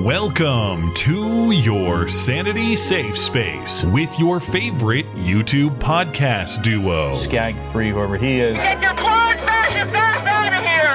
Welcome to your Sanity Safe Space with your favorite YouTube podcast duo. Skag 3, whoever he is.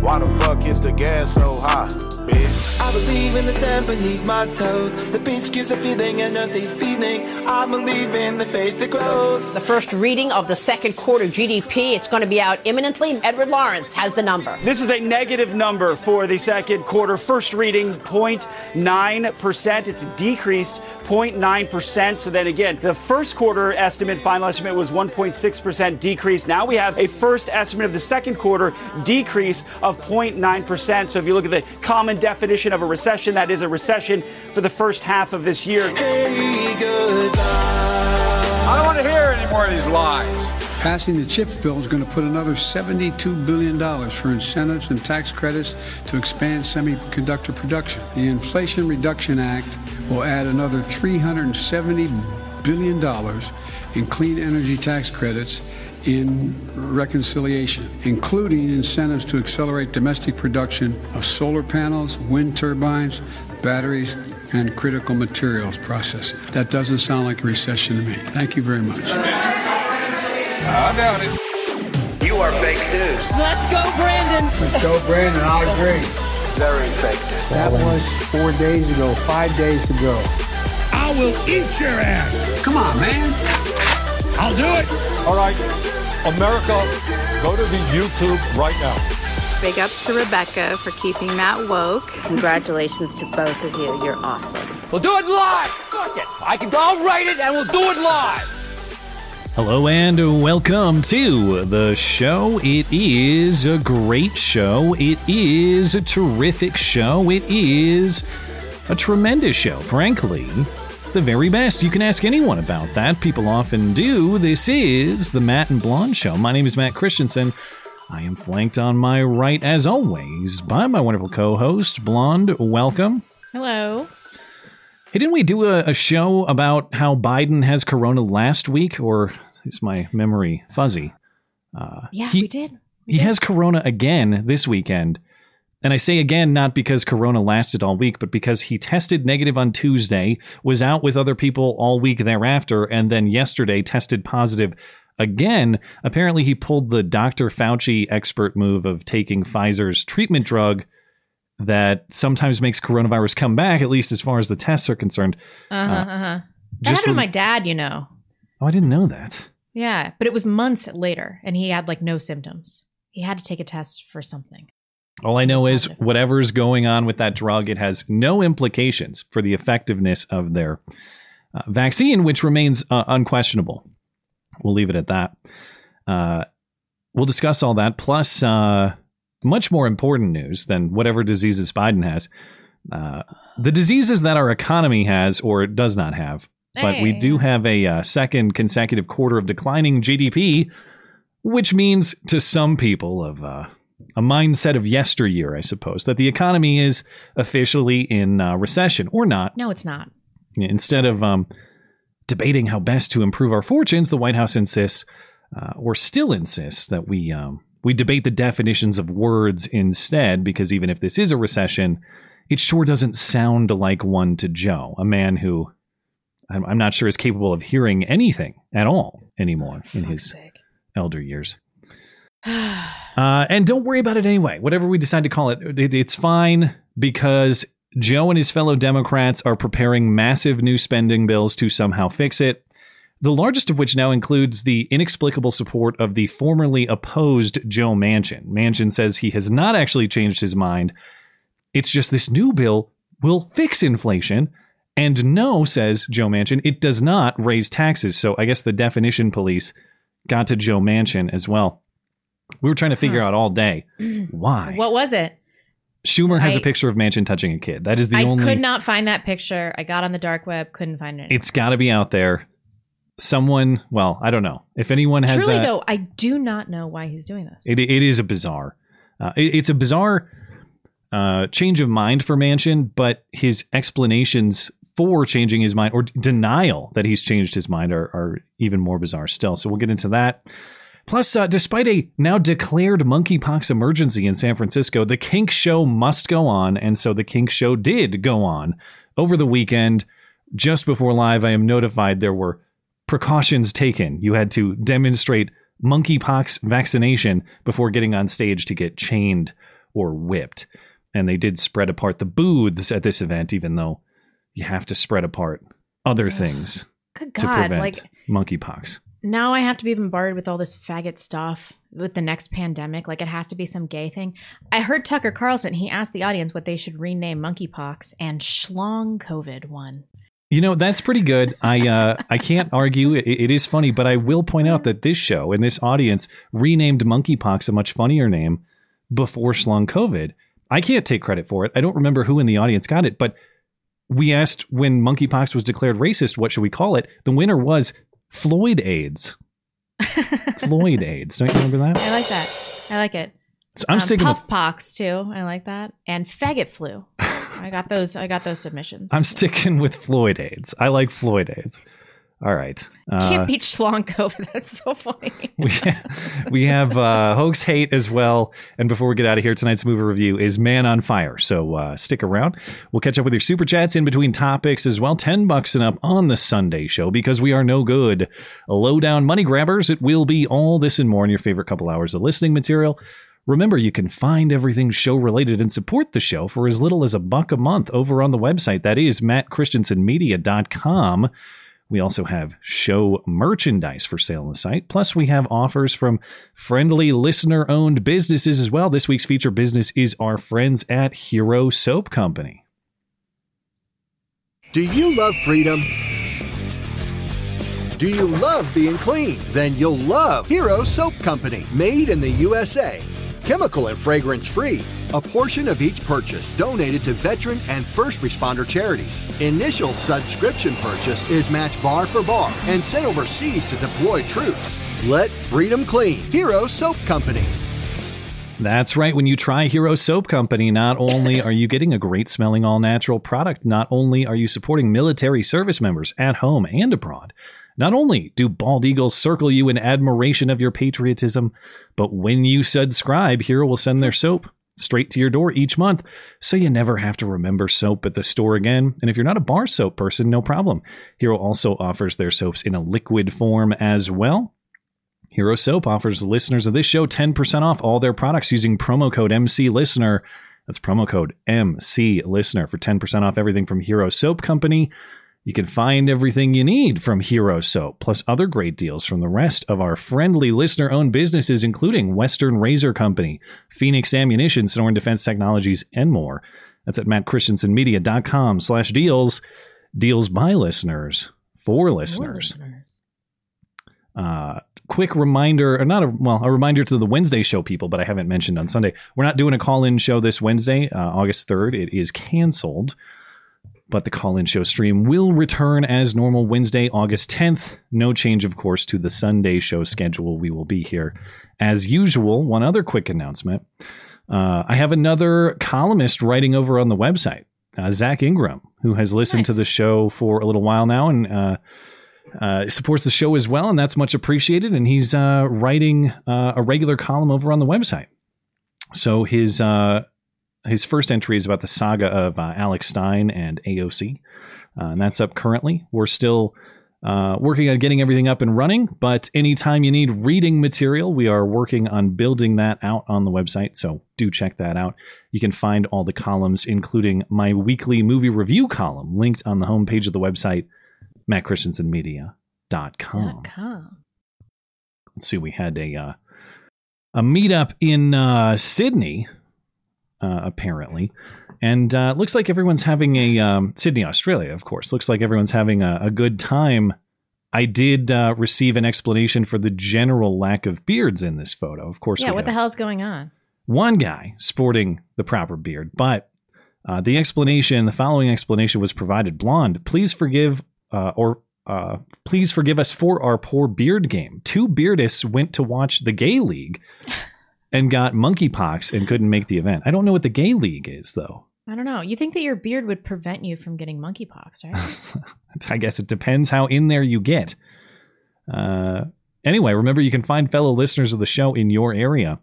why the fuck is the gas so high, bitch? I believe in the sand beneath my toes. The beach gives a feeling and a deep feeling. I believe in the faith that grows. The first reading of the second quarter GDP, it's going to be out imminently. Edward Lawrence has the number. This is a negative number for the second quarter. First reading 0.9%. It's decreased 0.9%. So then again, the first quarter estimate, final estimate was 1.6% decrease. Now we have a first estimate of the second quarter decrease of 0.9%. So if you look at the common definition of a recession, that is a recession for the first half of this year. Hey, goodbye. I don't want to hear any more of these lies. Passing the CHIPS bill is going to put another $72 billion for incentives and tax credits to expand semiconductor production. The Inflation Reduction Act will add another $370 billion in clean energy tax credits in reconciliation, including incentives to accelerate domestic production of solar panels, wind turbines, batteries, and critical materials processing. That doesn't sound like a recession to me. Thank you very much. I doubt it. You are fake news. Let's go, Brandon. Let's go, Brandon. I agree. Very fake news. That was four days ago, five days ago. I will eat your ass. Come on, man. I'll do it. All right, America, go to the YouTube right now. Big ups to Rebecca for keeping Matt woke. Congratulations to both of you. You're awesome. We'll do it live. Fuck it. I can. I'll write it and we'll do it live. Hello and welcome to the show. It is a great show. It is a terrific show. It is a tremendous show, frankly. The very best. You can ask anyone about that. People often do. This is the Matt and Blonde Show. My name is Matt Christiansen. I am flanked on my right, as always, by my wonderful co host, Blonde. Welcome. Hello. Hey, didn't we do a, a show about how Biden has corona last week? Or is my memory fuzzy? Uh, Yeah, he- we did. he has corona again this weekend. And I say again, not because corona lasted all week, but because he tested negative on Tuesday, was out with other people all week thereafter, and then yesterday tested positive again. Apparently, he pulled the Dr. Fauci expert move of taking Pfizer's treatment drug that sometimes makes coronavirus come back, at least as far as the tests are concerned. Uh huh. Uh, Uh huh. That happened to my dad, you know. Oh, I didn't know that. Yeah, but it was months later, and he had like no symptoms. He had to take a test for something. All I know is positive. whatever's going on with that drug, it has no implications for the effectiveness of their uh, vaccine, which remains uh, unquestionable. We'll leave it at that. Uh, we'll discuss all that, plus uh, much more important news than whatever diseases Biden has. Uh, the diseases that our economy has or does not have. But we do have a uh, second consecutive quarter of declining GDP, which means to some people of uh, a mindset of yesteryear, I suppose, that the economy is officially in uh, recession or not. No, it's not. Instead of um, debating how best to improve our fortunes, the White House insists, uh, or still insists, that we um, we debate the definitions of words instead, because even if this is a recession, it sure doesn't sound like one to Joe, a man who I'm, I'm not sure is capable of hearing anything at all anymore in his elder years. Uh, and don't worry about it anyway. Whatever we decide to call it, it, it's fine because Joe and his fellow Democrats are preparing massive new spending bills to somehow fix it. The largest of which now includes the inexplicable support of the formerly opposed Joe Manchin. Manchin says he has not actually changed his mind. It's just this new bill will fix inflation. And no, says Joe Manchin, it does not raise taxes. So I guess the definition police got to Joe Manchin as well. We were trying to figure out all day why. What was it? Schumer has a I- picture of Manchin touching a kid. That is the I only. could not find that picture. I got on the dark web, couldn't find it. It's got to be out there. someone, well, I don't know if anyone has. Truly, uh, though, I do not know why he's doing this. It, it is a bizarre. Uh, it- it's a bizarre uh, change of mind for Manchin, but his explanations for changing his mind or denial that he's changed his mind are, are even more bizarre still. So we'll get into that. Plus, uh, despite a now declared monkeypox emergency in San Francisco, the Kink Show must go on, and so the Kink Show did go on over the weekend. Just before live, I am notified there were precautions taken. You had to demonstrate monkeypox vaccination before getting on stage to get chained or whipped. And they did spread apart the booths at this event, even though you have to spread apart other things Good to prevent like monkeypox. now I have to be bombarded with all this faggot stuff with the next pandemic. Like it has to be some gay thing. I heard Tucker Carlson. He asked the audience what they should rename monkeypox and schlong COVID one. You know that's pretty good. I uh, I can't argue. It, it is funny, but I will point out that this show and this audience renamed monkeypox a much funnier name before Schlong COVID. I can't take credit for it. I don't remember who in the audience got it, but we asked when monkeypox was declared racist, what should we call it? The winner was Floyd AIDS. Floyd AIDS. Don't you remember that? I like that. I like it. So I'm um, sticking with puff pox too. I like that. And faggot flu. I got those. I got those submissions. I'm sticking with Floyd AIDS. I like Floyd AIDS. All right. Uh, Can't beat schlong COVID. That's so funny. we, we have uh, hoax hate as well. And before we get out of here, tonight's movie review is Man on Fire. So uh, stick around. We'll catch up with your super chats in between topics as well. Ten bucks and up on the Sunday show because we are no good. Low down money grabbers. It will be all this and more in your favorite couple hours of listening material. Remember, you can find everything show related and support the show for as little as a buck a month over on the website. That is mattchristiansenmedia.com. We also have show merchandise for sale on the site. Plus, we have offers from friendly listener owned businesses as well. This week's feature business is our friends at Hero Soap Company. Do you love freedom? Do you love being clean? Then you'll love Hero Soap Company, made in the USA. Chemical and fragrance free. A portion of each purchase donated to veteran and first responder charities. Initial subscription purchase is matched bar for bar and sent overseas to deploy troops. Let freedom clean. Hero Soap Company. That's right. When you try Hero Soap Company, not only are you getting a great smelling all natural product, not only are you supporting military service members at home and abroad, not only do bald eagles circle you in admiration of your patriotism, but when you subscribe, Hero will send their soap straight to your door each month, so you never have to remember soap at the store again. And if you're not a bar soap person, no problem. Hero also offers their soaps in a liquid form as well. Hero Soap offers listeners of this show 10% off all their products using promo code MC Listener. That's promo code MC Listener for 10% off everything from Hero Soap Company. You can find everything you need from Hero Soap, plus other great deals from the rest of our friendly listener owned businesses, including Western Razor Company, Phoenix Ammunition, Sonoran Defense Technologies, and more. That's at mattchristiansenmedia.com slash deals. Deals by listeners for listeners. Uh, quick reminder, or not a well, a reminder to the Wednesday show people, but I haven't mentioned on Sunday. We're not doing a call-in show this Wednesday, uh, August third. It is canceled, but the call-in show stream will return as normal Wednesday, August tenth. No change, of course, to the Sunday show schedule. We will be here as usual. One other quick announcement: uh, I have another columnist writing over on the website, uh, Zach Ingram, who has listened to the show for a little while now and. Uh, uh, supports the show as well, and that's much appreciated. And he's uh, writing uh, a regular column over on the website. So his uh, his first entry is about the saga of uh, Alex Stein and AOC, uh, and that's up currently. We're still working on getting everything up and running, but anytime you need reading material, we are working on building that out on the website. So do check that out. You can find all the columns, including my weekly movie review column, linked on the homepage of the website mattchristiansenmedia.com. Com. Let's see, we had a uh, a meetup in uh, Sydney, uh, apparently, and uh, looks like everyone's having a um, Sydney, Australia, of course. Looks like everyone's having a, a good time. I did uh, receive an explanation for the general lack of beards in this photo. Of course, Yeah, what the hell's going on? one guy sporting the proper beard, but uh, the explanation, the following explanation was provided. Blonde, please forgive uh, or uh, please forgive us for our poor beard game. Two beardists went to watch the Gay League and got monkeypox and couldn't make the event. I don't know what the Gay League is, though. I don't know. You think that your beard would prevent you from getting monkeypox, right? I guess it depends how in there you get. Uh, anyway, remember you can find fellow listeners of the show in your area,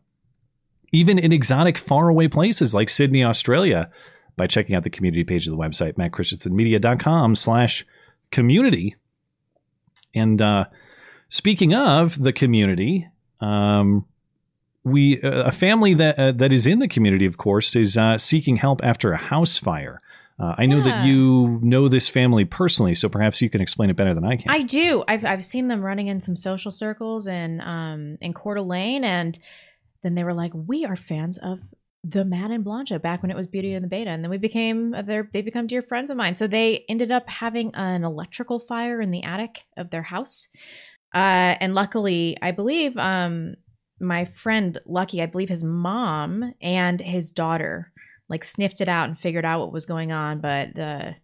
even in exotic, faraway places like Sydney, Australia, by checking out the community page of the website, mattchristiansenmedia.com slash community. And uh, speaking of the community, um, we uh, a family that uh, that is in the community, of course, is uh, seeking help after a house fire. Uh, I know Yeah. that you know this family personally, so perhaps you can explain it better than I can. I do. I've I've seen them running in some social circles and um in Coeur d'Alene, and then they were like, "We are fans of the Mad and Blanca back when it was Beauty and the Beta," and then we became they they become dear friends of mine. So they ended up having an electrical fire in the attic of their house, uh, and luckily, I believe um my friend Lucky, I believe his mom and his daughter like sniffed it out and figured out what was going on, but the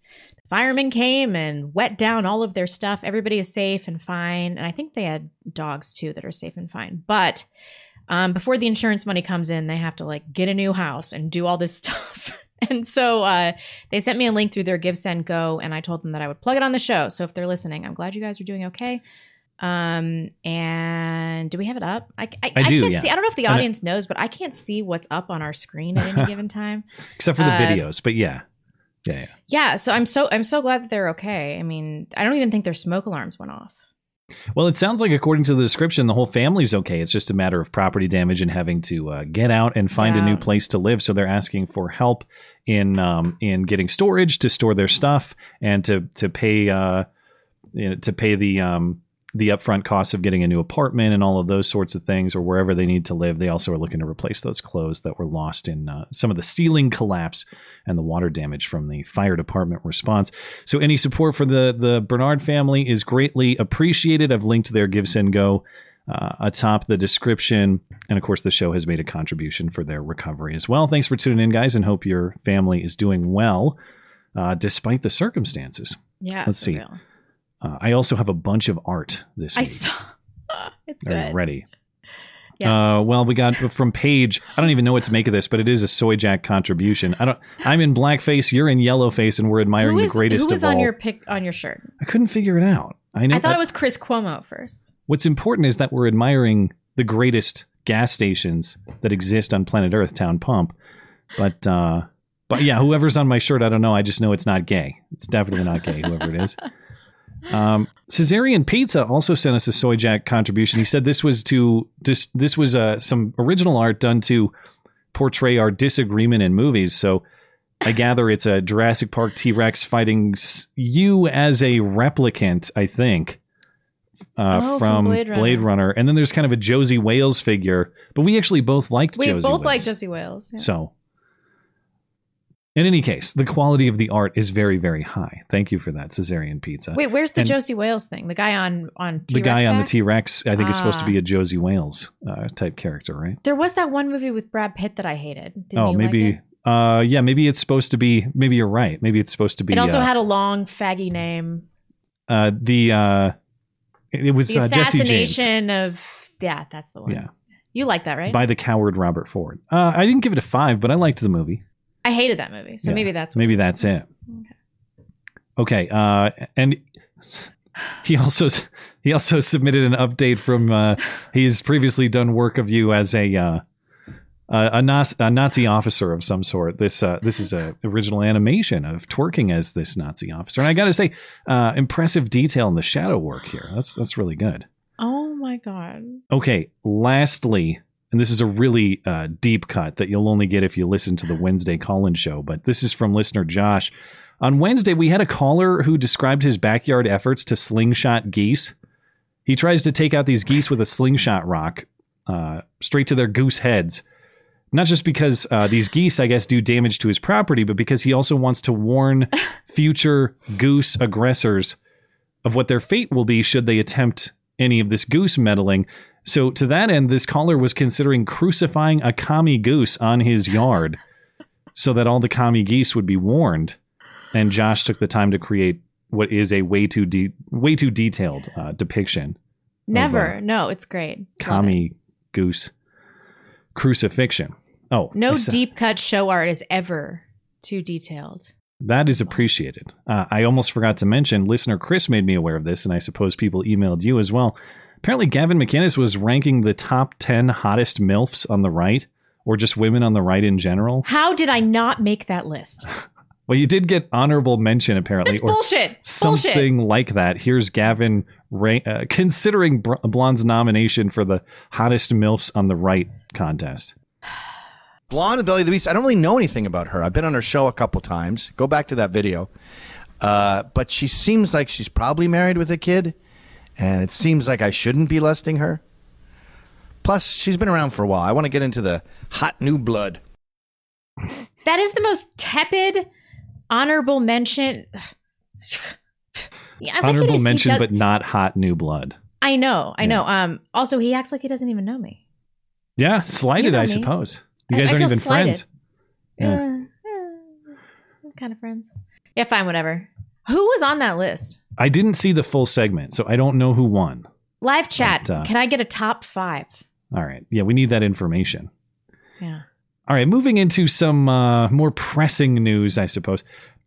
firemen came and wet down all of their stuff. Everybody is safe and fine. And I think they had dogs too that are safe and fine. But um, before the insurance money comes in, they have to like get a new house and do all this stuff. and so uh, they sent me a link through their Give Send Go, and I told them that I would plug it on the show. So if they're listening, I'm glad you guys are doing okay. Um, and do we have it up? I, I, I do, can't yeah. see. I don't know if the I audience knows, but I can't see what's up on our screen at any given time. Except for the Uh, videos, but yeah. Yeah, yeah. Yeah, so I'm so I'm so glad that they're okay. I mean, I don't even think their smoke alarms went off. Well, it sounds like, according to the description, the whole family's okay. It's just a matter of property damage and having to uh, get out and find a new place to live. So they're asking for help in um, in getting storage to store their stuff and to to pay uh, you know, to pay the um, the upfront costs of getting a new apartment and all of those sorts of things, or wherever they need to live. They also are looking to replace those clothes that were lost in uh, some of the ceiling collapse and the water damage from the fire department response. So any support for the the Bernard family is greatly appreciated. I've linked their Give Send Go uh, atop the description, and of course the show has made a contribution for their recovery as well. Thanks for tuning in, guys, and hope your family is doing well uh, despite the circumstances. Yeah, Let's see. real. Uh, I also have a bunch of art this I week. saw. It's Are you good. ready? Yeah. Uh, well, we got from Paige. I don't even know what to make of this, but it is a soy jack contribution. I don't. I'm in blackface. You're in yellowface, and we're admiring Who the greatest who of on all. your pic on your shirt? I couldn't figure it out. I know. I thought it was Chris Cuomo at first. What's important is that we're admiring the greatest gas stations that exist on planet Earth, Town Pump. But uh, but yeah, whoever's on my shirt, I don't know. I just know it's not gay. It's definitely not gay. Whoever it is. Um, Caesarean Pizza also sent us a soy jack contribution. He said this was to this this was uh, some original art done to portray our disagreement in movies. So I gather it's a Jurassic Park T Rex fighting s- you as a replicant. I think uh, Oh, from from Blade Blade Runner. Runner. and then there's kind of a Josey Wales figure, but we actually both liked We Josey both Wales. like Josey Wales. yeah. So, in any case, the quality of the art is very, very high. Thank you for that, Caesarean Pizza. Wait, where's the And Josey Wales thing? The guy on on the T-Rex guy on the? T Rex, I think, is supposed to Ah. be a Josey Wales uh, type character, right? There was that one movie with Brad Pitt that I hated. Didn't oh, maybe. Like? Uh, yeah, maybe it's supposed to be. Maybe you're right. Maybe it's supposed to be. it also uh, had a long faggy name. uh, the. Uh, it was The uh, Jesse James assassination of yeah, that's the one. Yeah. You like that, right? by the coward Robert Ford. Uh, I didn't give it a five, but I liked the movie. I hated that movie, so Yeah, maybe that's what maybe that's it. Okay, uh, and he also he also submitted an update from uh, he's previously done work of you as a uh, a, a, Nazi, a Nazi officer of some sort. This uh, this is a original animation of twerking as this Nazi officer, and I got to say, uh, impressive detail in the shadow work here. That's that's really good. Oh my god. Okay, lastly, and this is a really uh, deep cut that you'll only get if you listen to the Wednesday call-in show, but this is from listener Josh. On Wednesday, we had a caller who described his backyard efforts to slingshot geese. He tries to take out these geese with a slingshot rock uh, straight to their goose heads. Not just because uh, these geese, I guess, do damage to his property, but because he also wants to warn future goose aggressors of what their fate will be should they attempt any of this goose meddling. So, to that end, this caller was considering crucifying a commie goose on his yard so that all the commie geese would be warned. And Josh took the time to create what is a way too de- way too detailed uh, depiction. Never. no, it's great. Love it. Goose crucifixion. Oh, No deep cut show art is ever too detailed. That is appreciated. Uh, I almost forgot to mention, listener Chris made me aware of this, and I suppose people emailed you as well. Apparently, Gavin McInnes was ranking the top 10 hottest MILFs on the right, or just women on the right in general. How did I not make that list? Well, you did get honorable mention, apparently. That's or bullshit. Something Bullshit. like that. Here's Gavin ra- uh, considering Br- Blonde's nomination for the hottest MILFs on the right contest. Blonde and Belly the Beast. I don't really know anything about her. I've been on her show a couple times. Go back to that video. Uh, but she seems like she's probably married with a kid, and it seems like I shouldn't be lusting her. Plus, she's been around for a while. I want to get into the hot new blood. That is the most tepid honorable mention. Yeah, I Honorable is. Mention, does- but not hot new blood. I know, I know. Um, also, he acts like he doesn't even know me. Yeah, slighted, You know I suppose. You guys I aren't feel even slighted. friends. Yeah. Uh, uh, kind of friends. Yeah, fine, whatever. Who was on that list? I didn't see the full segment, so I don't know who won. Live chat. But, uh, Can I get a top five? All right. Yeah, we need that information. Yeah. All right, moving into some uh, more pressing news, I suppose.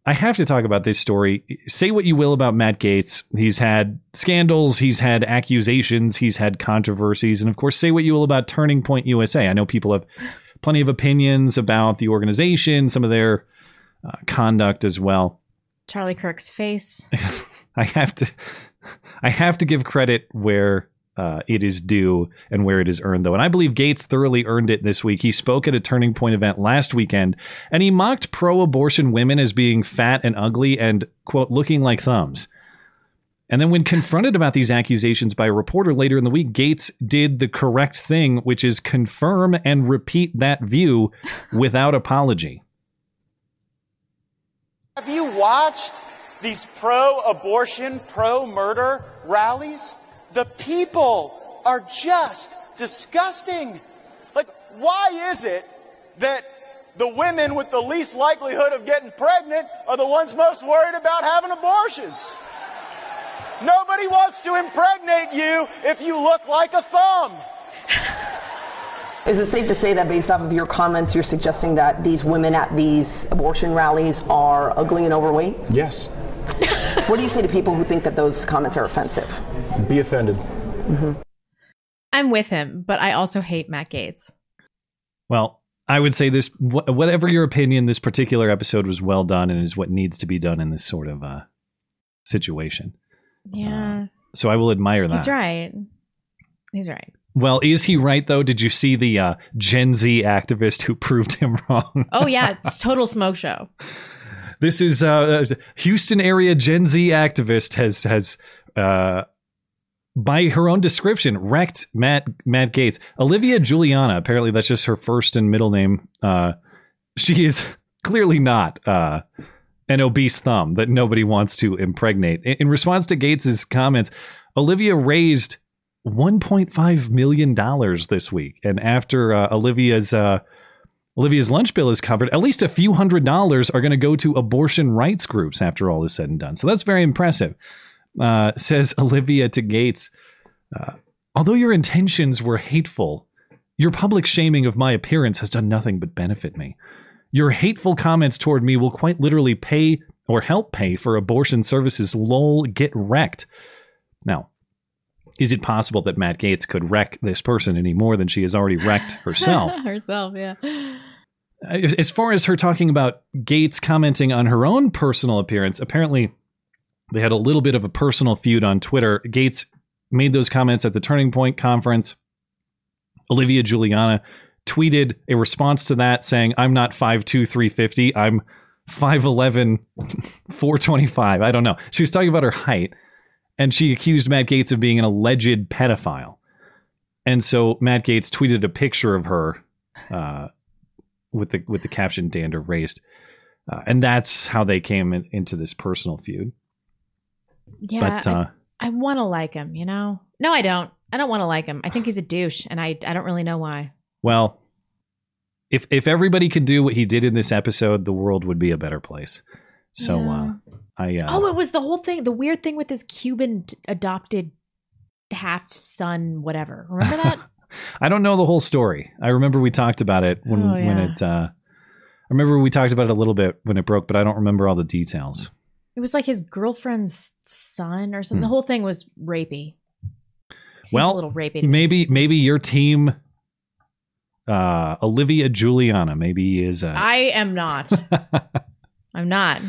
I have to talk about this story. Say what you will about Matt Gaetz. He's had scandals, he's had accusations, he's had controversies, and of course, say what you will about Turning Point USA. I know people have plenty of opinions about the organization, some of their uh, conduct as well. Charlie Kirk's face. I have to I have to give credit where uh, it is due and where it is earned, though. And I believe Gaetz thoroughly earned it this week. He spoke at a Turning Point event last weekend, and he mocked pro-abortion women as being fat and ugly and quote looking like thumbs. And then, when confronted about these accusations by a reporter later in the week, Gaetz did the correct thing, which is confirm and repeat that view without apology. Have you watched these pro abortion, pro murder rallies? The people are just disgusting. Like, why is it that the women with the least likelihood of getting pregnant are the ones most worried about having abortions? Nobody wants to impregnate you if you look like a thumb. Is it safe to say that based off of your comments, you're suggesting that these women at these abortion rallies are ugly and overweight? Yes. What do you say to people who think that those comments are offensive? Be offended. I'm with him, but I also hate Matt Gaetz. Well, I would say this, wh- whatever your opinion, this particular episode was well done and is what needs to be done in this sort of uh, situation. Yeah. So I will admire that. He's right. He's right. Well, is he right though? Did you see the uh, Gen Z activist who proved him wrong? Oh yeah, it's total smoke show. this is uh, Houston area Gen Z activist has has uh, by her own description wrecked Matt Matt Gaetz. Olivia Julianna, apparently that's just her first and middle name. Uh, she is clearly not uh, an obese thumb that nobody wants to impregnate. In, in response to Gaetz's comments, Olivia raised 1.5 million dollars this week, and after uh, Olivia's uh, Olivia's lunch bill is covered, at least a few hundred dollars are going to go to abortion rights groups after all is said and done. So that's very impressive. Uh, says Olivia to Gaetz. Uh, although your intentions were hateful, your public shaming of my appearance has done nothing but benefit me. Your hateful comments toward me will quite literally pay or help pay for abortion services. Lol, get wrecked. Now, is it possible that Matt Gaetz could wreck this person any more than she has already wrecked herself? Herself, yeah. as far as her talking about Gaetz commenting on her own personal appearance, apparently they had a little bit of a personal feud on Twitter. Gaetz made those comments at the Turning Point conference. Olivia Julianna tweeted a response to that saying, I'm not 5'2, 350. I'm 5'11, 425. I don't know. She was talking about her height, and she accused Matt Gaetz of being an alleged pedophile. And so Matt Gaetz tweeted a picture of her uh, with the with the caption "Dander raised," uh, and that's how they came in, into this personal feud. Yeah. But, uh, I, I want to like him, you know? No, I don't. I don't want to like him. I think he's a douche, and I, I don't really know why. Well, if if everybody could do what he did in this episode, the world would be a better place. So Yeah. uh, I uh, Oh, it was the whole thing. The weird thing with this Cuban adopted half son, whatever. Remember that? I don't know the whole story. I remember we talked about it when Oh, when it. Uh, I remember we talked about it a little bit when it broke, but I don't remember all the details. it was like his girlfriend's son or something. Hmm. The whole thing was rapey. Seems well, a little rapey. maybe maybe your team, uh, Olivia Julianna, maybe is. Uh, I am not. I'm not.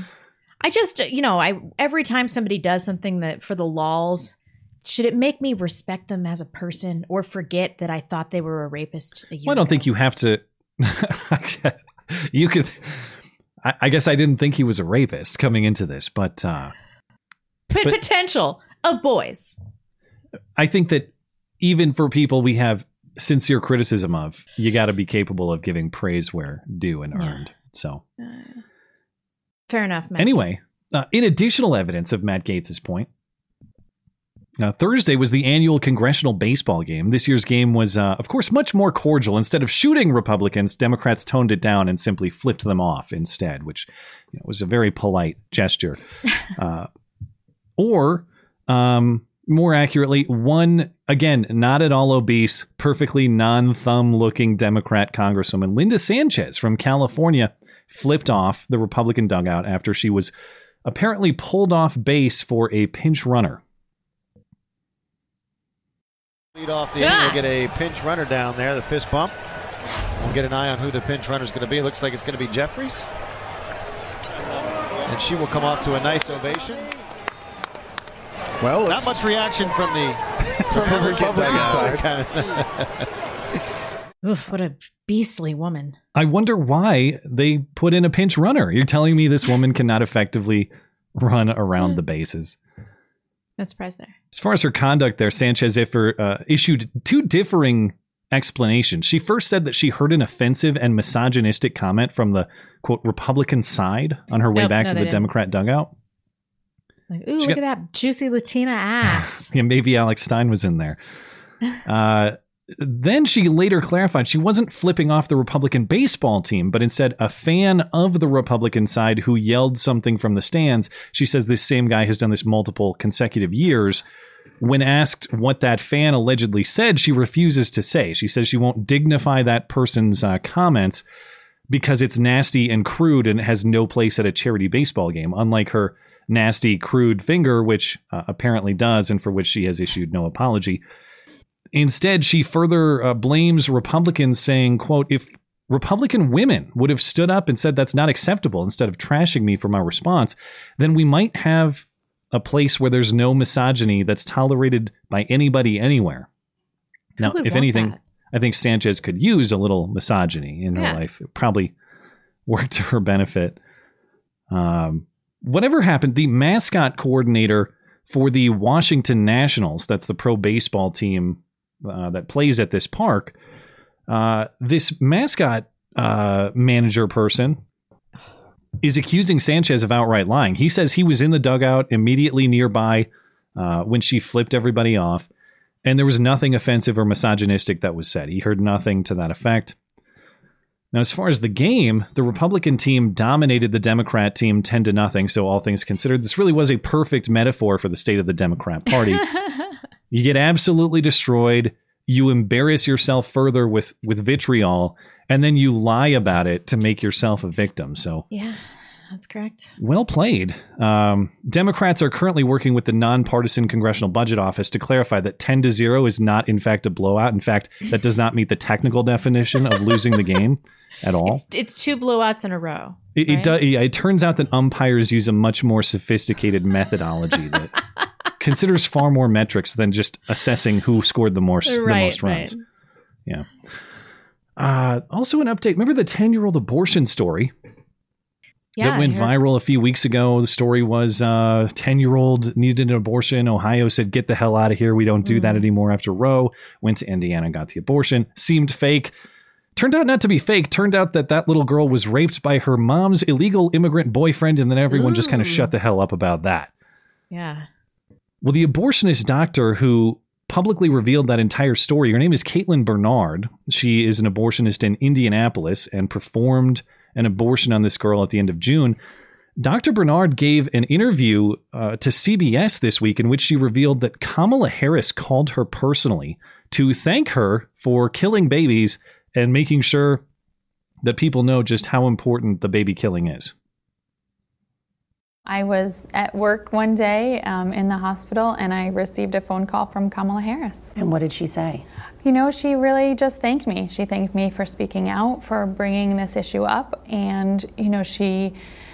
I just, you know, I every time somebody does something that for the lols, should it make me respect them as a person or forget that I thought they were a rapist a well, I don't ago? think you have to. you could. I, I guess I didn't think he was a rapist coming into this, but uh, P- but- potential of boys. I think that even for people we have sincere criticism of, you got to be capable of giving praise where due and Yeah. earned. So Fair enough, man. anyway, uh, in additional evidence of Matt Gaetz' point, uh, Thursday was the annual congressional baseball game. This year's game was, uh, of course, much more cordial. Instead of shooting Republicans, Democrats toned it down and simply flipped them off instead, which you know, was a very polite gesture. uh, or, um, more accurately, one, again, not at all obese, perfectly non thumb looking Democrat Congresswoman, Linda Sanchez from California, flipped off the Republican dugout after she was apparently pulled off base for a pinch runner. Lead off the inning. We'll get a pinch runner down there, the fist bump. We'll get an eye on who the pinch runner is going to be. It looks like it's going to be Jeffries. And she will come off to a nice ovation. Well, not it's- much reaction from the From the Republican side. Kind of- Oof, what a beastly woman. I wonder why they put in a pinch runner. You're telling me this woman cannot effectively run around the bases. No surprise there. As far as her conduct there, Sanchez Iffer uh, issued two differing explanations. She first said that she heard an offensive and misogynistic comment from the quote Republican side on her way Nope, back no, to the didn't. Democrat dugout. Like, ooh, She look got- at that juicy Latina ass. Yeah, maybe Alex Stein was in there. Uh, then she later clarified she wasn't flipping off the Republican baseball team, but instead a fan of the Republican side who yelled something from the stands. She says this same guy has done this multiple consecutive years. When asked what that fan allegedly said, she refuses to say. She says she won't dignify that person's uh, comments because it's nasty and crude and has no place at a charity baseball game, unlike her nasty, crude finger, which uh, apparently does, and for which she has issued no apology. Instead, she further uh, blames Republicans, saying, quote, if Republican women would have stood up and said that's not acceptable instead of trashing me for my response, then we might have a place where there's no misogyny that's tolerated by anybody anywhere. Now, if anything, that? I think Sanchez could use a little misogyny in her Yeah. life. It probably worked to her benefit. Um, whatever happened, the mascot coordinator for the Washington Nationals, that's the pro baseball team uh, that plays at this park, uh, this mascot uh, manager person is accusing Sanchez of outright lying. He says he was in the dugout immediately nearby uh, when she flipped everybody off, and there was nothing offensive or misogynistic that was said. He heard nothing to that effect. Now, as far as the game, the Republican team dominated the Democrat team 10 to nothing. So, all things considered, this really was a perfect metaphor for the state of the Democrat Party. you get absolutely destroyed. You embarrass yourself further with, with vitriol, and then you lie about it to make yourself a victim. So, yeah, that's correct. well played. Um, Democrats are currently working with the nonpartisan Congressional Budget Office to clarify that 10 to 0 is not, in fact, a blowout. In fact, that does not meet the technical definition of losing the game at all. It's, it's two blowouts in a row. It, it, right? does, yeah, it turns out that umpires use a much more sophisticated methodology that considers far more metrics than just assessing who scored the, more, the Right, most runs. right. Yeah. Uh, also, an update. Remember the 10 year old abortion story? Yeah, that went viral a few weeks ago. The story was uh 10 year old needed an abortion. Ohio said, get the hell out of here. We don't do Mm. that anymore after Roe. Went to Indiana, got the abortion. Seemed fake. Turned out not to be fake. Turned out that that little girl was raped by her mom's illegal immigrant boyfriend, and then everyone just kind of shut the hell up about that. Yeah. Well, the abortionist doctor who publicly revealed that entire story, her name is Caitlin Bernard. She is an abortionist in Indianapolis and performed an abortion on this girl at the end of June. Dr. Bernard gave an interview uh, to CBS this week in which she revealed that Kamala Harris called her personally to thank her for killing babies and making sure that people know just how important the baby killing is. I was at work one day um, in the hospital and I received a phone call from Kamala Harris. And what did she say? You know, she really just thanked me. She thanked me for speaking out, for bringing this issue up, and, you know, she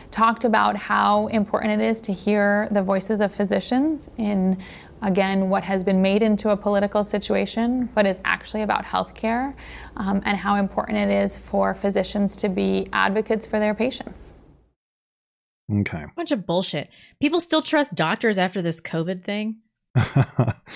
talked about how important it is to hear the voices of physicians in again what has been made into a political situation but is actually about healthcare um, and how important it is for physicians to be advocates for their patients Okay. Bunch of bullshit. People still trust doctors after this COVID thing.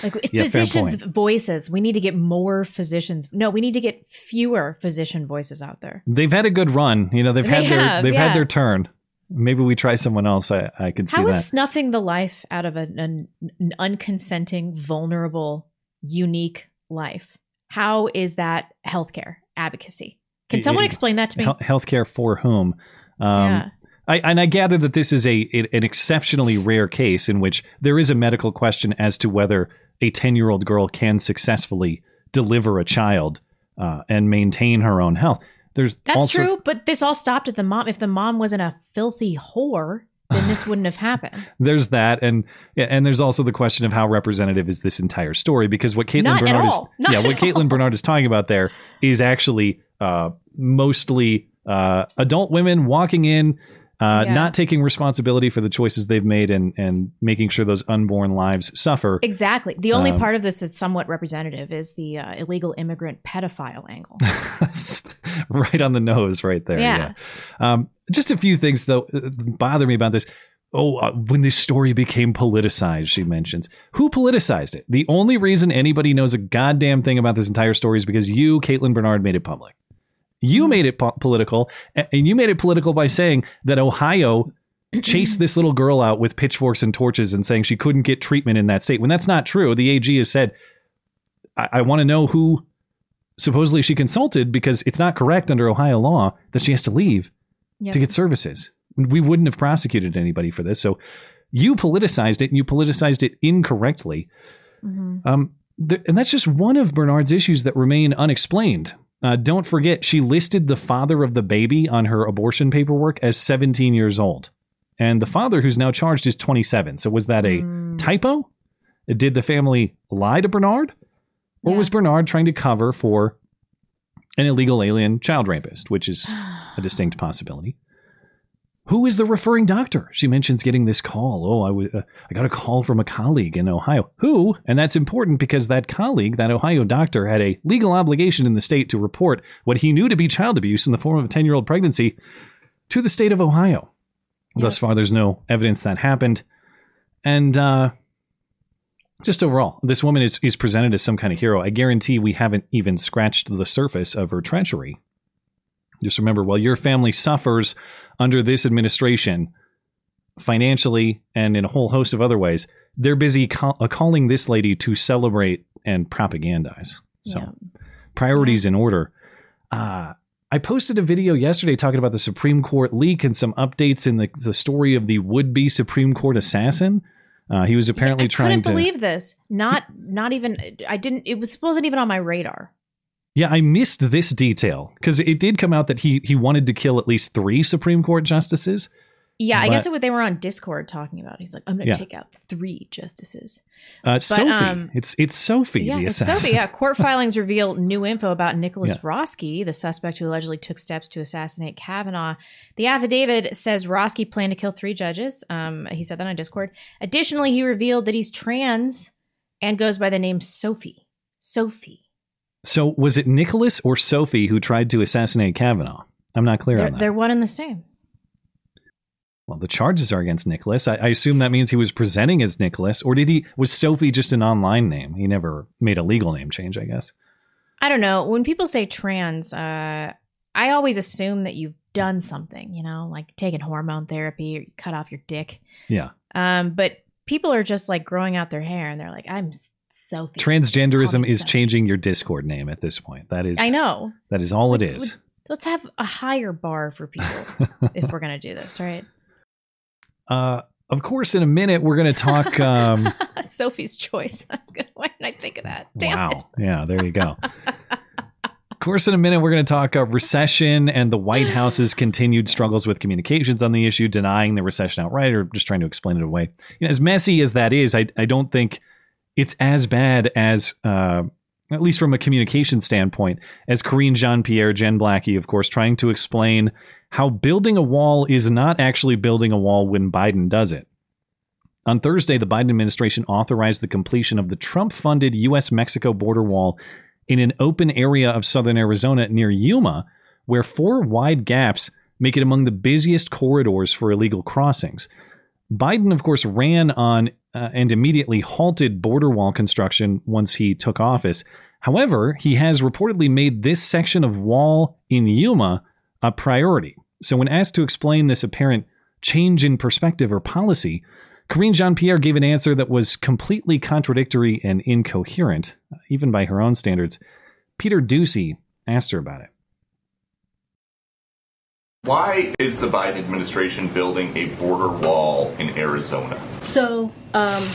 Like Yeah, physicians' voices. We need to get more physicians. No, we need to get fewer physician voices out there. They've had a good run. You know, they've They had their have, they've yeah. had their turn. Maybe we try someone else. I, I could see How is that. snuffing the life out of an, an, an unconsenting, vulnerable, unique life? How is that healthcare advocacy? Can someone explain that to me? Healthcare for whom? Um, Yeah. I, and I gather that this is a, a- an exceptionally rare case in which there is a medical question as to whether a ten year old girl can successfully deliver a child uh, and maintain her own health. There's That's also, true, but this all stopped at the mom. If the mom wasn't a filthy whore, then this wouldn't have happened. There's that, and and there's also the question of how representative is this entire story because what Caitlin Not Bernard is. Not yeah what Caitlin all. Bernard is talking about there is actually uh, mostly uh, adult women walking in. Uh, Yeah. Not taking responsibility for the choices they've made and, and making sure those unborn lives suffer. Exactly. The only Um, part of this is somewhat representative is the uh, illegal immigrant pedophile angle. right on the nose, right there. Yeah. Yeah. Um, just a few things though uh, bother me about this. Oh, uh, when this story became politicized, she mentions. Who politicized it? The only reason anybody knows a goddamn thing about this entire story is because you, Caitlin Bernard, made it public. You made it po- political, and you made it political by saying that Ohio chased this little girl out with pitchforks and torches and saying she couldn't get treatment in that state. When that's not true, the AG has said, I, I want to know who supposedly she consulted because it's not correct under Ohio law that she has to leave Yep. to get services. We wouldn't have prosecuted anybody for this. So you politicized it and you politicized it incorrectly. Mhm. Um, th- and that's just one of Bernard's issues that remain unexplained. Uh, don't forget, she listed the father of the baby on her abortion paperwork as 17 years old. And the father who's now charged is 27. So was that a typo? Did the family lie to Bernard? Or was Bernard trying to cover for an illegal alien child rapist, which is a distinct possibility? Who is the referring doctor? She mentions getting this call. Oh, I w- uh, I got a call from a colleague in Ohio. Who? And that's important because that colleague, that Ohio doctor, had a legal obligation in the state to report what he knew to be child abuse in the form of a 10 year old pregnancy to the state of Ohio. Thus far, there's no evidence that happened. And uh, just overall, this woman is, is presented as some kind of hero. I guarantee we haven't even scratched the surface of her treachery. Just remember, while your family suffers under this administration, financially and in a whole host of other ways, they're busy call- uh, calling this lady to celebrate and propagandize. So, priorities in order. Uh, I posted a video yesterday talking about the Supreme Court leak and some updates in the, the story of the would be Supreme Court assassin. Uh, he was apparently I trying couldn't to. believe this. Not not even I didn't it was wasn't even on my radar. Yeah, I missed this detail because it did come out that he he wanted to kill at least three Supreme Court justices. Yeah, I guess what they were on Discord talking about. He's like, I'm gonna Yeah. take out three justices. Uh, But, Sophie, um, it's it's Sophie, yeah, the it's assassin. Sophie. Yeah, court filings reveal new info about Nicholas Yeah. Roske, the suspect who allegedly took steps to assassinate Kavanaugh. The affidavit says Roske planned to kill three judges. Um, he said that on Discord. Additionally, he revealed that he's trans and goes by the name Sophie. Sophie. So was it Nicholas or Sophie who tried to assassinate Kavanaugh? I'm not clear They're, on that. they're one and the same. Well, the charges are against Nicholas. I, I assume that means he was presenting as Nicholas, or did he? Was Sophie just an online name? He never made a legal name change, I guess. I don't know. When people say trans, uh, I always assume that you've done something, you know, like taking hormone therapy or you cut off your dick. Yeah. Um, but people are just like growing out their hair and they're like, I'm Sophie. Transgenderism is changing your Discord name at this point. That is. I know. That is all it is. Let's have a higher bar for people if we're going to do this, right? Uh, of course, in a minute, we're going to talk. Um, Sophie's choice. That's good. Why didn't I think of that? Damn wow. it. Yeah, there you go. of course, in a minute, we're going to talk uh, recession and the White House's continued struggles with communications on the issue, denying the recession outright or just trying to explain it away. You know, as messy as that is, I, I don't think it's as bad as, uh, at least from a communication standpoint, as Karine Jean Pierre, Jen Psaki, of course, trying to explain how building a wall is not actually building a wall when Biden does it. On Thursday, the Biden administration authorized the completion of the Trump funded U.S. Mexico border wall in an open area of southern Arizona near Yuma, where four wide gaps make it among the busiest corridors for illegal crossings. Biden, of course, ran on uh, and immediately halted border wall construction once he took office. However, he has reportedly made this section of wall in Yuma a priority. So, when asked to explain this apparent change in perspective or policy, Karine Jean Pierre gave an answer that was completely contradictory and incoherent, even by her own standards. Peter Doocy asked her about it. Why is the Biden administration building a border wall in Arizona? So um,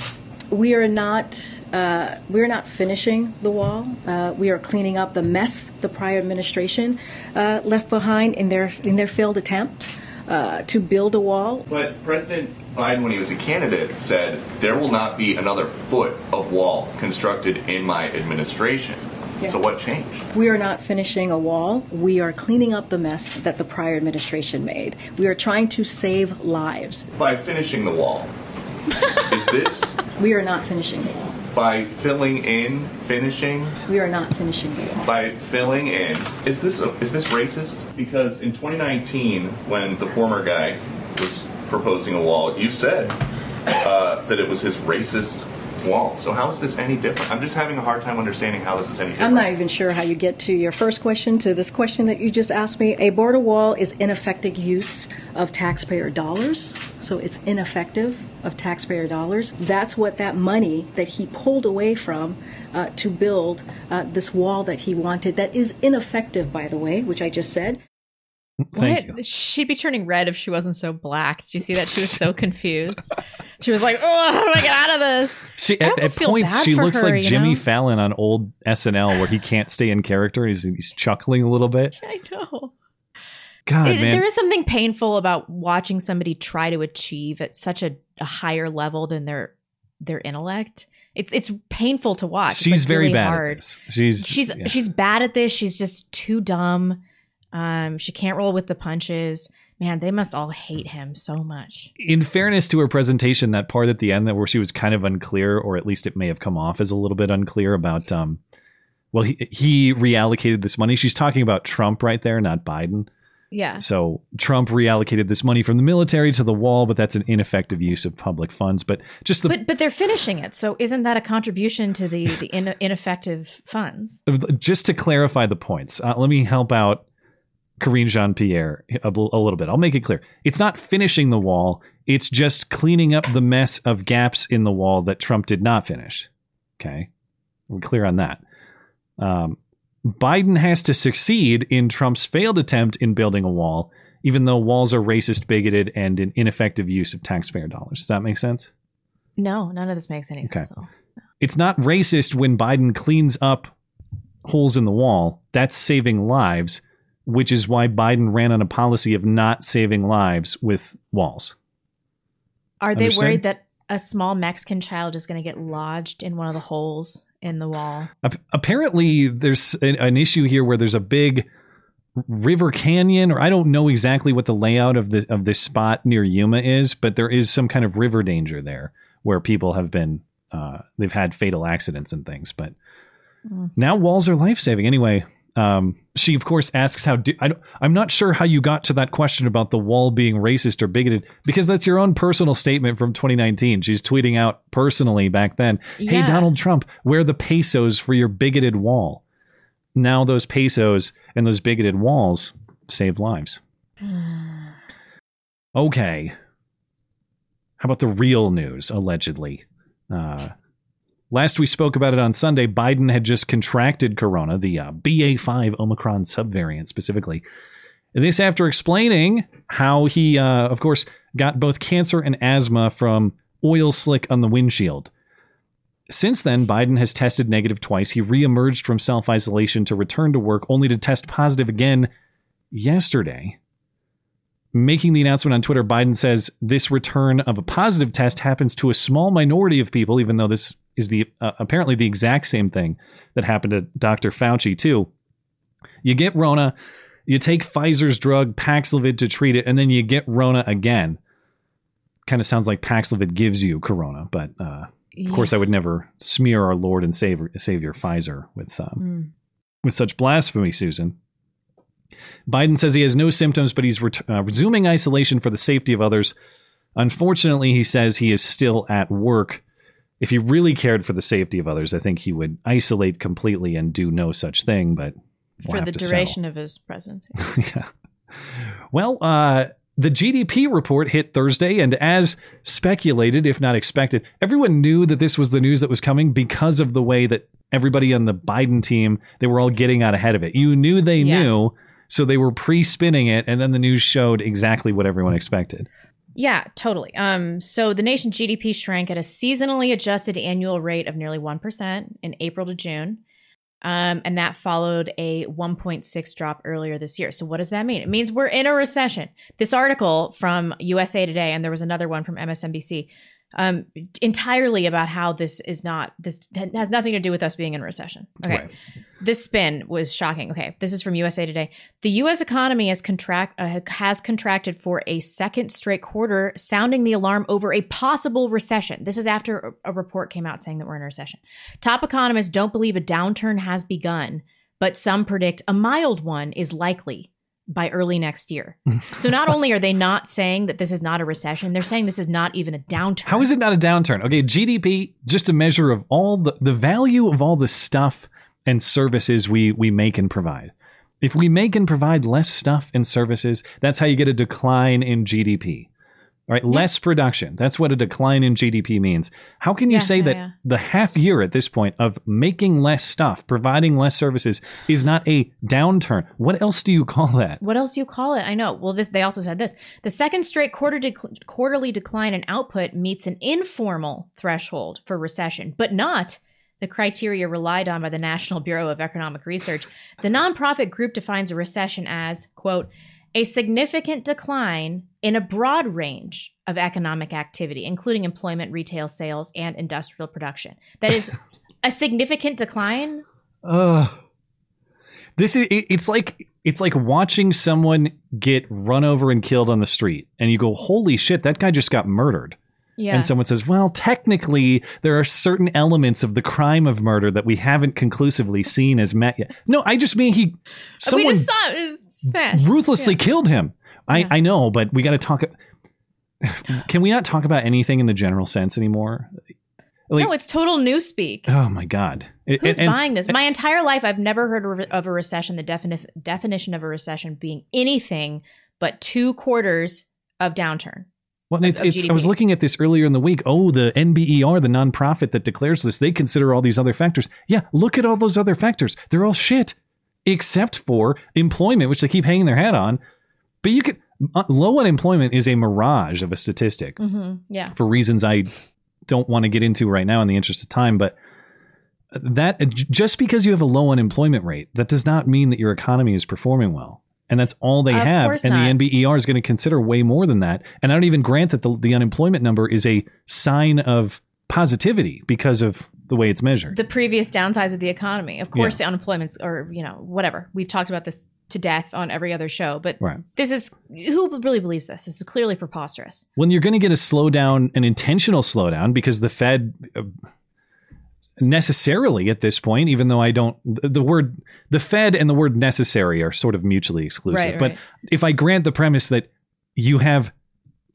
we are not uh, we are not finishing the wall. Uh, we are cleaning up the mess the prior administration uh, left behind in their in their failed attempt uh, to build a wall. But President Biden, when he was a candidate, said there will not be another foot of wall constructed in my administration. Yeah. So what changed? We are not finishing a wall. We are cleaning up the mess that the prior administration made. We are trying to save lives. By finishing the wall. is this We are not finishing the wall. by filling in, finishing, We are not finishing the wall. by filling in. Is this is this racist? Because in 2019, when the former guy was proposing a wall, you said uh, that it was his racist wall. So how is this any different? I'm just having a hard time understanding how this is any different. I'm not even sure how you get to your first question, to this question that you just asked me. A border wall is ineffective use of taxpayer dollars, so it's ineffective of taxpayer dollars. That's what that money that he pulled away from uh, to build uh, this wall that he wanted, that is ineffective, by the way, which I just said. Thank what? She'd be turning red if she wasn't so black. Did you see that? She was so confused. She was like, "Oh, how do I get out of this?" She, at, almost at points, she looks her, like Jimmy know? Fallon on old SNL, where he can't stay in character. He's, he's chuckling a little bit. I know. God, It- man. there is something painful about watching somebody try to achieve at such a, a higher level than their their intellect. It's it's painful to watch. She's like, very really bad hard. at this. She's she's yeah. she's bad at this. She's just too dumb. Um, she can't roll with the punches. Man, they must all hate him so much. in fairness to her presentation, that part at the end that where she was kind of unclear, or at least it may have come off as a little bit unclear about, um, well, he, he reallocated this money. She's talking about Trump right there, not Biden. Yeah. So Trump reallocated this money from the military to the wall, but that's an ineffective use of public funds. But just the But but they're finishing it. So isn't that a contribution to the the in, ineffective funds? just to clarify the points, uh, let me help out Karine Jean Pierre a, a little bit. I'll make it clear. It's not finishing the wall, it's just cleaning up the mess of gaps in the wall that Trump did not finish. Okay. We're clear on that. Um, Biden has to succeed in Trump's failed attempt in building a wall, even though walls are racist, bigoted, and an ineffective use of taxpayer dollars. Does that make sense? No, none of this makes any Okay. sense. It's not racist when Biden cleans up holes in the wall. That's saving lives, which is why Biden ran on a policy of not saving lives with walls. Are they Understood? worried that a small Mexican child is going to get lodged in one of the holes in the wall? Apparently, there's an, an issue here where there's a big river canyon, or I don't know exactly what the layout of the of this spot near Yuma is, but there is some kind of river danger there where people have been uh, they've had fatal accidents and things. But now walls are life saving. Anyway, um, she of course asks how do, I I'm not sure how you got to that question about the wall being racist or bigoted because that's your own personal statement from 2019. She's tweeting out personally back then, "Hey Donald Trump, where are the pesos for your bigoted wall?" Now those pesos and those bigoted walls save lives. Okay. How about the real news, allegedly? Uh, last we spoke about it on Sunday, Biden had just contracted corona, the uh, BA5 Omicron subvariant specifically. This after explaining how he, uh, of course, got both cancer and asthma from oil slick on the windshield. Since then, Biden has tested negative twice. He reemerged from self isolation to return to work, only to test positive again yesterday. Making the announcement on Twitter, Biden says this return of a positive test happens to a small minority of people, even though this is the uh, apparently the exact same thing that happened to Dr. Fauci too. You get Rona, you take Pfizer's drug Paxlovid to treat it, and then you get Rona again. Kind of sounds like Paxlovid gives you Corona, but uh, of course, I would never smear our Lord and Savior, Savior Pfizer with um, Mm. with such blasphemy, Susan. Biden says he has no symptoms, but he's ret- uh, resuming isolation for the safety of others. Unfortunately, he says he is still at work. If he really cared for the safety of others, I think he would isolate completely and do no such thing. But we'll for the to settle. duration of his presidency. yeah. Well, uh, the GDP report hit Thursday, and as speculated, if not expected, everyone knew that this was the news that was coming because of the way that everybody on the Biden team they were all getting out ahead of it. You knew they Yeah. knew, so they were pre-spinning it, and then the news showed exactly what everyone expected. Yeah, totally. Um, so the nation's GDP shrank at a seasonally adjusted annual rate of nearly 1% in April to June. Um, and that followed a 1.6 drop earlier this year. So what does that mean? It means we're in a recession. This article from USA Today, and there was another one from MSNBC, um, entirely about how this is not this has nothing to do with us being in recession. Okay, Right. this spin was shocking. Okay, this is from USA Today. The U.S. economy has contract uh, has contracted for a second straight quarter, sounding the alarm over a possible recession. This is after a, a report came out saying that we're in a recession. Top economists don't believe a downturn has begun, but some predict a mild one is likely by early next year. so not only are they not saying that this is not a recession, they're saying this is not even a downturn. How is it not a downturn? Okay, GDP, just a measure of all the, the value of all the stuff and services we we make and provide. If we make and provide less stuff and services, that's how you get a decline in GDP. Right, less production. That's what a decline in GDP means. How can you Yeah, say yeah, that yeah. the half year at this point of making less stuff, providing less services is not a downturn? What else do you call that? What else do you call it? I know. Well, this they also said this. The second straight quarter dec- quarterly decline in output meets an informal threshold for recession, but not the criteria relied on by the National Bureau of Economic Research. The nonprofit group defines a recession as, quote, a significant decline in a broad range of economic activity, including employment, retail sales, and industrial production. That is a significant decline. Ugh. This is it's like it's like watching someone get run over and killed on the street and you go holy shit that guy just got murdered. Yeah. And someone says, "Well, technically there are certain elements of the crime of murder that we haven't conclusively seen as met yet." No, I just mean he we just saw smashed. ruthlessly killed him. I I know, but we got to talk Can we not talk about anything in the general sense anymore? Like, no, it's total newspeak. oh my god. It- Who's and- buying this? My entire life, I've never heard of a- recession. The defini- definition of a recession being anything but two quarters of downturn. Well, it's, of it's, I was looking at this earlier in the week. Oh, the NBER, the nonprofit that declares this, they consider all these other factors. Yeah, look at all those other factors. They're all shit, except for employment, which they keep hanging their hat on. But you could, uh, low unemployment is a mirage of a statistic Mm-hmm. Yeah. for reasons I don't want to get into right now in the interest of time. But that just because you have a low unemployment rate, that does not mean that your economy is performing well. And that's all they Of have. And not. the NBER is going to consider way more than that. And I don't even grant that the, the unemployment number is a sign of positivity because of the way it's measured. The previous downsides of the economy. Of course, the unemployment's or you know whatever. We've talked about this to death on every other show, but Right. this is who really believes this? This is clearly preposterous. when you're going to get a slowdown, an intentional slowdown, because the Fed uh, necessarily at this point, even though I don't, the word, the Fed and the word necessary are sort of mutually exclusive. Right, but right. if I grant the premise that you have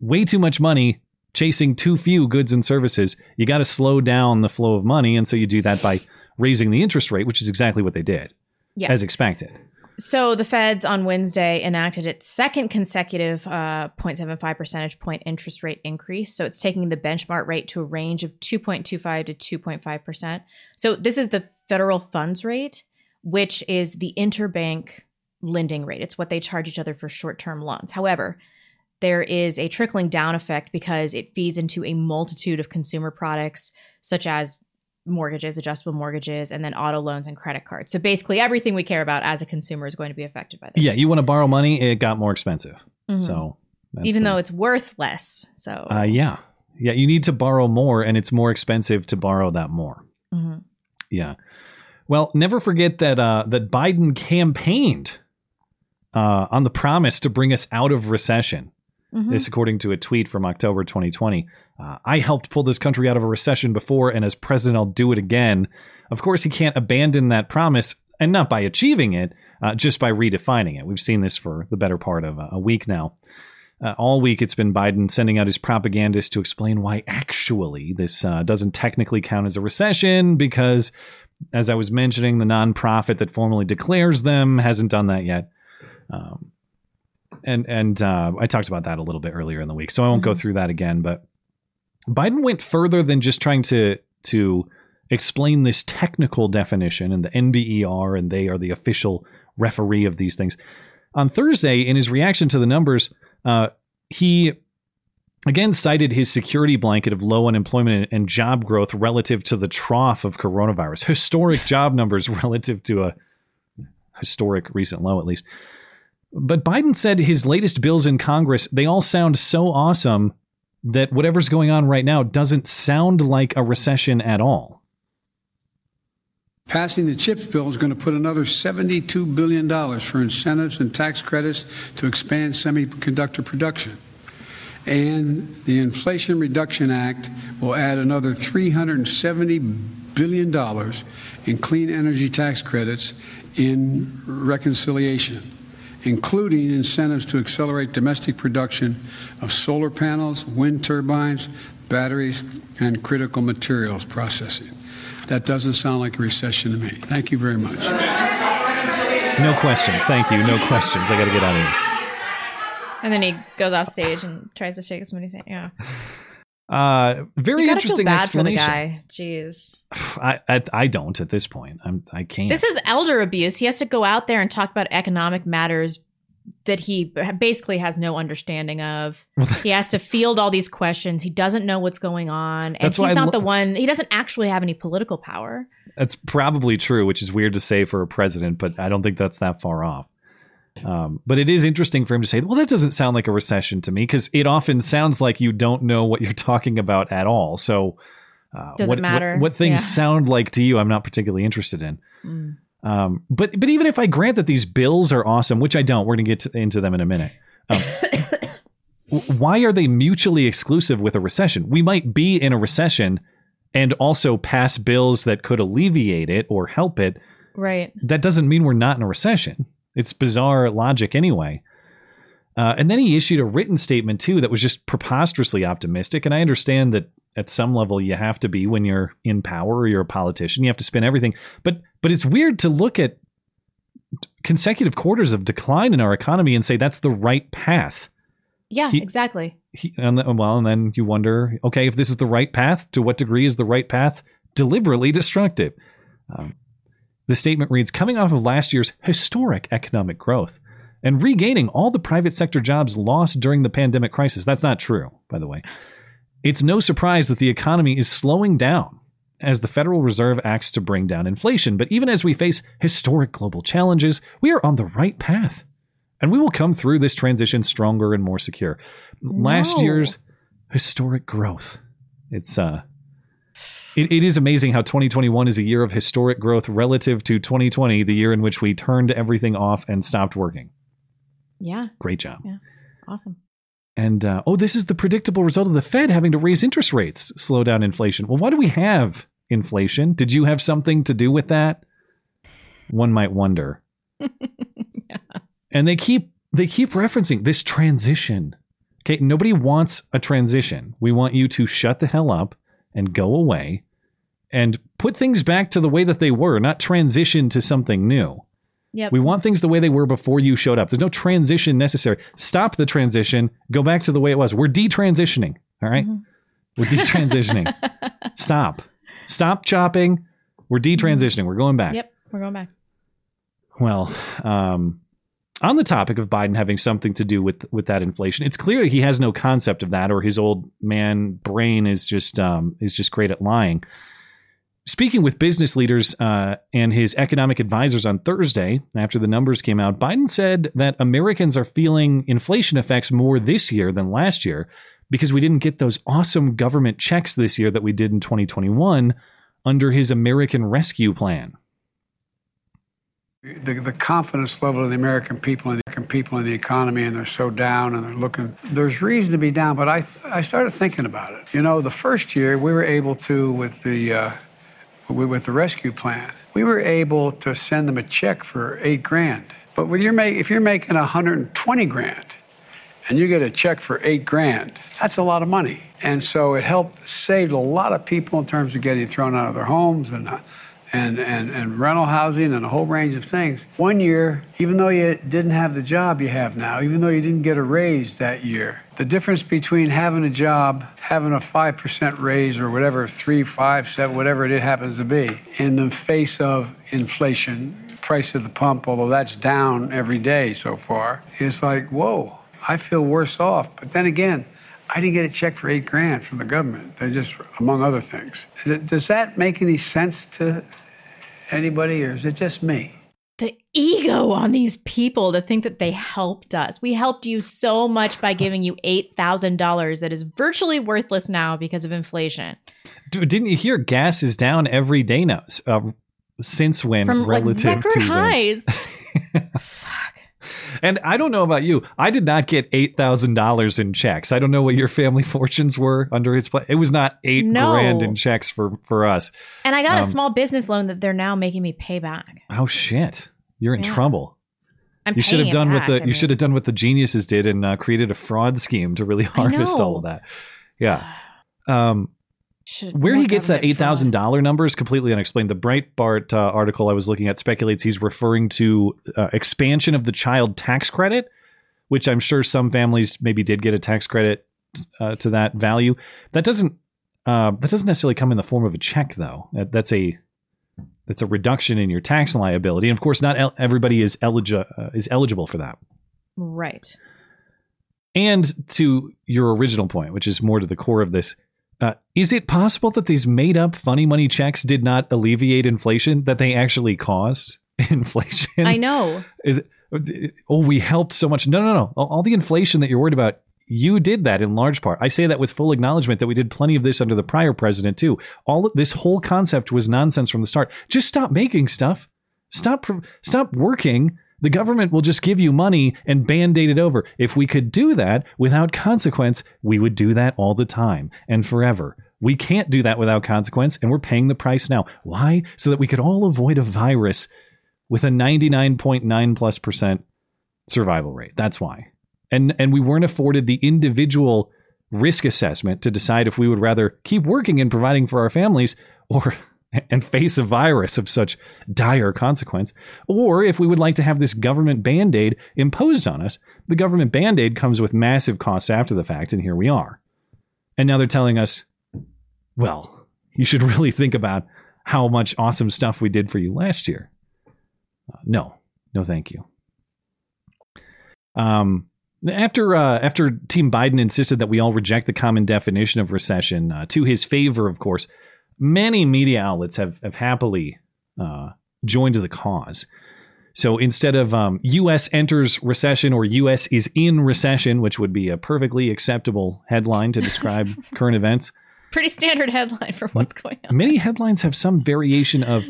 way too much money chasing too few goods and services, you got to slow down the flow of money. And so you do that by raising the interest rate, which is exactly what they did, Yeah. as expected. So the Feds on Wednesday enacted its second consecutive uh, 0.75 percentage point interest rate increase. So it's taking the benchmark rate to a range of 2.25 to 2.5 percent. So this is the federal funds rate, which is the interbank lending rate. It's what they charge each other for short term loans. However, there is a trickling down effect because it feeds into a multitude of consumer products such as mortgages, adjustable mortgages, and then auto loans and credit cards. So basically, everything we care about as a consumer is going to be affected by this. Yeah, you want to borrow money, it got more expensive. Mhm. So that's even the- though it's worth less. So uh, yeah, yeah, you need to borrow more, and it's more expensive to borrow that more. Mhm. Yeah. Well, never forget that uh, that Biden campaigned uh, on the promise to bring us out of recession. Mhm. This, according to a tweet from October 2020. Uh, I helped pull this country out of a recession before, and as president, I'll do it again. Of course, he can't abandon that promise, and not by achieving it, uh, just by redefining it. We've seen this for the better part of a, a week now. Uh, all week, it's been Biden sending out his propagandists to explain why actually this uh, doesn't technically count as a recession because, as I was mentioning, the nonprofit that formally declares them hasn't done that yet. Um, and and uh, I talked about that a little bit earlier in the week, so I won't go through that again. But Biden went further than just trying to to explain this technical definition and the NBER, and they are the official referee of these things. On Thursday, in his reaction to the numbers, uh, he again cited his security blanket of low unemployment and job growth relative to the trough of coronavirus, historic job numbers relative to a historic recent low, at least. But Biden said his latest bills in Congress, they all sound so awesome that whatever's going on right now doesn't sound like a recession at all. Passing the CHIPS bill is going to put another $72 billion for incentives and tax credits to expand semiconductor production. And the Inflation Reduction Act will add another $370 billion in clean energy tax credits in reconciliation, including incentives to accelerate domestic production of solar panels, wind turbines, batteries, and critical materials processing. That doesn't sound like a recession to me. Thank you very much. No questions. Thank you. No questions. I got to get out of here. And then he goes off stage and tries to shake somebody's hand. Yeah. Uh, very interesting explanation. For the guy. Jeez. I, I I don't at this point. I'm I can't. This is elder abuse. He has to go out there and talk about economic matters that he basically has no understanding of. he has to field all these questions. He doesn't know what's going on. And That's he's not lo- the one, he doesn't actually have any political power. That's probably true, which is weird to say for a president, but I don't think that's that far off. Um, but it is interesting for him to say, well, that doesn't sound like a recession to me, because it often sounds like you don't know what you're talking about at all. So, uh, Doesn't what, what- matter. What, things Yeah. sound like to you, I'm not particularly interested in. Mm. Um, but but even if I grant that these bills are awesome, which I don't, we're going to get into them in a minute. Um, why are they mutually exclusive with a recession? We might be in a recession and also pass bills that could alleviate it or help it. Right. That doesn't mean we're not in a recession. It's bizarre logic anyway. Uh, and then he issued a written statement too that was just preposterously optimistic. And I understand that at some level you have to be when you're in power or you're a politician. You have to spin everything. But but it's weird to look at consecutive quarters of decline in our economy and say that's the right path. Yeah, He- exactly. He, and the, well, and then you wonder, okay, if this is the right path, to what degree is the right path deliberately destructive? Um, the statement reads Coming off of last year's historic economic growth and regaining all the private sector jobs lost during the pandemic crisis. That's not true, by the way. It's no surprise that the economy is slowing down as the Federal Reserve acts to bring down inflation. But even as we face historic global challenges, we are on the right path. And we will come through this transition stronger and more secure. Last No. year's historic growth. It's uh it, it is amazing how 2021 is a year of historic growth relative to 2020, the year in which we turned everything off and stopped working. Yeah. Great job. Yeah. Awesome. And uh, oh, this is the predictable result of the Fed having to raise interest rates, slow down inflation. Well, why do we have inflation? Did you have something to do with that? One might wonder. yeah. And they keep they keep referencing this transition. Okay, nobody wants a transition. We want you to shut the hell up and go away and put things back to the way that they were, not transition to something new. Yep. We want things the way they were before you showed up. There's no transition necessary. Stop the transition. Go back to the way it was. We're detransitioning. All right? We're detransitioning. Stop. Stop chopping. We're detransitioning. We're going back. Yep. We're going back. Well, um, on the topic of Biden having something to do with with that inflation, it's clear he has no concept of that, or his old man brain is just um, is just great at lying. Speaking with business leaders uh, and his economic advisors on Thursday, after the numbers came out, Biden said that Americans are feeling inflation effects more this year than last year because we didn't get those awesome government checks this year that we did in 2021 under his American Rescue Plan. The, the confidence level of the American people and the American people in the economy, and they're so down and they're looking. There's reason to be down, but I I started thinking about it. You know, the first year we were able to with the uh, with the rescue plan, we were able to send them a check for eight grand. But with your make, if you're making 120 grand, and you get a check for eight grand, that's a lot of money. And so it helped save a lot of people in terms of getting thrown out of their homes and. Uh, and, and, and rental housing and a whole range of things. One year, even though you didn't have the job you have now, even though you didn't get a raise that year, the difference between having a job, having a 5% raise or whatever, three, three, five, seven, whatever it happens to be, in the face of inflation, price of the pump, although that's down every day so far, it's like, whoa, I feel worse off. But then again, I didn't get a check for eight grand from the government. They just, among other things. Does that make any sense to anybody, or is it just me? The ego on these people to think that they helped us. We helped you so much by giving you $8,000 that is virtually worthless now because of inflation. Dude, didn't you hear gas is down every day now? Uh, since when From relative like record to when? highs. And I don't know about you. I did not get eight thousand dollars in checks. I don't know what your family fortunes were under his plan. It was not eight No. grand in checks for for us. And I got a Um, small business loan that they're now making me pay back. Oh shit! You're in Yeah. trouble. I'm you should have done what the I you should have done what the geniuses did and uh, created a fraud scheme to really harvest all of that. Yeah. Um, Should- where he gets that eight thousand dollar number is completely unexplained. The Breitbart uh, article I was looking at speculates he's referring to uh, expansion of the child tax credit, which I'm sure some families maybe did get a tax credit uh, to that value. That doesn't uh, that doesn't necessarily come in the form of a check though. That, that's a that's a reduction in your tax liability, and of course, not el- everybody is eligible uh, is eligible for that. Right. And to your original point, which is more to the core of this, uh, is it possible that these made up funny money checks did not alleviate inflation, that they actually caused inflation? I know. Is it, oh, we helped so much. No, no, no. All, the inflation that you're worried about, you did that in large part. I say that with full acknowledgement that we did plenty of this under the prior president too. All this whole concept was nonsense from the start. Just stop making stuff. Stop stop working. The government will just give you money and band-aid it over. If we could do that without consequence, we would do that all the time and forever. We can't do that without consequence, and we're paying the price now. Why? So that we could all avoid a virus with a 99.9 plus percent survival rate. That's why. And and we weren't afforded the individual risk assessment to decide if we would rather keep working and providing for our families or and face a virus of such dire consequence or if we would like to have this government band-aid imposed on us. The government band-aid comes with massive costs after the fact and here we are. And now they're telling us, well, you should really think about how much awesome stuff we did for you last year. Uh, no, no, thank you. Um, after uh, after Team Biden insisted that we all reject the common definition of recession, uh, to his favor, of course, many media outlets have have happily uh, joined the cause. So instead of um, U.S. enters recession or U.S. is in recession, which would be a perfectly acceptable headline to describe current events, Pretty standard headline for what's going on. many headlines have some variation of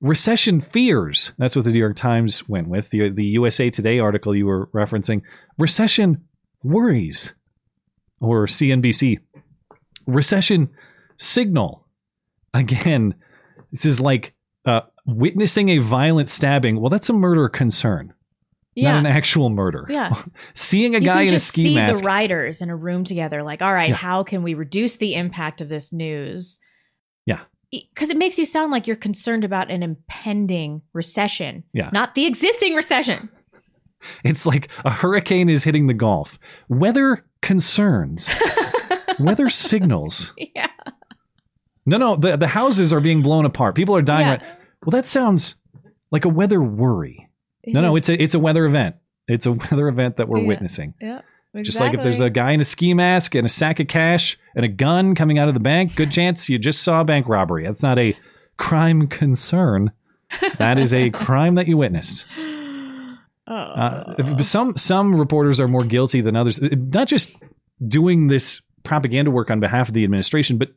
recession fears. That's what the New York Times went with. The, the USA Today article you were referencing, recession worries. Or CNBC, recession signal. Again, this is like uh, witnessing a violent stabbing. Well, that's a murder concern, Yeah. not an actual murder. Yeah. Seeing a you guy in a just ski see mask. the writers in a room together, like, all right, Yeah. how can we reduce the impact of this news? yeah. Because it makes you sound like you're concerned about an impending recession, Yeah. not the existing recession. It's like a hurricane is hitting the Gulf. Weather concerns, weather signals. Yeah. No, no, the, the houses are being blown apart. People are dying. Yeah. Right. Well, that sounds like a weather worry. It no, no, it's a it's a weather event. It's a weather event that we're Yeah. witnessing. Yeah. Exactly. Just like if there's a guy in a ski mask and a sack of cash and a gun coming out of the bank, good chance you just saw a bank robbery. That's not a crime concern. That is a crime that you witnessed. Uh, some some reporters are more guilty than others. Not just doing this propaganda work on behalf of the administration, but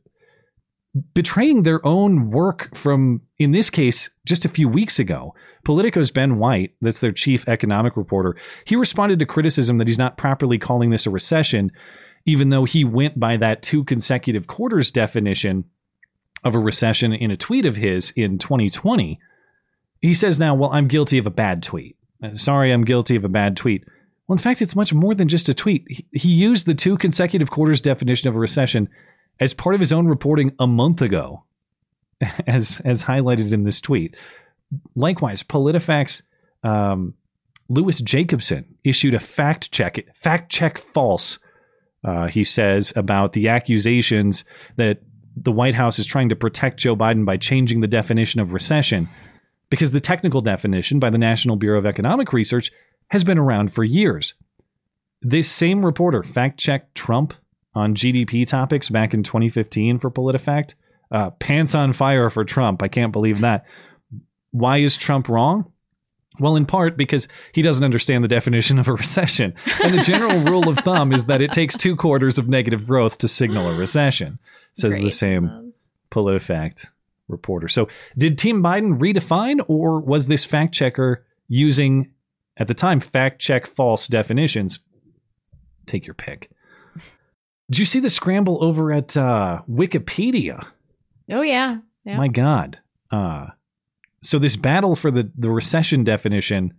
betraying their own work from, in this case, just a few weeks ago. Politico's Ben White, that's their chief economic reporter, he responded to criticism that he's not properly calling this a recession, even though he went by that two consecutive quarters definition of a recession in a tweet of his in 2020. He says now, well, I'm guilty of a bad tweet. Uh, Sorry, I'm guilty of a bad tweet. Well, in fact, it's much more than just a tweet. He, he used the two consecutive quarters definition of a recession as part of his own reporting a month ago, as as highlighted in this tweet. Likewise, PolitiFact's um, Louis Jacobson issued a fact check, fact check false. Uh, he says about the accusations that the White House is trying to protect Joe Biden by changing the definition of recession, because the technical definition by the National Bureau of Economic Research has been around for years. This same reporter fact checked Trump on GDP topics back in 2015 for PolitiFact. Uh, pants on fire for Trump. I can't believe that. Why is Trump wrong? Well, in part because he doesn't understand the definition of a recession. And the general rule of thumb is that it takes two quarters of negative growth to signal a recession, says the same PolitiFact reporter. So, did Team Biden redefine, or was this fact checker using, at the time, fact check false definitions? Take your pick. Did you see the scramble over at uh, Wikipedia? Oh yeah. Yeah. My God. Uh, so this battle for the, the recession definition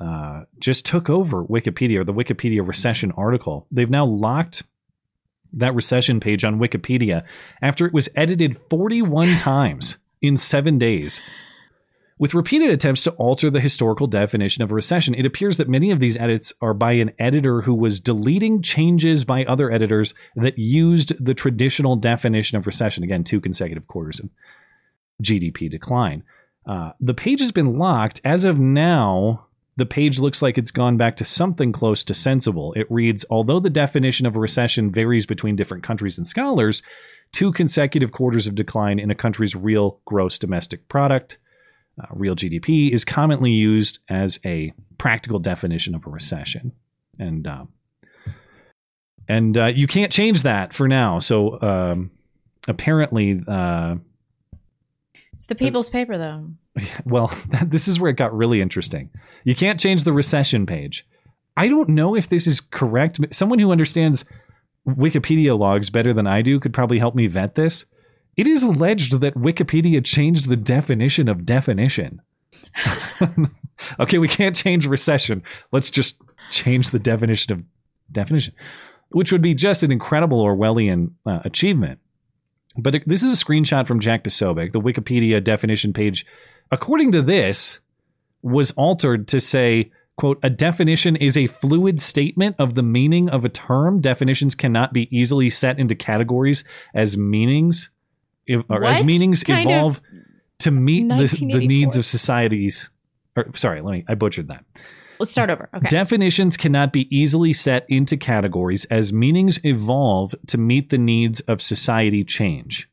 uh, just took over Wikipedia, or the Wikipedia recession article. They've now locked that recession page on Wikipedia after it was edited 41 times in seven days. With repeated attempts to alter the historical definition of a recession, it appears that many of these edits are by an editor who was deleting changes by other editors that used the traditional definition of recession. Again, two consecutive quarters of GDP decline. Uh, the page has been locked. As of now, the page looks like it's gone back to something close to sensible. It reads Although the definition of a recession varies between different countries and scholars, two consecutive quarters of decline in a country's real gross domestic product, uh, real GDP, is commonly used as a practical definition of a recession. And uh, and uh, you can't change that for now. So um, apparently, uh, It's the people's paper though. well, this is where it got really interesting. You can't change the recession page. I don't know if this is correct. Someone who understands Wikipedia logs better than I do could probably help me vet this. It is alleged that Wikipedia changed the definition of definition. okay, we can't change recession. Let's just change the definition of definition, which would be just an incredible Orwellian uh, achievement. But it- this is a screenshot from Jack Posobiec. The Wikipedia definition page, according to this, was altered to say, quote, a definition is a fluid statement of the meaning of a term. Definitions cannot be easily set into categories as meanings if- or uh, as meanings kind evolve to meet the, the needs of societies. Or, sorry, let me I butchered that. Let's start over. Okay. Definitions cannot be easily set into categories as meanings evolve to meet the needs of society change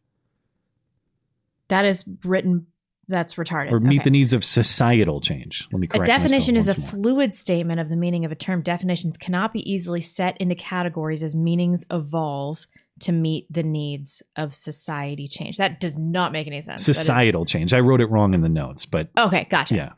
that is written. That's retarded. or meet Okay. the needs of societal change. Let me A definition is a more. fluid statement of the meaning of a term. Definitions cannot be easily set into categories as meanings evolve to meet the needs of society change. That does not make any sense. That is- societal change. I wrote it wrong in the notes, but okay, gotcha. yeah.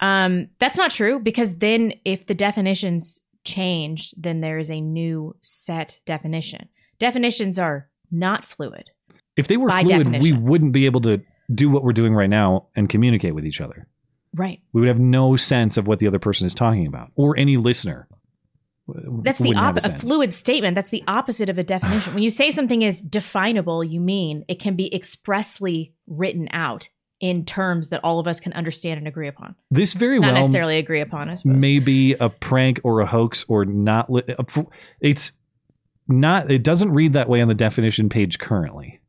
Um, that's not true because then if the definitions change, then there is a new set definition. Definitions are not fluid. If they were fluid, definition. we wouldn't be able to do what we're doing right now and communicate with each other. Right. We would have no sense of what the other person is talking about, or any listener. That's the opposite. A fluid statement. That's the opposite of a definition. when you say something is definable, you mean it can be expressly written out in terms that all of us can understand and agree upon. This very Not well necessarily agree upon, suppose. may be a prank or a hoax or not. Li- uh, it's not. It doesn't read that way on the definition page currently.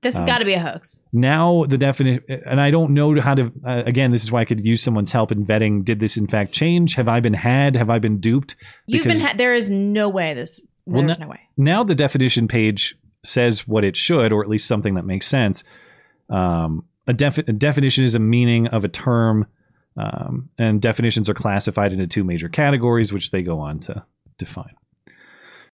This has Um, got to be a hoax. now the definite and i don't know how to uh, again this is why i could use someone's help in vetting did this in fact change have i been had have i been duped You've been. Ha- there is no way this. Well, there's no- no way. now the definition page says what it should or at least something that makes sense um, a, defi- a definition is a meaning of a term um, and definitions are classified into two major categories which they go on to define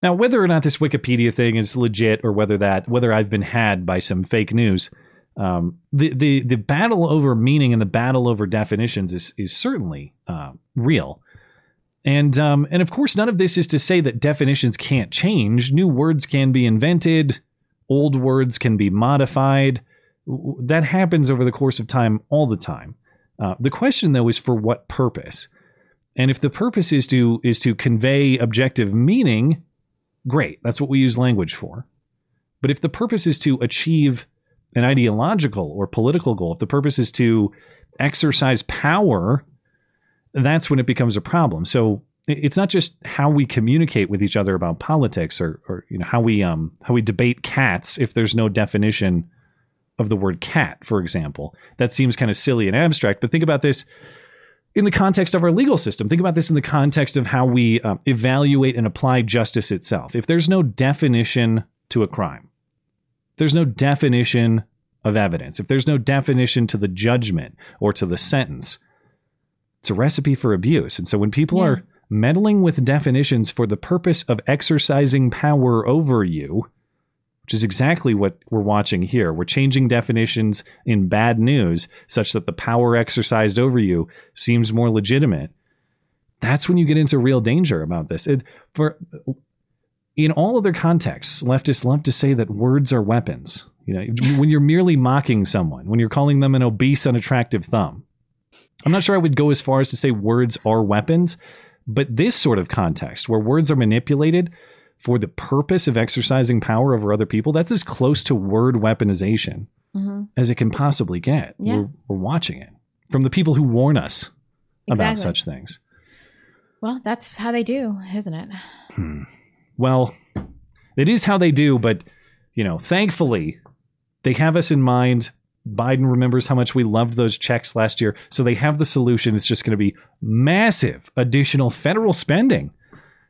now whether or not this wikipedia thing is legit or whether that whether i've been had by some fake news um, the, the the battle over meaning and the battle over definitions is is certainly uh, real and um, and of course, none of this is to say that definitions can't change. New words can be invented, old words can be modified. That happens over the course of time all the time. Uh, the question, though, is for what purpose? And if the purpose is to is to convey objective meaning, great. That's what we use language for. But if the purpose is to achieve an ideological or political goal, if the purpose is to exercise power, that's when it becomes a problem. So it's not just how we communicate with each other about politics or, or you know how we um how we debate cats if there's no definition of the word cat, for example. That seems kind of silly and abstract, but think about this in the context of our legal system. Think about this in the context of how we uh, evaluate and apply justice itself. If there's no definition to a crime, there's no definition of evidence, if there's no definition to the judgment or to the sentence, it's a recipe for abuse. And so when people Yeah. are meddling with definitions for the purpose of exercising power over you, which is exactly what we're watching here, we're changing definitions in bad news such that the power exercised over you seems more legitimate. That's when you get into real danger about this. It, for in all other contexts, leftists love to say that words are weapons. You know, when you're merely mocking someone, when you're calling them an obese, unattractive thumb, I'm not sure I would go as far as to say words are weapons, but this sort of context where words are manipulated for the purpose of exercising power over other people, that's as close to word weaponization Mhm. as it can possibly get. Yeah. We're, we're watching it from the people who warn us about such things. Well, that's how they do, isn't it? Well, it is how they do, but you know, thankfully, they have us in mind. Biden remembers how much we loved those checks last year, so they have the solution. It's just going to be massive additional federal spending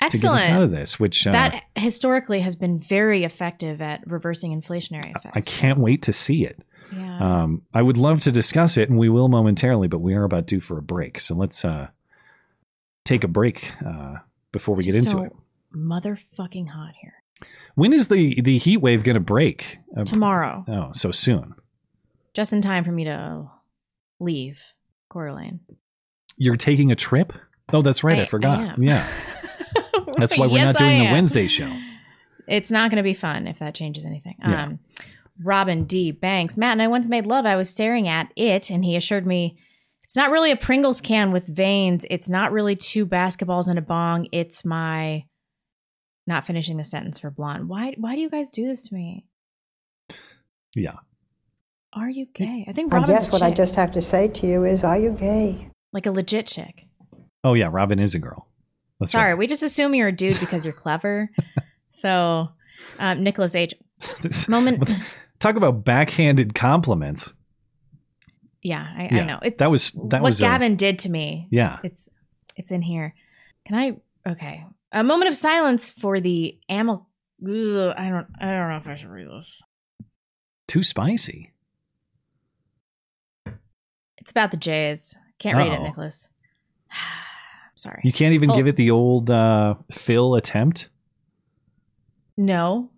to get us Excellent. out of this. Which uh, that historically has been very effective at reversing inflationary effects. I can't wait to see it. Yeah. Um, I would love to discuss it, and we will momentarily, but we are about due for a break. So let's uh, take a break uh, before we get Just into so it. Motherfucking hot here. When is the the heat wave going to break? Uh, Tomorrow. Oh, so soon. Just in time for me to leave Coeur d'Alene. You're taking a trip? Oh, that's right. I, I- I forgot. am. Yeah. That's why we're Yes, not doing the. Wednesday show. It's not going to be fun if that changes anything. Yeah. Um, Robin D. Banks. Matt and I once made love. I was staring at it, and he assured me it's not really a Pringles can with veins. It's not really two basketballs and a bong. It's my. Not finishing the sentence for blonde. Why? Why do you guys do this to me? Yeah. Are you gay? I think I Robin's guess a what I just have to say to you is, are you gay? like a legit chick. Oh yeah, Robin is a girl. That's Sorry, right. we just assume you're a dude because you're clever. so, um, Nicholas H. Moment. Talk about backhanded compliments. Yeah, I, Yeah, I know. It's that was- that what was a- Gavin did to me. Yeah. it's it's in here. Can I? Okay, a moment of silence for the. Ugh, I don't. I don't know if I should read this. Too spicy. It's about the Jays. Can't read it, Nicholas. Sorry. You can't even Oh, give it the old uh, Phil attempt. No,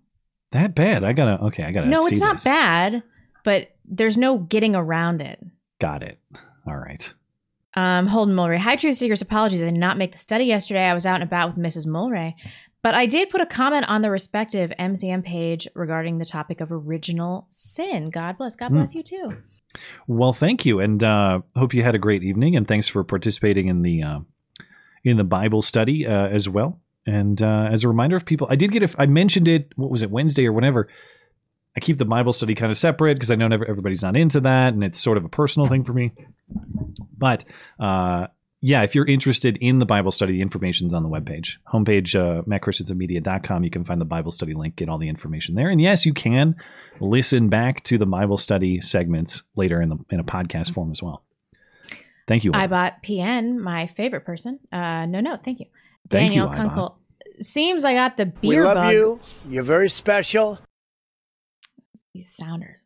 That bad? I gotta. Okay, I gotta. no, it's not this. bad, but there's no getting around it. Got it. All right. Um, Holden Mulray. Hi, Truth Seekers. Apologies. I did not make the study yesterday. I was out and about with Mrs. Mulray. But I did put a comment on the respective MCM page regarding the topic of original sin. God bless. God Hmm. bless you too. Well, thank you, and uh, hope you had a great evening. And thanks for participating in the uh, in the Bible study uh, as well. And uh, as a reminder of people, I did get. if I mentioned it. What was it Wednesday or whenever? I keep the Bible study kind of separate because I know never everybody's not into that, and it's sort of a personal thing for me. But uh, yeah, if you're interested in the Bible study, the information's on the webpage. Homepage, uh, mattchristiansenmedia.com. You can find the Bible study link, get all the information there. And yes, you can listen back to the Bible study segments later in the in a podcast form as well. Thank you. I bought PN, my favorite person. Uh, no, no, thank you. Thank you, Daniel Ibot. Kunkel. Seems I got the beer. Bug. We love bug. you. You're very special. These sounders.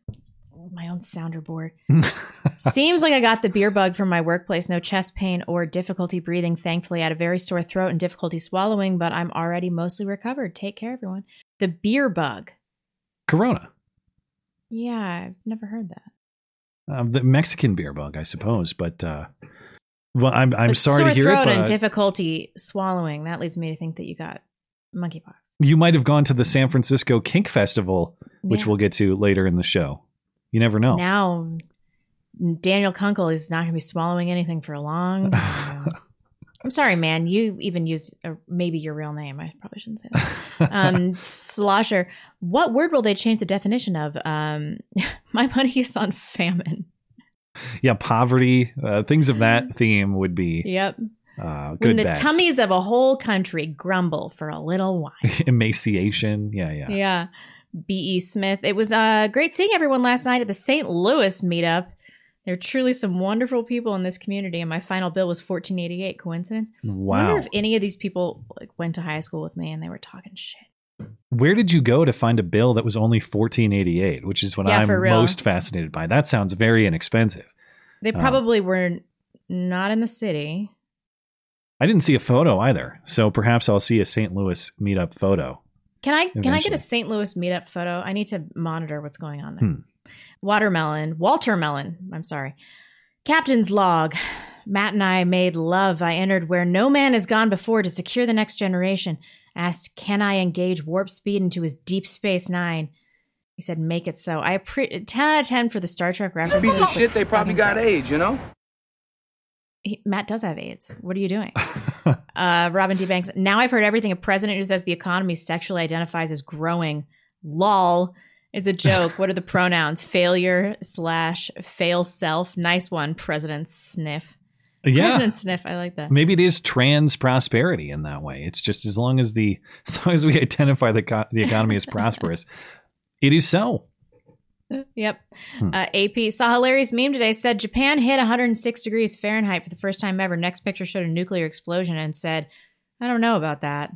My own sounder board. Seems like I got the beer bug from my workplace. No chest pain or difficulty breathing. Thankfully, I had a very sore throat and difficulty swallowing, but I'm already mostly recovered. Take care, everyone. The beer bug. Corona, Yeah, I've never heard that. Um, the Mexican beer bug, I suppose. But uh, well, I'm I'm But sorry to hear throat it. and difficulty swallowing. That leads me to think that you got monkeypox. you might have gone to the San Francisco Kink Festival, which Yeah. we'll get to later in the show. You never know. Now, Daniel Kunkel is not going to be swallowing anything for a long. I'm sorry, man. You even use uh, maybe your real name. I probably shouldn't say that. Um, Slosher, what word will they change the definition of? Um, my money is on famine. yeah, poverty, uh, things of that theme would be Yep. uh, When the bets. tummies of a whole country grumble for a little while. Emaciation. Yeah, yeah. Yeah. B.E. Smith. It was uh, great seeing everyone last night at the St. Louis meetup. There are truly some wonderful people in this community, and my final bill was fourteen eighty eight. Coincidence? I Wow. wonder if any of these people like went to high school with me and they were talking shit. Where did you go to find a bill that was only fourteen eighty eight, which is what Yeah, I'm most fascinated by? That sounds very inexpensive. They Um, probably were not in the city. I didn't see a photo either, so perhaps I'll see a St. Louis meetup photo. Can I can I get a St. Louis meetup photo? I need to monitor what's going on there. Hmm. Watermelon, Walter Melon. I'm sorry. Captain's log. Matt and I made love. I entered where no man has gone before to secure the next generation. Asked, can I engage warp speed into his Deep Space Nine? He said, make it so. I appre 10 out of 10 for the Star Trek reference. Piece of shit, they probably got gross. AIDS, you know? He, Matt does have AIDS. What are you doing? uh, Robin D. Banks. Now I've heard everything. A president who says the economy sexually identifies as growing. Lol. It's a joke. what are the pronouns? Failure slash fail self. Nice one, President Sniff. Yeah. President Sniff. I like that. Maybe it is trans prosperity in that way. It's just as long as the as long as we identify the co- the economy as prosperous, it is so. Yep. Hmm. Uh, AP saw hilarious meme today. Said Japan hit 106 degrees Fahrenheit for the first time ever. Next picture showed a nuclear explosion and said, "I don't know about that."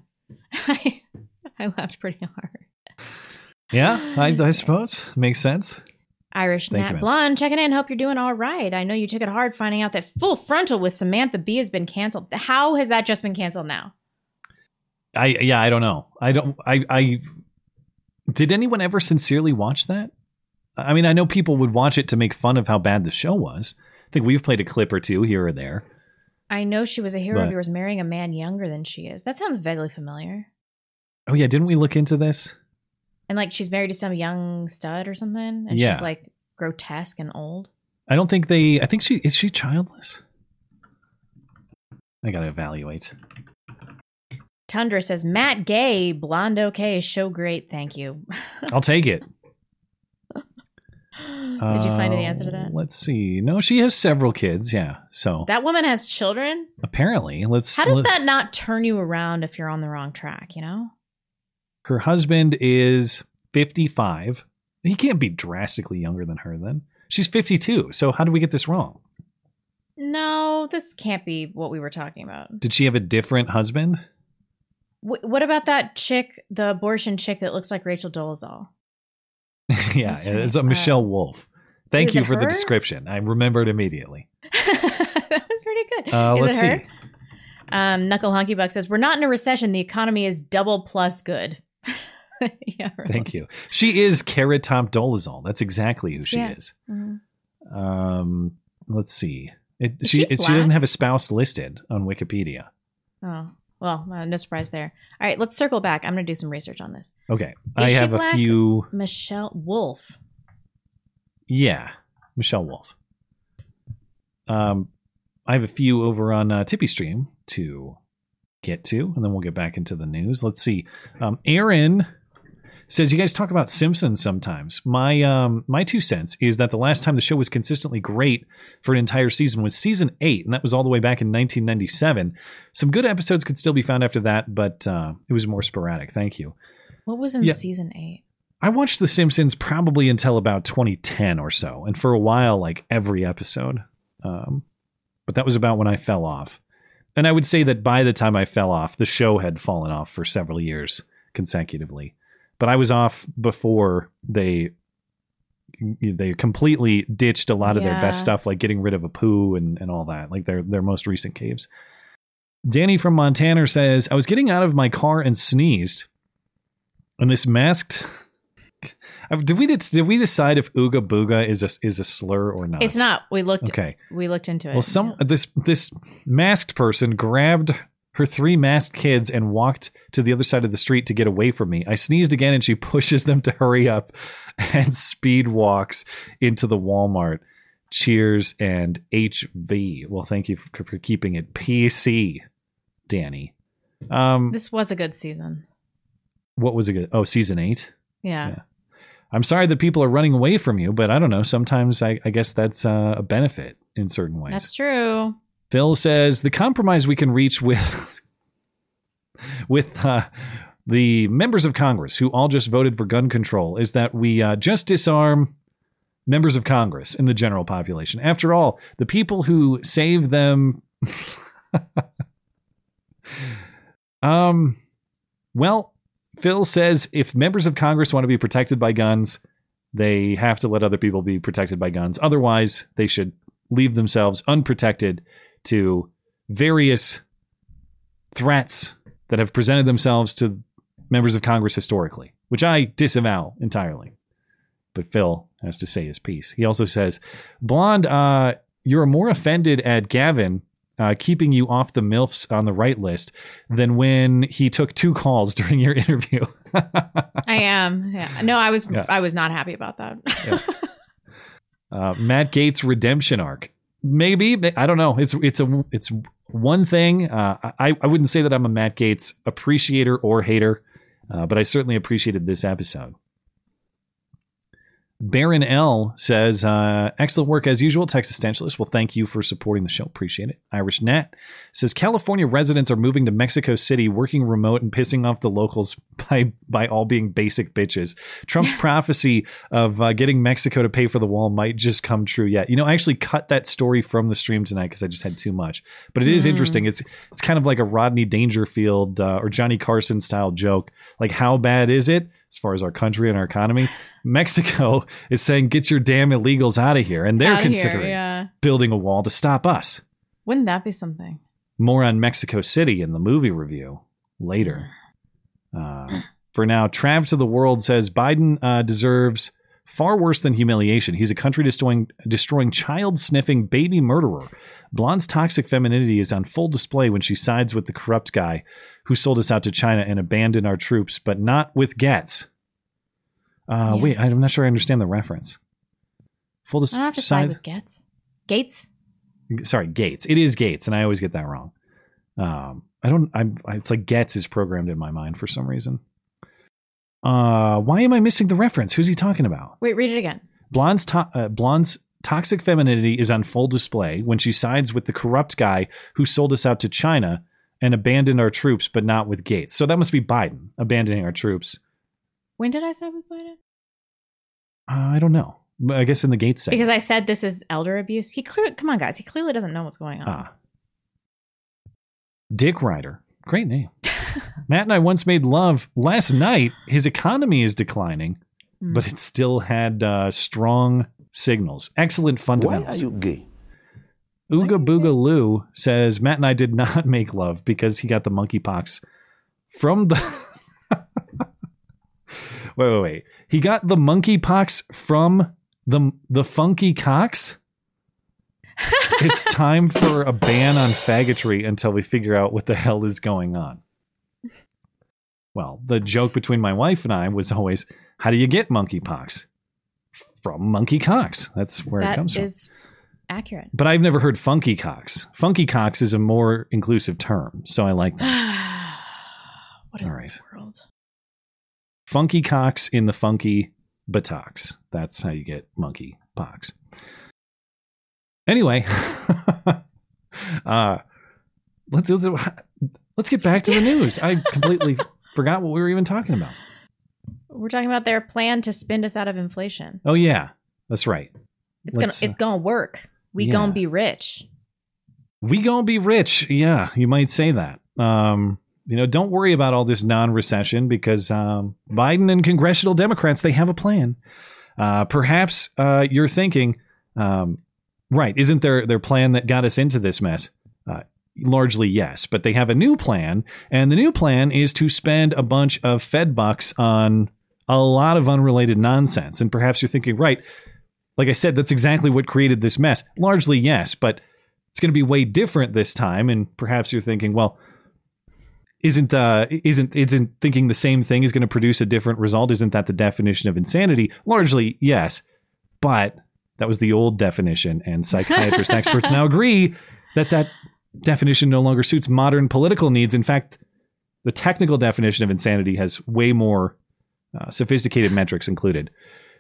I, I laughed pretty hard. Yeah, I, I suppose makes sense. Irish Thank you, Nat ma'am. Blonde checking in. Hope you're doing all right. I know you took it hard finding out that Full Frontal with Samantha Bee has been canceled. How has that just been canceled now? I yeah, I don't know. I don't. I I did anyone ever sincerely watch that? I mean, I know people would watch it to make fun of how bad the show was. I think we've played a clip or two here or there. I know she was a hero But- of yours marrying a man younger than she is. That sounds vaguely familiar. Oh yeah, didn't we look into this? And like she's married to some young stud or something, and Yeah. she's like grotesque and old. I don't think they. I think she is she childless. I gotta evaluate. Tundra says Matt Gay, blonde okay, show great, thank you. I'll take it. Did you find the uh, answer to that? Let's see. No, she has several kids. Yeah. So That woman has children. apparently, let's. How does let- that not turn you around if you're on the wrong track? You know. Her husband is fifty-five. He can't be drastically younger than her. Then she's fifty-two. So how did we get this wrong? No, this can't be what we were talking about. Did she have a different husband? Wh- what about that chick, the abortion chick that looks like Rachel Dolezal? yeah, it's a name? Michelle Uh, Wolf. Thank you for the description. I remembered immediately. that was pretty good. Uh, is let's it her? see. Um, Knuckle Honky Buck says, We're not in a recession. The economy is double plus good. yeah, right. Thank you. She is Carrot Top Dolezal. That's exactly who she Yeah. is. Mhm. Um, let's see. It, she she it, she doesn't have a spouse listed on Wikipedia. Oh, well, uh, no surprise there. All right, let's circle back. I'm going to do some research on this. Okay, Is I have a few. Michelle Wolf. Yeah, Michelle Wolf. Um, I have a few over on uh, TipeeeStream to get to, and then we'll get back into the news. Let's see. Um, Aaron says you guys talk about Simpsons sometimes. My um my two cents is that the last time the show was consistently great for an entire season was season eight, and that was all the way back in 1997. Some good episodes could still be found after that, but uh, it was more sporadic. Thank you. What was in Yeah. season eight? I watched The Simpsons probably until about 2010 or so, and for a while, like every episode. Um, but that was about when I fell off. And I would say that by the time I fell off, the show had fallen off for several years consecutively. But I was off before they they completely ditched a lot of their best stuff, like getting rid of Apu and, and all that, like their their most recent caves. Danny from Montana says, I was getting out of my car and sneezed. And this masked Uh, did we did we decide if ooga booga is a is a slur or not? It's not. We looked. Okay. We looked into it. Well, some this this masked person grabbed her three masked kids and walked to the other side of the street to get away from me. I sneezed again, and she pushes them to hurry up and speed walks into the Walmart. Cheers and HV. Well, thank you for, for keeping it PC, Danny. Um, This was a good season. what was it? good- Oh, season eight. Yeah. I'm sorry that people are running away from you, but I don't know. Sometimes I, I guess that's uh, a benefit in certain ways. That's true. Phil says the compromise we can reach with with uh, the members of Congress who all just voted for gun control is that we uh, just disarm members of Congress in the general population. After all, the people who save them. um, well, Phil says if members of Congress want to be protected by guns, they have to let other people be protected by guns. Otherwise, they should leave themselves unprotected to various threats that have presented themselves to members of Congress historically, which I disavow entirely. But Phil has to say his piece. He also says, Blonde, uh, you're more offended at Gavin uh, keeping you off the MILFs on the right list than when he took two calls during your interview. I am. Yeah. No, I was. Yeah. I was not happy about that. uh, Matt Gaetz redemption arc. Maybe I don't know. It's it's a it's one thing. Uh, I I wouldn't say that I'm a Matt Gaetz appreciator or hater, uh, but I certainly appreciated this episode. Baron L says, uh, excellent work as usual, Texas Essentialist. Well, thank you for supporting the show. Appreciate it. Irish Nat says, California residents are moving to Mexico City, working remote and pissing off the locals by, by all being basic bitches. Trump's prophecy of uh, getting Mexico to pay for the wall might just come true yet. You know, I actually cut that story from the stream tonight because I just had too much. But it is Mm. interesting. It's it's kind of like a Rodney Dangerfield uh, or Johnny Carson style joke. Like, how bad is it as far as our country and our economy? Mexico is saying, "Get your damn illegals out of here," and they're Outta here, considering yeah. building a wall to stop us. Wouldn't that be something? More on Mexico City in the movie review later. Uh, for now, Trav to the world says Biden uh, deserves far worse than humiliation. He's a country destroying, destroying, child sniffing baby murderer. Blonde's toxic femininity is on full display when she sides with the corrupt guy who sold us out to China and abandoned our troops, but not with Getz. Uh, Yeah. Wait, I'm not sure I understand the reference. Full I don't have to side with Gates. Gates. sorry, Gates. It is Gates, and I always get that wrong. Um, I don't. I'm. I- It's like Gates is programmed in my mind for some reason. Uh, why am I missing the reference? Who's he talking about? Wait, read it again. Blonde's to- uh, Blonde's toxic femininity is on full display when she sides with the corrupt guy who sold us out to China and abandoned our troops, but not with Gaetz. So that must be Biden abandoning our troops. When did I side with Biden? Uh, I don't know. But I guess in the Gaetz segment. Because I said this is elder abuse. He clearly, come on, guys. He clearly doesn't know what's going on. Ah. Dick Ryder. Great name. Matt and I once made love last night. His economy is declining, Hmm. but it still had uh, strong signals. Excellent fundamentals. Why are you gay? Ooga Booga Lou says Matt and I did not make love because he got the monkeypox from the. wait, wait, wait. He got the monkeypox from the the funky cocks. it's time for a ban on faggotry until we figure out what the hell is going on. Well, the joke between my wife and I was always, "How do you get monkeypox?" From monkey cocks. That's where it That comes from. is accurate. But I've never heard funky cocks. Funky cocks is a more inclusive term, so I like that. what is All this world? Funky cocks in the funky buttocks. That's how you get monkey pox. Anyway, uh, let's, let's let's get back to the news. I completely forgot what we were even talking about. We're talking about their plan to spin us out of inflation. Oh yeah, that's right. It's Let's, gonna it's gonna work. We yeah. gonna be rich. we gonna be rich. Yeah, you might say that. Um, you know, don't worry about all this non-recession because um, Biden and congressional Democrats they have a plan. Uh, perhaps uh, you're thinking, um, right? Isn't their their plan that got us into this mess? Uh, largely yes, but they have a new plan, and the new plan is to spend a bunch of Fed bucks on a lot of unrelated nonsense. And perhaps you're thinking, right? Like I said, that's exactly what created this mess. Largely yes, but it's going to be way different this time. And perhaps you're thinking, well, isn't uh isn't isn't thinking the same thing is going to produce a different result? Isn't that the definition of insanity? Largely yes, but that was the old definition, and psychiatrist experts now agree that that definition no longer suits modern political needs. In fact, the technical definition of insanity has way more uh, sophisticated metrics included.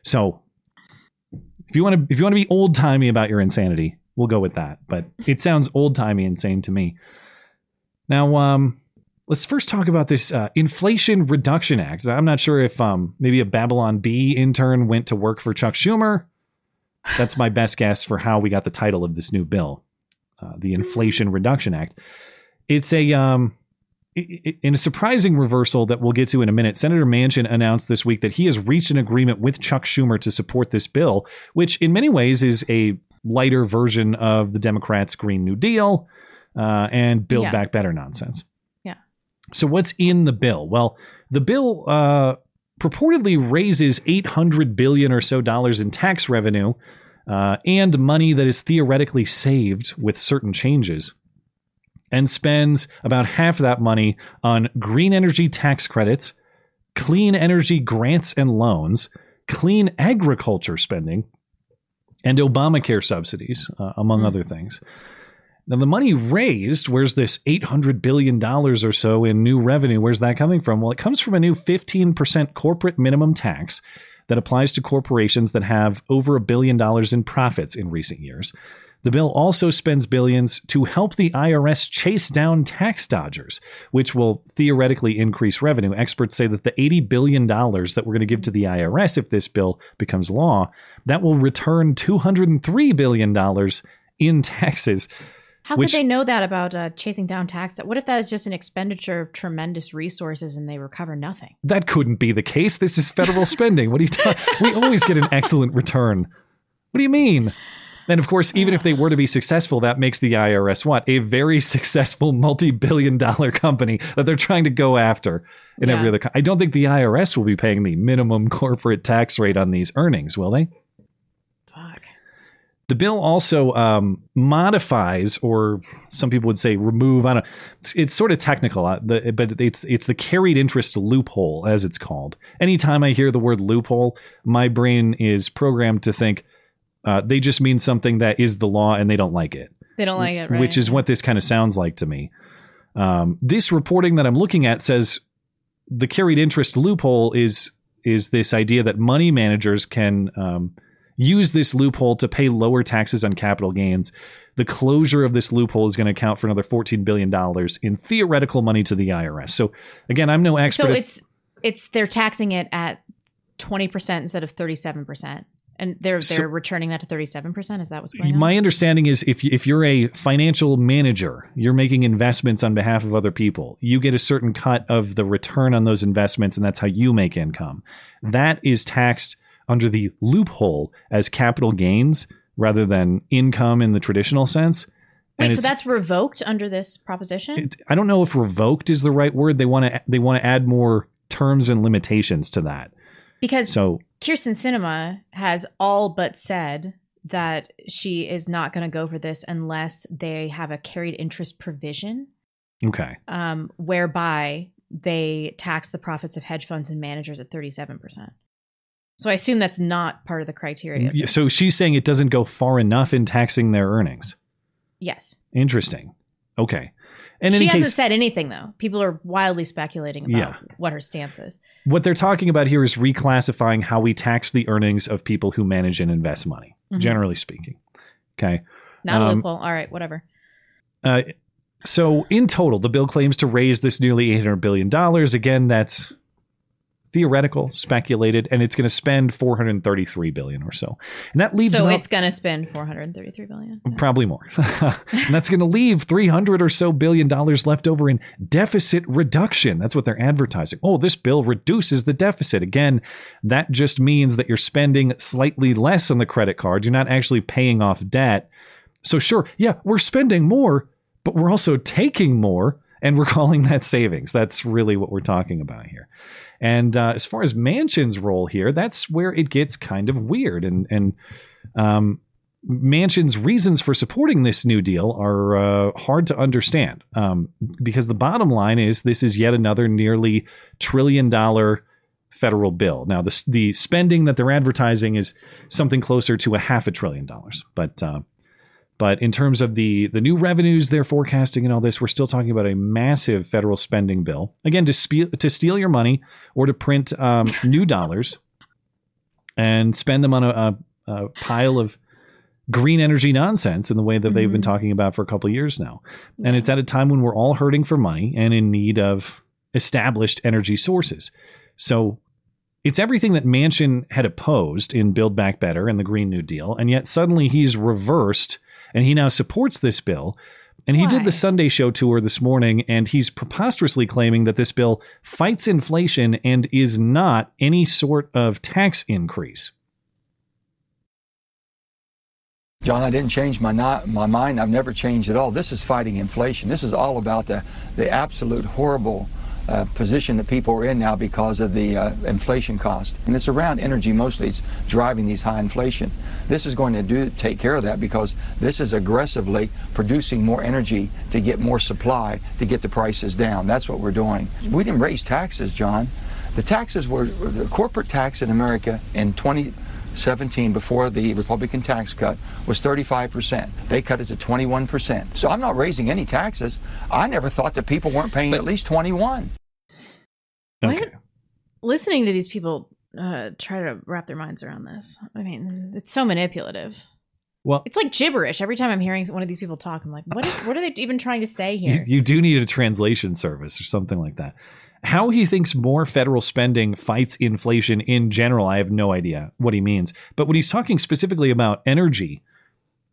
So, if you want to if you want to be old timey about your insanity, we'll go with that. But it sounds old timey insane to me. Now, um, let's first talk about this uh, Inflation Reduction Act. I'm not sure if um, maybe a Babylon Bee intern went to work for Chuck Schumer. That's my best guess for how we got the title of this new bill, uh, the Inflation Reduction Act. It's a um, in a surprising reversal that we'll get to in a minute, Senator Manchin announced this week that he has reached an agreement with Chuck Schumer to support this bill, which in many ways is a lighter version of the Democrats' Green New Deal uh, and Build Yeah. Back Better nonsense. So, what's in the bill? Well, the bill uh, purportedly raises 800 billion or so dollars in tax revenue uh, and money that is theoretically saved with certain changes and spends about half of that money on green energy tax credits, clean energy grants and loans, clean agriculture spending, and Obamacare subsidies, uh, among other things. Now, the money raised, where's this $800 billion or so in new revenue? Where's that coming from? Well, it comes from a new 15% corporate minimum tax that applies to corporations that have over a billion dollars in profits in recent years. The bill also spends billions to help the IRS chase down tax dodgers, which will theoretically increase revenue. Experts say that the $80 billion that we're going to give to the IRS if this bill becomes law, that will return $203 billion in taxes. How which- could they know that about uh, chasing down tax debt? What if that is just an expenditure of tremendous resources and they recover nothing? That couldn't be the case. This is federal spending. What are you talking? We always get an excellent return. What do you mean? And of course, even if they were to be successful, that makes the IRS what? A very successful multi-billion dollar company that they're trying to go after in every other co- I don't think the IRS will be paying the minimum corporate tax rate on these earnings, will they? The bill also um, modifies, or some people would say remove. I don't. It's, it's sort of technical, uh, the, but it's it's the carried interest loophole, as it's called. Anytime I hear the word loophole, my brain is programmed to think uh, they just mean something that is the law, and they don't like it. They don't like it, right? Which is what this kind of sounds like to me. Um, this reporting that I'm looking at says the carried interest loophole is is this idea that money managers can um, use this loophole to pay lower taxes on capital gains. The closure of this loophole is going to account for another $14 billion in theoretical money to the IRS. So, again, I'm no expert. So it's it's they're taxing it at twenty percent instead of thirty seven percent, and they're they're returning that to thirty seven percent. Is that what's going on? My understanding is if if you're a financial manager, you're making investments on behalf of other people. You get a certain cut of the return on those investments, and that's how you make income. That is taxed under the loophole as capital gains rather than income in the traditional sense. Wait, so that's revoked under this proposition? it- I don't know if revoked is the right word. They want to they want to add more terms and limitations to that. because So Kyrsten Sinema has all but said that she is not going to go for this unless they have a carried interest provision, okay. um, whereby they tax the profits of hedge funds and managers at thirty seven percent. So I assume that's not part of the criteria. So she's saying it doesn't go far enough in taxing their earnings. Yes. Interesting. Okay. in she hasn't case, said anything though. People are wildly speculating about Yeah. what her stance is. what they're talking about here is reclassifying how we tax the earnings of people who manage and invest money, Mhm. generally speaking. Okay. Not a Um, loophole. All right, whatever. Uh, so in total, the bill claims to raise this nearly 800 billion dollars. Again, that's theoretical, speculated, and it's going to spend 433 billion or so, and that leaves So it's going to spend 433 billion. Oh, probably more, and that's going to leave 300 or so billion dollars left over in deficit reduction. That's what they're advertising. Oh, this bill reduces the deficit. Again, that just means that you're spending slightly less on the credit card. You're not actually paying off debt. So sure, yeah, we're spending more, but we're also taking more, and we're calling that savings. That's really what we're talking about here. And uh, as far as Manchin's role here, that's where it gets kind of weird. And and um, Manchin's reasons for supporting this New Deal are uh, hard to understand um, because the bottom line is this is yet another nearly trillion dollar federal bill. Now, the the spending that they're advertising is something closer to a half a trillion dollars, but uh, but in terms of the the new revenues they're forecasting and all this, we're still talking about a massive federal spending bill. Again, to spe- to steal your money or to print um, new dollars and spend them on a, a, a pile of green energy nonsense in the way that they've been talking about for a couple of years now. And it's at a time when we're all hurting for money and in need of established energy sources. So it's everything that Manchin had opposed in Build Back Better and the Green New Deal, and yet suddenly he's reversed and he now supports this bill. And he did the Sunday show tour this morning, and he's preposterously claiming that this bill fights inflation and is not any sort of tax increase. John, I didn't change my not, my mind. I've never changed at all. This is fighting inflation. This is all about the the absolute horrible uh, position that people are in now because of the uh, inflation cost. And it's around energy mostly. It's driving these high inflation. This is going to do take care of that because this is aggressively producing more energy to get more supply to get the prices down. That's what we're doing. We didn't raise taxes, John. The taxes were the corporate tax in America in 2017 before the Republican tax cut was 35%. They cut it to 21%. So I'm not raising any taxes. I never thought that people weren't paying at least 21. What? Listening to these people uh, try to wrap their minds around this. I mean, it's so manipulative. Well, It's like gibberish. Every time I'm hearing one of these people talk, I'm like, what, is, what are they even trying to say You, here? you do need a translation service or something like that. How he thinks more federal spending fights inflation in general, I have no idea what he means. But when he's talking specifically about energy,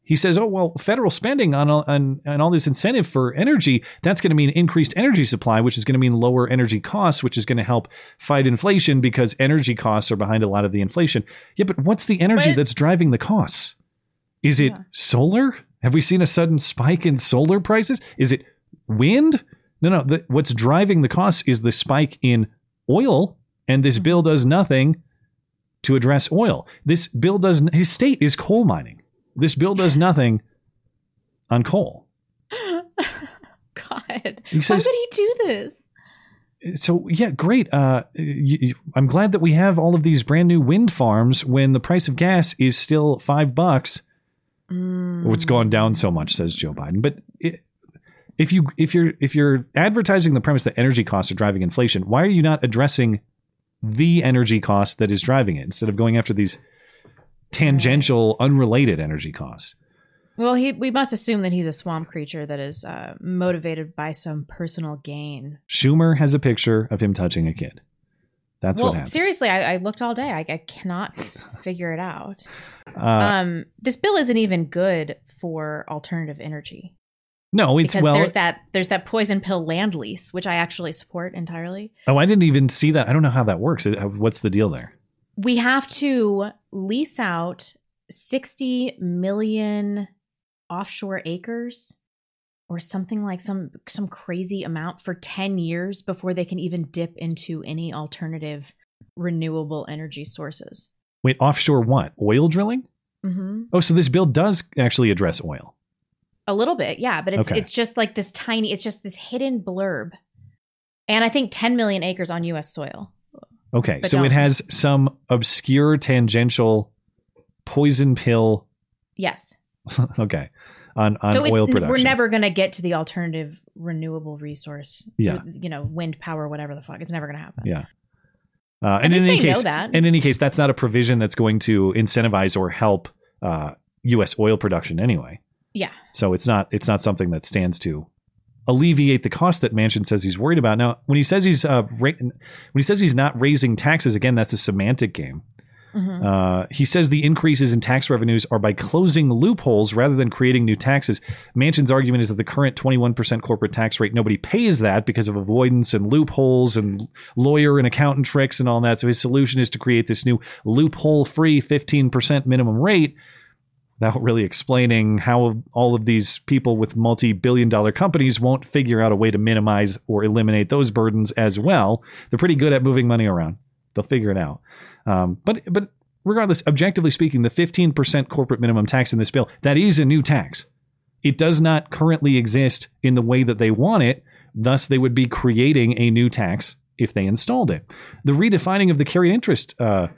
he says, "Oh well, federal spending on all, on, on all this incentive for energy, that's going to mean increased energy supply, which is going to mean lower energy costs, which is going to help fight inflation because energy costs are behind a lot of the inflation." Yeah, but what's the energy But- that's driving the costs? Is it solar? Have we seen a sudden spike in solar prices? Is it wind? No, no. The, what's driving the costs is the spike in oil, and this bill does nothing to address oil. This bill does. His state is coal mining. This bill does nothing on coal. God. He says- Why would he do this? So yeah, great. Uh, y- y- I'm glad that we have all of these brand new wind farms when the price of gas is still five bucks. Oh, it's gone down so much, says Joe Biden. But if you if you're if you're advertising the premise that energy costs are driving inflation, why are you not addressing the energy cost that is driving it instead of going after these tangential, unrelated energy costs? Well, he we must assume that he's a swamp creature that is uh, motivated by some personal gain. Schumer has a picture of him touching a kid. That's well, what happened. seriously, I, I looked all day. I, I cannot figure it out. Uh, um, this bill isn't even good for alternative energy no, it's because well. there's that there's that poison pill land lease, which I actually support entirely. oh, I didn't even see that. I don't know how that works. What's the deal there? We have to lease out 60 million offshore acres or something like some some crazy amount for 10 years before they can even dip into any alternative renewable energy sources. Wait, offshore what? Oil drilling? hmm Oh, so this bill does actually address oil. A little bit, yeah, but it's Okay. it's just like this tiny, it's just this hidden blurb. And I think 10 million acres on US soil. Okay, But so it don't- has some obscure tangential poison pill. Yes. okay, on on so oil production. we're never going to get to the alternative renewable resource. Yeah. You know, wind power, whatever the fuck. It's never going to happen. Yeah. Uh, and in any case, in any case, that's not a provision that's going to incentivize or help uh, U.S. oil production anyway. Yeah. So it's not it's not something that stands to alleviate the cost that Manchin says he's worried about. Now, when he says he's uh, ra- when he says he's not raising taxes, again, that's a semantic game. Mhm. Uh, he says the increases in tax revenues are by closing loopholes rather than creating new taxes. Manchin's argument is that the current 21% corporate tax rate, nobody pays that because of avoidance and loopholes and lawyer and accountant tricks and all that. So his solution is to create this new loophole free 15% minimum rate without really explaining how all of these people with multi billion dollar companies won't figure out a way to minimize or eliminate those burdens as well. They're pretty good at moving money around, they'll figure it out. Um, but, but regardless, objectively speaking, the 15% corporate minimum tax in this bill, that is a new tax. It does not currently exist in the way that they want it. Thus, they would be creating a new tax if they installed it. The redefining of the carried interest uh,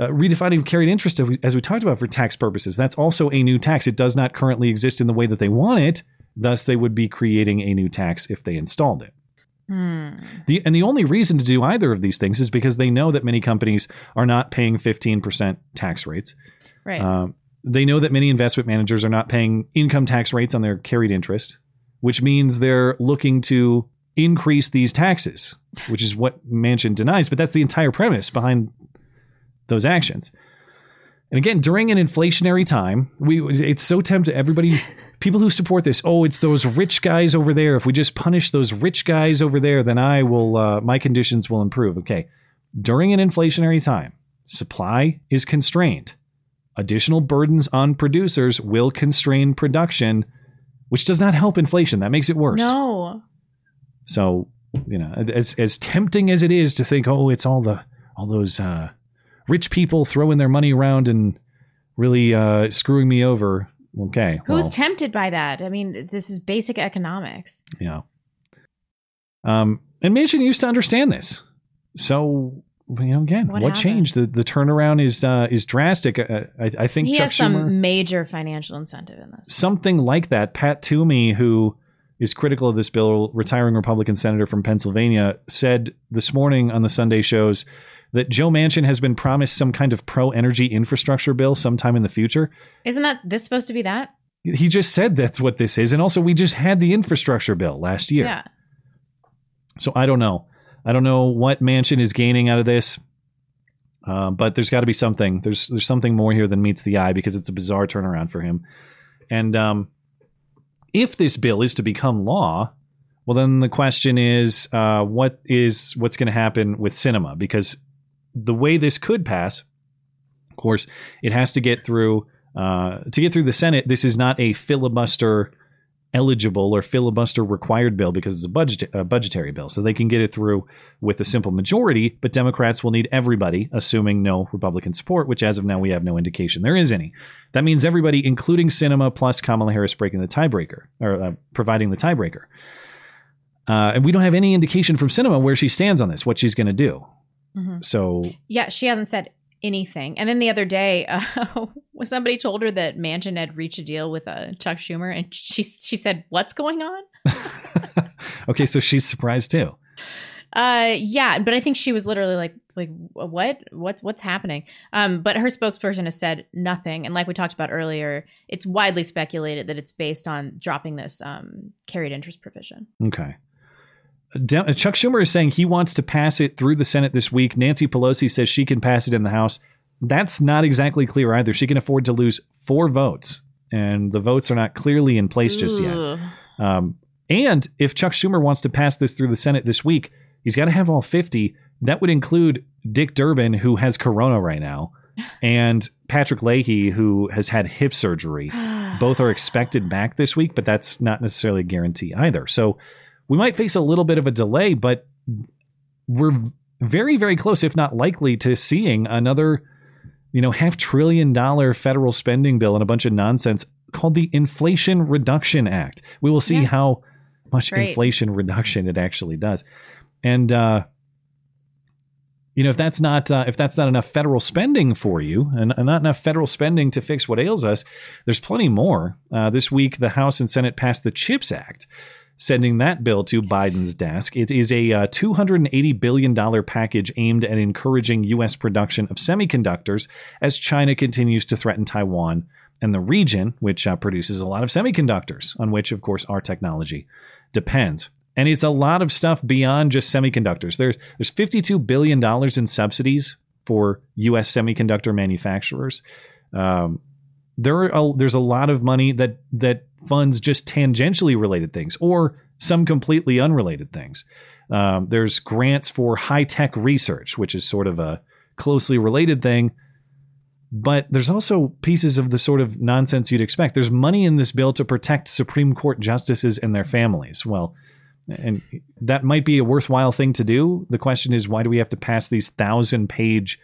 uh, redefining carried interest, as we- talked about for tax purposes, that's also a new tax. It does not currently exist in the way that they want it. Thus, they would be creating a new tax if they installed it. Hmm. The, and the only reason to do either of these things is because they know that many companies are not paying 15% tax rates. Right. Um, they know that many investment managers are not paying income tax rates on their carried interest, which means they're looking to increase these taxes, which is what Manchin denies. But that's the entire premise behind those actions. And again, during an inflationary time, we it's so tempting. Everybody, people who support this, oh, it's those rich guys over there. If we just punish those rich guys over there, then I will, uh, my conditions will improve. Okay, during an inflationary time, supply is constrained. Additional burdens on producers will constrain production, which does not help inflation. That makes it worse. No. So, you know, as as tempting as it is to think, oh, it's all the all those uh, rich people throwing their money around and really uh, screwing me over. Okay, Who's well, tempted by that? I mean, this is basic economics. yeah. Um, and Manchin used to understand this. So, you know, again, What what, changed? The the turnaround is uh, is drastic. Uh, I, I think He Chuck has some Schumer major financial incentive in this. something like that. Pat Toomey, who is critical of this bill, retiring Republican senator from Pennsylvania, said this morning on the Sunday shows that Joe Manchin has been promised some kind of pro energy infrastructure bill sometime in the future. Isn't that this supposed to be that? He just said that's what this is. And also, we just had the infrastructure bill last year. Yeah. So I don't know. I don't know what Manchin is gaining out of this. Uh, but there's got to be something. There's there's something more here than meets the eye because it's a bizarre turnaround for him. And um, if this bill is to become law, well, then the question is, uh, what is what's going to happen with Sinema? Because the way this could pass, of course, it has to get through uh, to get through the Senate. This is not a filibuster eligible or filibuster required bill because it's a budget a budgetary bill, so they can get it through with a simple majority. But Democrats will need everybody, assuming no Republican support, which as of now we have no indication there is any. That means everybody, including Sinema plus Kamala Harris, breaking the tiebreaker or uh, providing the tiebreaker. Uh, and we don't have any indication from Sinema where she stands on this, what she's going to do. Mhm. So Yeah, she hasn't said anything. And then the other day, uh, somebody told her that Manchin had reached a deal with uh, Chuck Schumer, and she she said, "What's going on?" okay, so she's surprised too. Uh, yeah, but I think she was literally like, like what, what's what's happening? Um, but her spokesperson has said nothing, and like we talked about earlier, it's widely speculated that it's based on dropping this um carried interest provision. Okay. De- Chuck Schumer is saying he wants to pass it through the Senate this week. Nancy Pelosi says she can pass it in the House. That's not exactly clear either. She can afford to lose four votes, and the votes are not clearly in place just yet. Um, and if Chuck Schumer wants to pass this through the Senate this week, he's got to have all 50. That would include Dick Durbin, who has corona right now, and Patrick Leahy, who has had hip surgery. Both are expected back this week, but that's not necessarily a guarantee either. So we might face a little bit of a delay, but we're very, very close, if not likely, to seeing another, you know, half trillion dollar federal spending bill and a bunch of nonsense called the Inflation Reduction Act. We will see how much Great. inflation reduction it actually does. And uh you know, if that's not uh, if that's not enough federal spending for you, and, and not enough federal spending to fix what ails us, there's plenty more. Uh, this week, the House and Senate passed the CHIPS Act, sending that bill to Biden's desk. It is a uh, $280 billion package aimed at encouraging U.S. production of semiconductors as China continues to threaten Taiwan and the region, which uh, produces a lot of semiconductors, on which, of course, our technology depends. And it's a lot of stuff beyond just semiconductors. There's there's 52 billion dollars in subsidies for U.S. semiconductor manufacturers. Um, there are a, there's a lot of money that that funds just tangentially related things or some completely unrelated things. Um, there's grants for high tech research, which is sort of a closely related thing. But there's also pieces of the sort of nonsense you'd expect. There's money in this bill to protect Supreme Court justices and their families. Well, and that might be a worthwhile thing to do. The question is, why do we have to pass these thousand page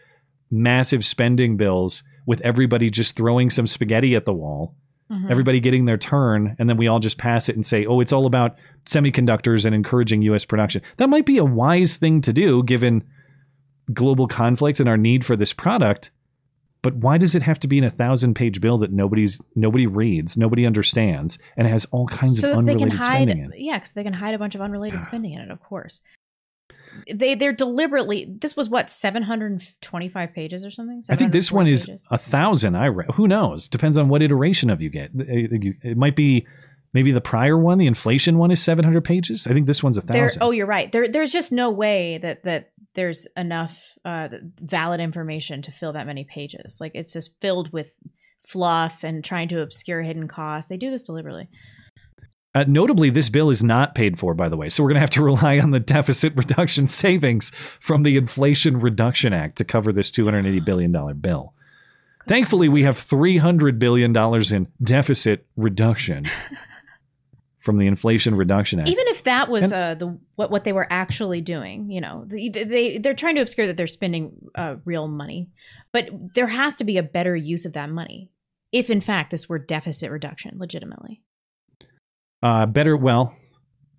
massive spending bills with everybody just throwing some spaghetti at the wall? Mhm. Everybody getting their turn, and then we all just pass it and say, oh, it's all about semiconductors and encouraging US production. That might be a wise thing to do given global conflicts and our need for this product. But why does it have to be in a thousand page bill that nobody's nobody reads, nobody understands, and has all kinds so of that they can unrelated hide spending in? It? Yeah because they can hide a bunch of unrelated spending in it of course they they're deliberately this was what 725 pages or something I think this one 740 is a thousand. I read. Who knows? Depends on what iteration of you get. It, might be maybe the prior one, the inflation one, is seven hundred pages. I think this one's a there thousand. oh you're right there there's just no way that that there's enough uh valid information to fill that many pages like it's just filled with fluff and trying to obscure hidden costs they do this deliberately Uh, notably, this bill is not paid for, by the way. So we're going to have to rely on the deficit reduction savings from the Inflation Reduction Act to cover this $280 billion bill. Thankfully, we have $300 billion in deficit reduction from the Inflation Reduction Act. even if that was And- uh the what what they were actually doing you know they, they they're trying to obscure that they're spending uh real money but there has to be a better use of that money if in fact this were deficit reduction legitimately uh, better well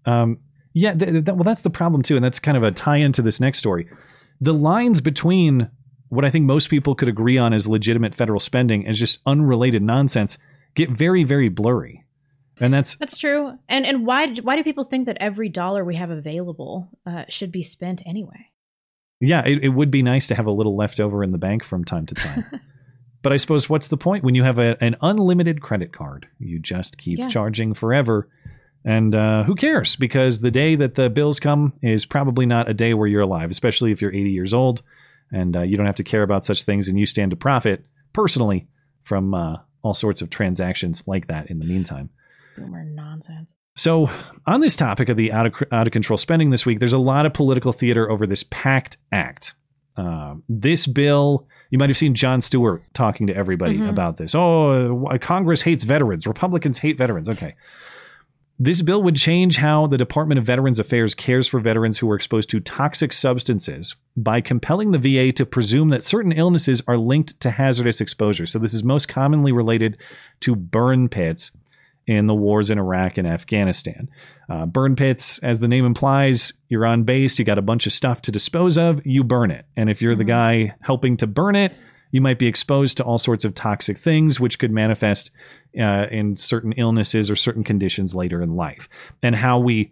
um, yeah th- th- well that's the problem too and that's kind of a tie-in to this next story. The lines between what i think most people could agree on as legitimate federal spending and just unrelated nonsense get very very blurry. And that's that's true. And and why why do people think that every dollar we have available uh, should be spent anyway? Yeah it, it would be nice to have a little left over in the bank from time to time. But i suppose what's the point when you have a, an unlimited credit card? You just keep Yeah. charging forever and uh, who cares because the day that the bills come is probably not a day where you're alive especially if you're 80 years old and uh, you don't have to care about such things and you stand to profit personally from uh, all sorts of transactions like that in the meantime boomer nonsense so, on this topic of the out of, out of control spending this week, there's a lot of political theater over this PACT Act. Um, this bill, you might have seen Jon Stewart talking to everybody Mhm. about this. Oh, uh, Congress hates veterans. Republicans hate veterans. Okay. This bill would change how the Department of Veterans Affairs cares for veterans who are exposed to toxic substances by compelling the VA to presume that certain illnesses are linked to hazardous exposure. So, this is most commonly related to burn pits in the wars in Iraq and Afghanistan. Uh, burn pits, as the name implies, you're on base, you got a bunch of stuff to dispose of, you burn it. And if you're the guy helping to burn it, you might be exposed to all sorts of toxic things, which could manifest uh, in certain illnesses or certain conditions later in life. And how we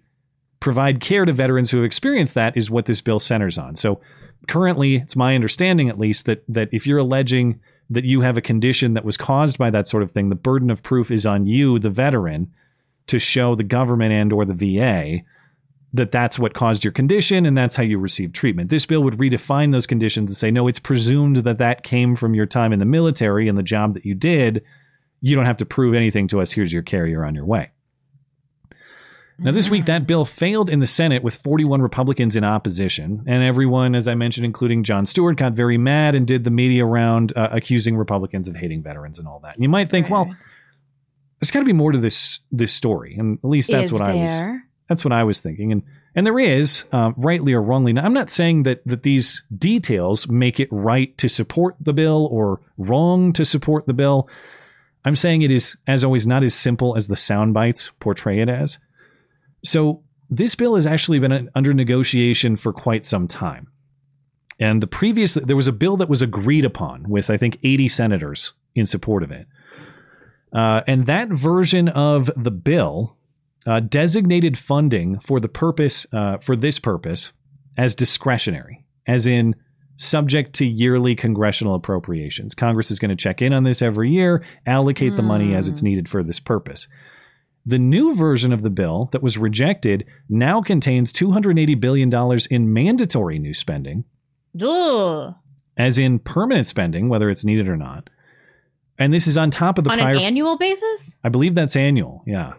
provide care to veterans who have experienced that is what this bill centers on. So currently, it's my understanding at least that that if you're alleging that you have a condition that was caused by that sort of thing, the burden of proof is on you, the veteran, to show the government and or the VA that that's what caused your condition and that's how you receive treatment. This bill would redefine those conditions and say, no, it's presumed that that came from your time in the military and the job that you did. You don't have to prove anything to us. Here's your carrier on your way. Now, this week, that bill failed in the Senate with 41 Republicans in opposition. And everyone, as I mentioned, including Jon Stewart, got very mad and did the media round uh, accusing Republicans of hating veterans and all that. And you might think, well, there's got to be more to this this story. And at least that's Is what I was there? That's what I was thinking. And and there is, uh, rightly or wrongly. Now, I'm not saying that that these details make it right to support the bill or wrong to support the bill. I'm saying it is, as always, not as simple as the sound bites portray it as. So this bill has actually been under negotiation for quite some time. And the previous, there was a bill that was agreed upon with, I think, 80 senators in support of it. Uh, and that version of the bill uh, designated funding for the purpose uh, for this purpose as discretionary, as in subject to yearly congressional appropriations. Congress is going to check in on this every year, allocate the money as it's needed for this purpose. The new version of the bill that was rejected now contains $280 billion in mandatory new spending, Ugh. as in permanent spending, whether it's needed or not. And this is on top of the On prior. an annual basis? I believe that's annual. Yeah.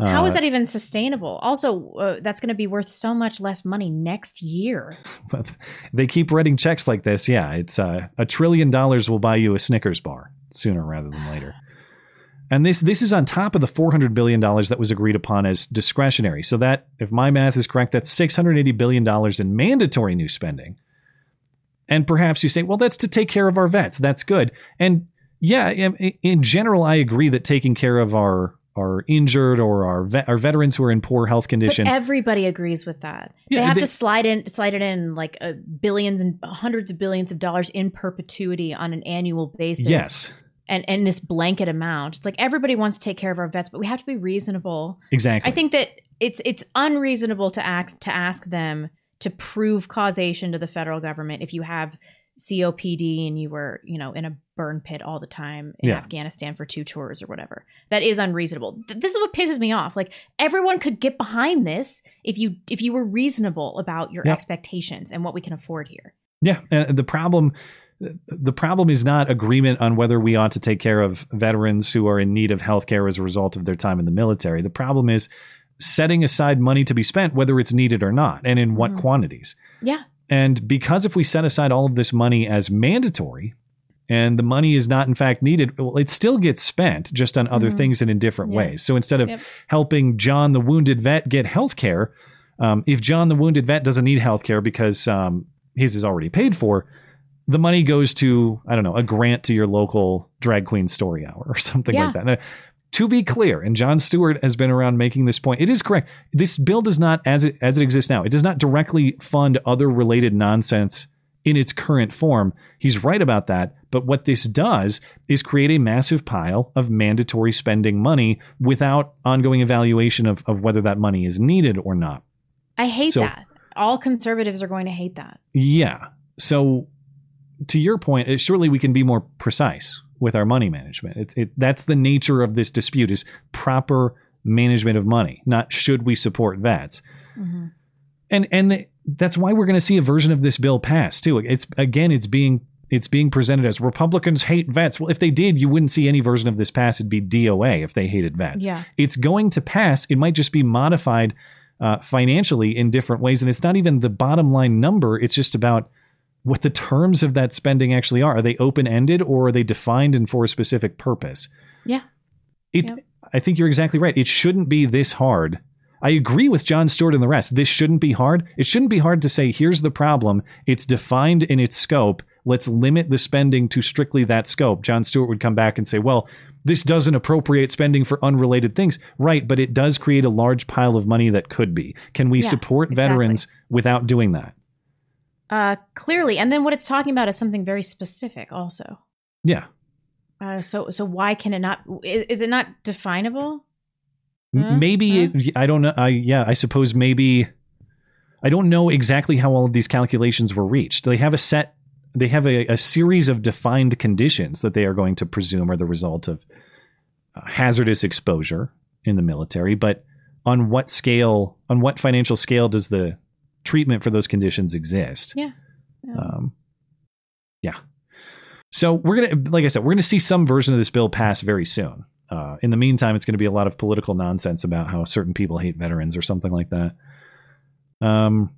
How is Uh, that even sustainable? Also, uh, that's going to be worth so much less money next year. they keep writing checks like this. Yeah, it's uh, a trillion dollars will buy you a Snickers bar sooner rather than later. And this this is on top of the 400 billion dollars that was agreed upon as discretionary. So that if my math is correct, that's 680 billion dollars in mandatory new spending. And perhaps you say, well, that's to take care of our vets. That's good. And yeah, in, in general, I agree that taking care of our our injured or are vet, our veterans who are in poor health condition. But everybody agrees with that. Yeah, they have they- to slide in, slide it in like uh, billions and hundreds of billions of dollars in perpetuity on an annual basis. yes, and and this blanket amount. It's like everybody wants to take care of our vets, but we have to be reasonable. exactly. I think that it's it's unreasonable to act to ask them to prove causation to the federal government if you have COPD and you were, you know, in a burn pit all the time in Yeah. Afghanistan for two tours or whatever. That is unreasonable. Th- This is what pisses me off. Like everyone could get behind this if you if you were reasonable about your Yep. expectations and what we can afford here. Yeah, uh, the problem the problem is not agreement on whether we ought to take care of veterans who are in need of health care as a result of their time in the military. The problem is setting aside money to be spent whether it's needed or not and in what Mhm. quantities. Yeah. And because if we set aside all of this money as mandatory and the money is not in fact needed, well, it still gets spent just on other Mhm. things and in different Yeah. ways. So instead of Yep. helping John the wounded vet get health care, um, if John the wounded vet doesn't need health care because um, his is already paid for, the money goes to, I don't know, a grant to your local drag queen story hour or something like that. Now, to be clear, and Jon Stewart has been around making this point. It is correct. This bill does not, as it as it exists now, it does not directly fund other related nonsense in its current form. He's right about that. But what this does is create a massive pile of mandatory spending money without ongoing evaluation of, of whether that money is needed or not. I hate So- that. All conservatives are going to hate that. Yeah. So, to your point, uh, surely we can be more precise with our money management. It's it that's the nature of this dispute is proper management of money, not should we support vets. And and the, that's why we're going to see a version of this bill pass too. It's again, it's being it's being presented as Republicans hate vets. Well, if they did, you wouldn't see any version of this pass. It'd be DOA if they hated vets. Yeah. It's going to pass. It might just be modified uh, financially in different ways, and it's not even the bottom line number. It's just about what the terms of that spending actually are. Are they open ended or are they defined and for a specific purpose? Yeah. It, I think you're exactly right. It shouldn't be this hard. I agree with Jon Stewart and the rest. This shouldn't be hard. It shouldn't be hard to say, here's the problem. It's defined in its scope. Let's limit the spending to strictly that scope. Jon Stewart would come back and say, well, this doesn't appropriate spending for unrelated things. Right, but it does create a large pile of money that could be. Can we Yeah, support exactly. veterans without doing that? Uh, clearly, and then what it's talking about is something very specific, also. Yeah. Uh, so, so why can it not? Is, is it not definable? M- Huh? Maybe it, I don't know. I yeah, I suppose maybe I don't know exactly how all of these calculations were reached. They have a set they have a, a series of defined conditions that they are going to presume are the result of uh, hazardous exposure in the military, but on what scale, on what financial scale does the treatment for those conditions exist? Yeah. Um, yeah. So we're gonna, like I said, we're gonna see some version of this bill pass very soon. Uh, in the meantime, it's going to be a lot of political nonsense about how certain people hate veterans or something like that. Um,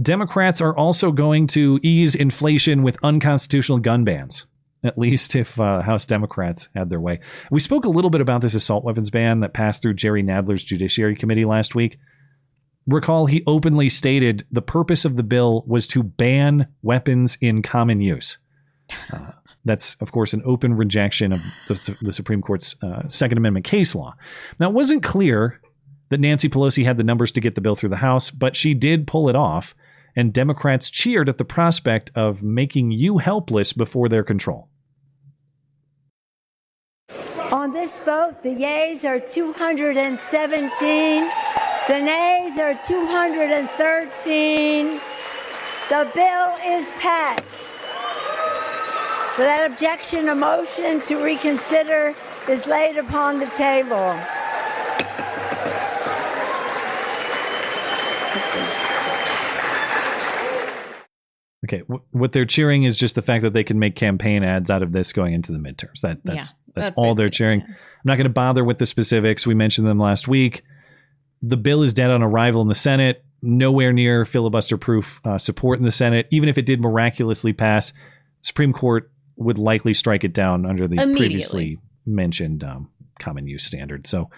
Democrats are also going to ease inflation with unconstitutional gun bans. At least if uh, House Democrats had their way. We spoke a little bit about this assault weapons ban that passed through Jerry Nadler's Judiciary Committee last week. Recall he openly stated the purpose of the bill was to ban weapons in common use. Uh, that's, of course, an open rejection of the, the Supreme Court's uh, Second Amendment case law. Now, it wasn't clear that Nancy Pelosi had the numbers to get the bill through the House, but she did pull it off, and Democrats cheered at the prospect of making you helpless before their control. On this vote, the yeas are 217, the nays are 213. The bill is passed. That objection, a motion to reconsider is laid upon the table. Okay, what they're cheering is just the fact that they can make campaign ads out of this going into the midterms. That that's Yeah, that's, that's all they're basically cheering. I'm not going to bother with the specifics. We mentioned them last week. The bill is dead on arrival in the Senate. Nowhere near filibuster-proof uh, support in the Senate. Even if it did miraculously pass, Supreme Court would likely strike it down under the previously mentioned um, common use standard. So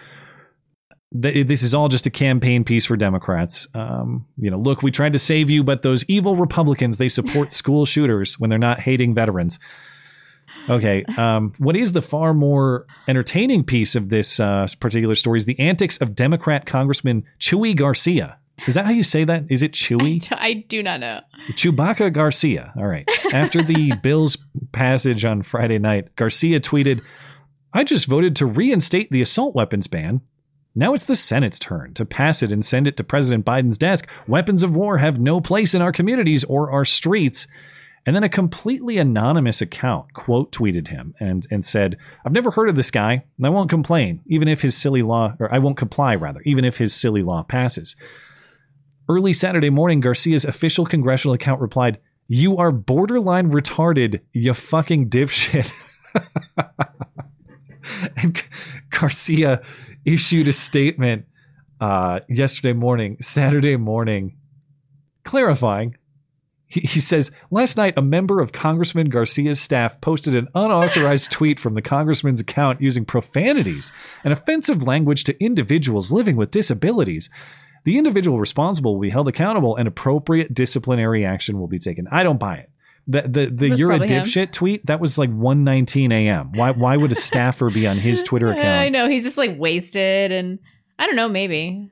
th- this is all just a campaign piece for Democrats. Um, you know, look, we tried to save you, but those evil Republicans they support school shooters when they're not hating veterans. Okay, um, what is the far more entertaining piece of this uh, particular story is the antics of Democrat Congressman Chuy Garcia. Is that how you say that? Is it Chewy? I do not know. Chewbacca Garcia. All right. After the bill's passage on Friday night, Garcia tweeted, I just voted to reinstate the assault weapons ban. Now it's the Senate's turn to pass it and send it to President Biden's desk. Weapons of war have no place in our communities or our streets. And then a completely anonymous account quote tweeted him and, and said, I've never heard of this guy, and I won't complain, even if his silly law, or I won't comply rather, even if his silly law passes. Early Saturday morning, Garcia's official congressional account replied, You are borderline retarded, you fucking dipshit. and Garcia issued a statement uh, yesterday morning, Saturday morning, clarifying. He, he says, Last night, a member of Congressman Garcia's staff posted an unauthorized tweet from the congressman's account using profanities and offensive language to individuals living with disabilities. The individual responsible will be held accountable and appropriate disciplinary action will be taken. I don't buy it. The the, the you're a probably him. dipshit tweet, that was like 119 a.m. Why why would a staffer be on his Twitter account? I know he's just like wasted, and I don't know. Maybe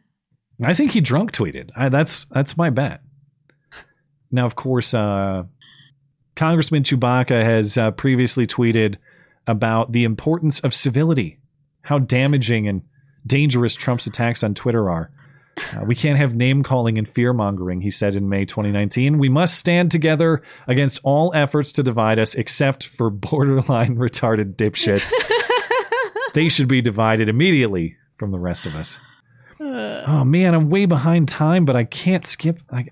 I think he drunk tweeted. I, that's that's my bet. Now, of course, uh, Congressman Chewbacca has uh, previously tweeted about the importance of civility, how damaging and dangerous Trump's attacks on Twitter are. Uh, we can't have name calling and fear mongering, he said in May 2019. We must stand together against all efforts to divide us, except for borderline retarded dipshits. they should be divided immediately from the rest of us. Oh man, I'm way behind time, but I can't skip. I,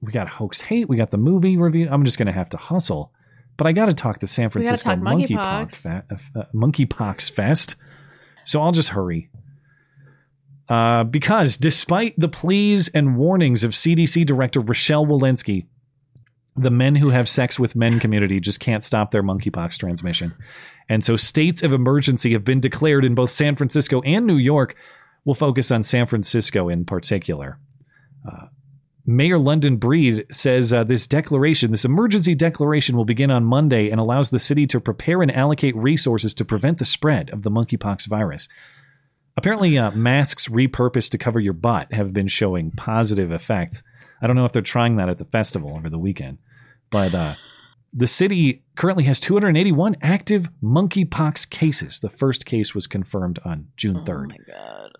we got hoax hate. We got the movie review. I'm just gonna have to hustle. But I got to talk to San Francisco monkeypox fe- uh, monkeypox fest. So I'll just hurry. Uh, because despite the pleas and warnings of CDC Director Rochelle Walensky, the men who have sex with men community just can't stop their monkeypox transmission. And so states of emergency have been declared in both San Francisco and New York. We'll focus on San Francisco in particular. Uh, Mayor London Breed says uh, this declaration, this emergency declaration, will begin on Monday and allows the city to prepare and allocate resources to prevent the spread of the monkeypox virus. Apparently, uh, masks repurposed to cover your butt have been showing positive effects. I don't know if they're trying that at the festival over the weekend, but uh, the city currently has 281 active monkeypox cases. The first case was confirmed on June 3rd. Oh my god!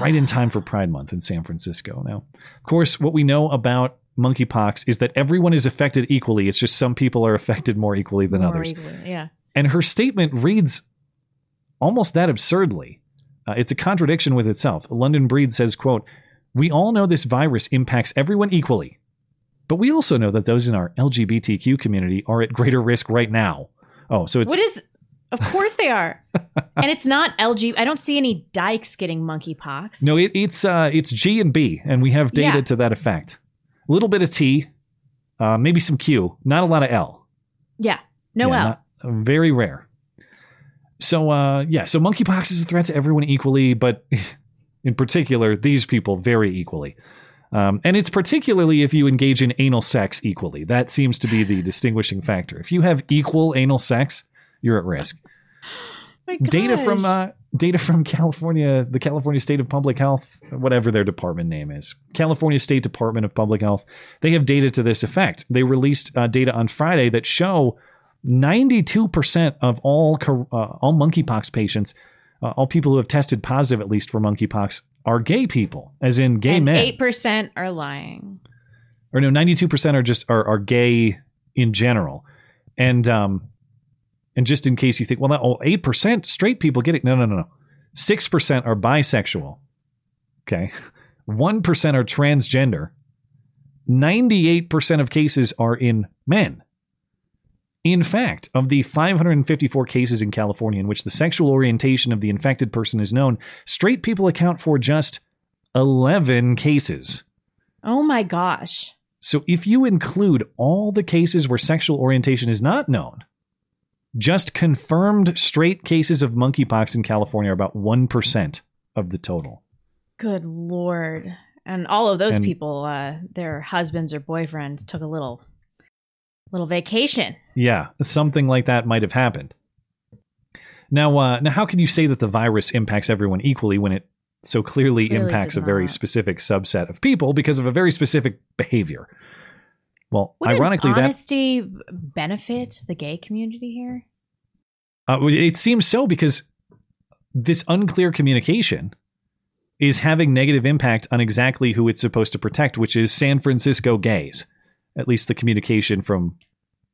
right in time for Pride Month in San Francisco. Now, of course, what we know about monkeypox is that everyone is affected equally. It's just some people are affected more equally than More others. equally, yeah. And her statement reads almost that absurdly. Uh, it's a contradiction with itself. London Breed says, quote, We all know this virus impacts everyone equally, but we also know that those in our LGBTQ community are at greater risk right now. Oh, so it's what is? Of course they are, and it's not LG. I don't see any dykes getting monkeypox. No, it, it's uh, it's G and B, and we have data Yeah. to that effect. A little bit of T, uh, maybe some Q, not a lot of L. Yeah, no Yeah, L. not- very rare. So uh, yeah, so monkeypox is a threat to everyone equally, but in particular, these people very equally. Um, and it's particularly if you engage in anal sex equally. That seems to be the distinguishing factor. If you have equal anal sex, you're at risk. Data from uh, data from California, the California State of Public Health, whatever their department name is, California State Department of Public Health. They have data to this effect. They released uh, data on Friday that show 92% of all uh, all monkeypox patients, uh, all people who have tested positive at least for monkeypox, are gay people, as in gay and men. Eight percent are lying. or no, 92% are just are, are gay in general. And um and just in case you think, well, that, oh, 8% straight people get it. No, no, no, no. 6% are bisexual. Okay. 1% are transgender. 98% of cases are in men. In fact, of the 554 cases in California in which the sexual orientation of the infected person is known, straight people account for just 11 cases. Oh my gosh. So if you include all the cases where sexual orientation is not known, just confirmed straight cases of monkeypox in California are about 1% of the total. Good lord. And all of those And- people, uh, their husbands or boyfriends took a little little vacation. Yeah, something like that might have happened. Now, uh, now, how can you say that the virus impacts everyone equally when it so clearly Clearly impacts a very specific subset of people because of a very specific behavior? Well, Wouldn't ironically, that honesty benefit the gay community here? Uh, it seems so because this unclear communication is having negative impact on exactly who it's supposed to protect, which is San Francisco gays. At least the communication from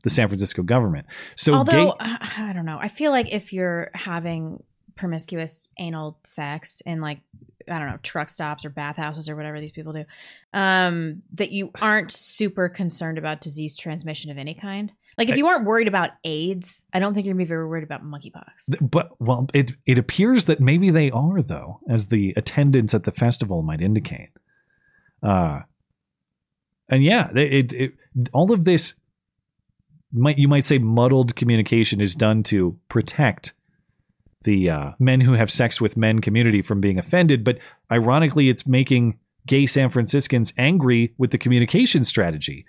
the San Francisco government. So Although gay, I don't know, I feel like if you're having promiscuous anal sex in like I don't know truck stops or bathhouses or whatever these people do, um, that you aren't super concerned about disease transmission of any kind. Like if you aren't worried about AIDS, I don't think you're gonna be very worried about monkeypox. but well, it it appears that maybe they are though, as the attendance at the festival might indicate. Uh and yeah, it, it, all of this might you might say muddled communication is done to protect the uh, men who have sex with men community from being offended, but ironically, it's making gay San Franciscans angry with the communication strategy.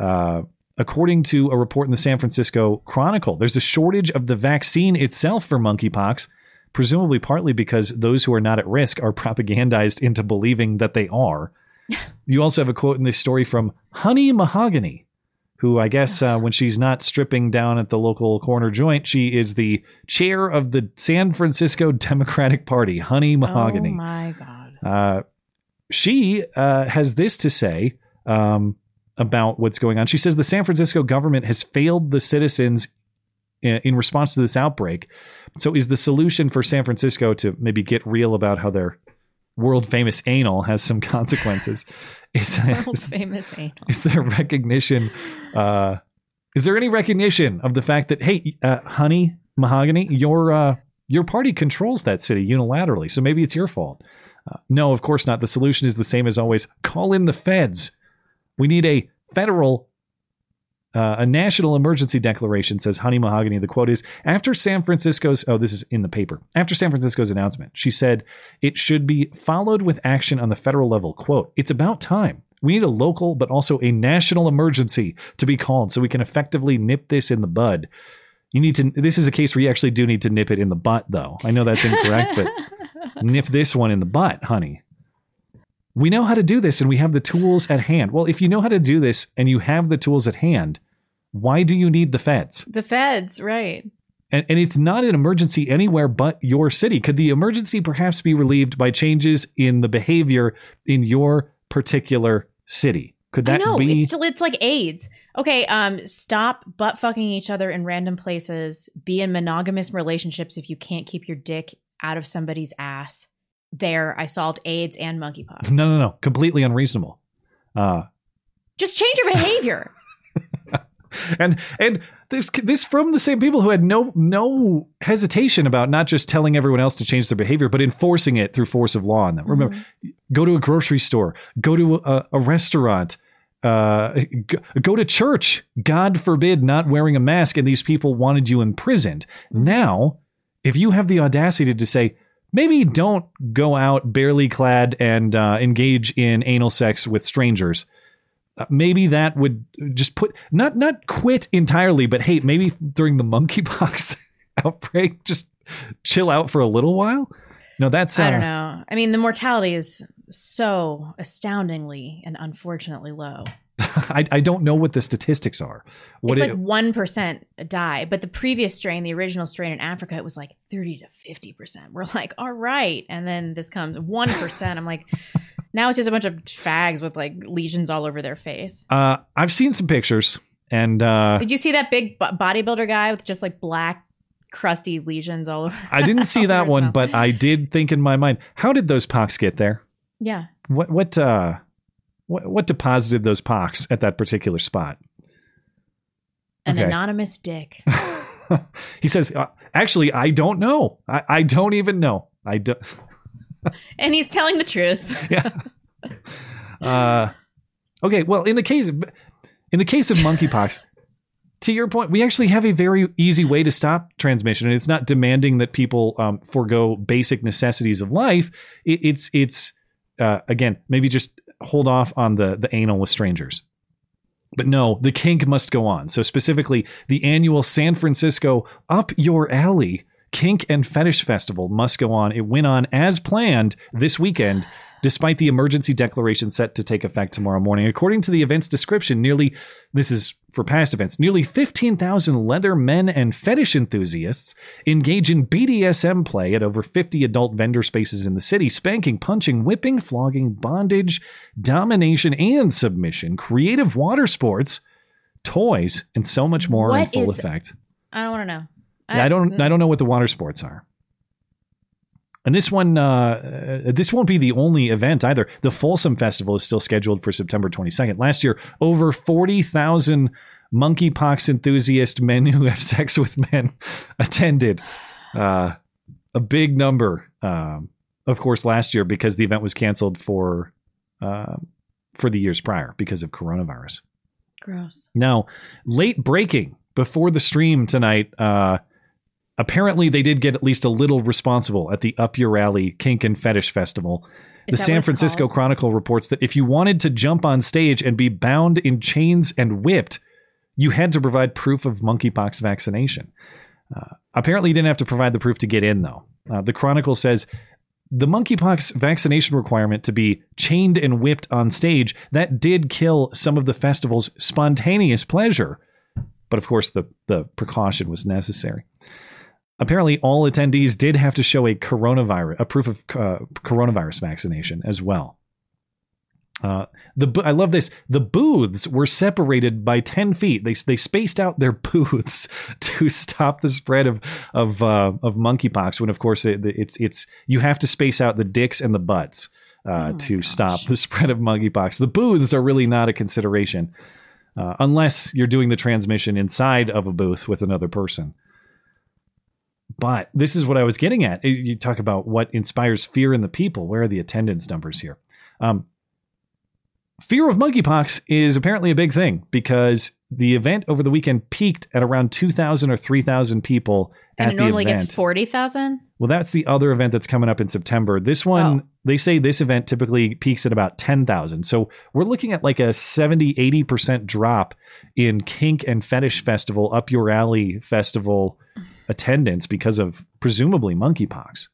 Uh, according to a report in the San Francisco Chronicle, there's a shortage of the vaccine itself for monkeypox, presumably partly because those who are not at risk are propagandized into believing that they are. You also have a quote in this story from Honey Mahogany, who I guess uh, when she's not stripping down at the local corner joint, she is the chair of the San Francisco Democratic Party. Honey Mahogany. Oh my god. Uh, she uh, has this to say um, about what's going on. She says the San Francisco government has failed the citizens in, in response to this outbreak. So, is the solution for San Francisco to maybe get real about how their world famous anal has some consequences? is, World is, famous anal. is there recognition? Uh, is there any recognition of the fact that hey, uh, honey, mahogany, your uh, your party controls that city unilaterally, so maybe it's your fault? Uh, no, of course not. The solution is the same as always. Call in the feds. We need a federal, uh, a national emergency declaration. Says Honey Mahogany. The quote is after San Francisco's. Oh, this is in the paper. After San Francisco's announcement, she said it should be followed with action on the federal level. Quote: It's about time. We need a local, but also a national emergency to be called so we can effectively nip this in the bud. You need to. This is a case where you actually do need to nip it in the butt, though. I know that's incorrect, but nip this one in the butt, honey. We know how to do this and we have the tools at hand. Well, if you know how to do this and you have the tools at hand, why do you need the feds? The feds, right. And, and it's not an emergency anywhere but your city. Could the emergency perhaps be relieved by changes in the behavior in your particular city? Could that I know be? it's still it's like AIDS. Okay, um, stop butt fucking each other in random places. Be in monogamous relationships if you can't keep your dick out of somebody's ass. There, I solved AIDS and monkeypox. no, no, no. Completely unreasonable. Uh, Just change your behavior. and and this this from the same people who had no no hesitation about not just telling everyone else to change their behavior, but enforcing it through force of law on them. Remember, go to a grocery store, go to a, a restaurant, uh, go, go to church. God forbid not wearing a mask, and these people wanted you imprisoned. Now, if you have the audacity to say. Maybe don't go out barely clad and uh, engage in anal sex with strangers uh, maybe that would just put not not quit entirely, but hey, maybe during the monkeypox outbreak, just chill out for a little while. No, that's uh, I don't know. I mean, the mortality is so astoundingly and unfortunately low. I, I don't know what the statistics are. What it's it- like one percent die, but the previous strain, the original strain in Africa, it was like thirty to fifty percent. We're like, all right, and then this comes one percent. I'm like, now it's just a bunch of fags with like lesions all over their face. uh, I've seen some pictures, and uh, Did you see that big bo- bodybuilder guy with just like black, crusty lesions all over? I didn't see that one, mouth? but I did think in my mind, how did those pox get there? yeah, What what uh, what, what deposited those pox at that particular spot? an Okay. anonymous dick. He says, uh, actually, I don't know. I, I don't even know. I don't. and he's telling the truth. yeah. Uh, okay. Well, in the case of, in the case of monkeypox, to your point, we actually have a very easy way to stop transmission, and it's not demanding that people um, forego basic necessities of life. It, it's it's uh, again maybe just hold off on the the anal with strangers. But no, the kink must go on. So specifically, the annual San Francisco Up Your Alley Kink and Fetish Festival must go on. It went on as planned this weekend, despite the emergency declaration set to take effect tomorrow morning. According to the event's description, nearly this is for past events, nearly 15,000 leather men and fetish enthusiasts engage in BDSM play at over 50 adult vendor spaces in the city, spanking, punching, whipping, flogging, bondage, domination, and submission, creative water sports, toys, and so much more in full effect. I don't want to know. Yeah, I don't. I don't know what the water sports are. And this one, uh, uh, this won't be the only event either. The Folsom Festival is still scheduled for September 22nd. Last year, over 40,000 monkeypox enthusiast men who have sex with men attended. Uh, a big number, um, of course, last year because the event was canceled for uh, for the years prior because of coronavirus. Gross. Now, late breaking before the stream tonight. Uh, apparently, they did get at least a little responsible at the Up Your Alley Kink and Fetish Festival. Is the San Francisco called? Chronicle reports that if you wanted to jump on stage and be bound in chains and whipped, you had to provide proof of monkeypox vaccination. Uh, apparently, you didn't have to provide the proof to get in, though. Uh, the Chronicle says the monkeypox vaccination requirement to be chained and whipped on stage that did kill some of the festival's spontaneous pleasure but of course the the precaution was necessary apparently all attendees did have to show a coronavirus a proof of uh, coronavirus vaccination as well uh, the I love this. The booths were separated by ten feet. They they spaced out their booths to stop the spread of of uh, of monkeypox. When of course it, it's it's you have to space out the dicks and the butts uh, to stop the spread of monkeypox. The booths are really not a consideration uh, unless you're doing the transmission inside of a booth with another person. But this is what I was getting at. You talk about what inspires fear in the people. Where are the attendance numbers here? Um, fear of monkeypox is apparently a big thing because the event over the weekend peaked at around 2,000 or 3,000 people And at it the normally event. gets forty thousand. Well, that's the other event that's coming up in September. This one, they say this event typically peaks at about 10,000. So we're looking at like a 70, 80% drop in kink and fetish festival, up your alley festival attendance because of presumably monkeypox.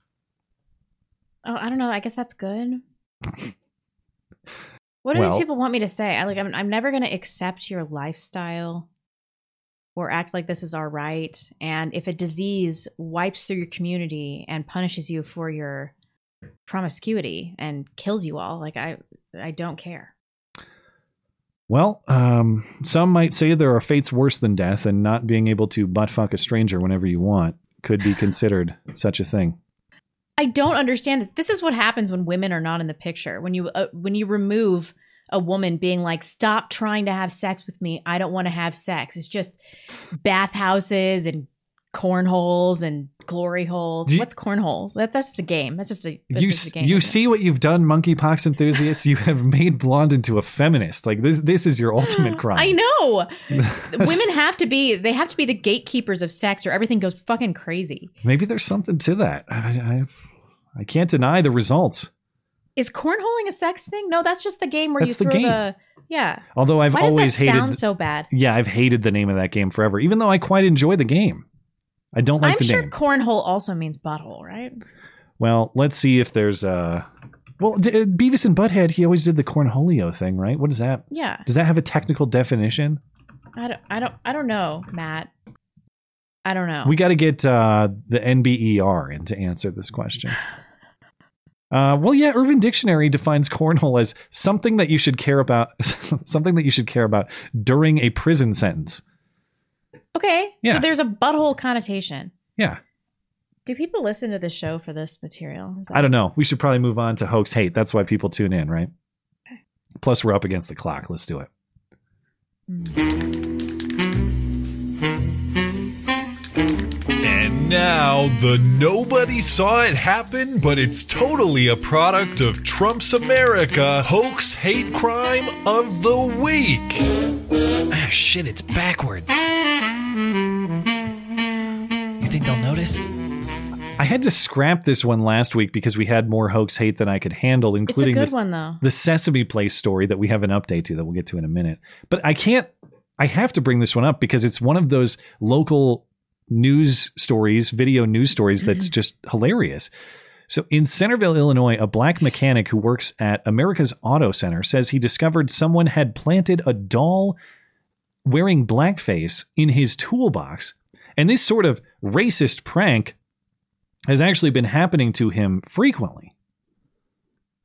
Oh, I don't know. I guess that's good. What do Well- these people want me to say? I like. I'm. I'm never going to accept your lifestyle, or act like this is all right. And if a disease wipes through your community and punishes you for your promiscuity and kills you all, like I, I don't care. Well, um, some might say there are fates worse than death, and not being able to butt fuck a stranger whenever you want could be considered such a thing. I don't understand this. This is what happens when women are not in the picture. When you uh, when you remove a woman being like, "Stop trying to have sex with me. I don't want to have sex." It's just bathhouses and cornholes and glory holes. You- What's cornholes? That's that's just a game. That's just a that's you just a game. you see what you've done, monkeypox enthusiasts. You have made blonde into a feminist. Like this, this is your ultimate crime. I know. women have to be. They have to be the gatekeepers of sex, or everything goes fucking crazy. Maybe there's something to that. I, I, I can't deny the results. Is cornholing a sex thing? No, that's just the game where That's you the throw game. the. Yeah. Although I've Why always that hated. sound so bad? Yeah, I've hated the name of that game forever. Even though I quite enjoy the game, I don't like I'm the sure name. cornhole also means butthole, right? Well, let's see if there's a Well, D- uh, Beavis and Butthead, he always did the cornholio thing, right? What is that? Yeah. Does that have a technical definition? I don't. I don't. I don't know, Matt. I don't know. We got to get uh, the NBER in to answer this question. Uh, well, yeah, Urban Dictionary defines cornhole as something that you should care about, something that you should care about during a prison sentence. Okay. Yeah. So there's a butthole connotation. Yeah, Do people listen to the show for this material? That- I don't know. We should probably move on to hoax hate. That's why people tune in, right? Plus, we're up against the clock. Let's do it. And now the nobody saw it happen, but it's totally a product of Trump's America hoax hate crime of the week. Ah, shit, it's backwards. You think they'll notice? I had to scrap this one last week because we had more hoax hate than I could handle, including good this, one, though. the Sesame Place story that we have an update to that we'll get to in a minute. But I can't. I have to bring this one up because it's one of those local news stories, video news stories that's just hilarious. So in Centreville, Illinois, a black mechanic who works at America's Auto Center says he discovered someone had planted a doll wearing blackface in his toolbox. And this sort of racist prank has actually been happening to him frequently.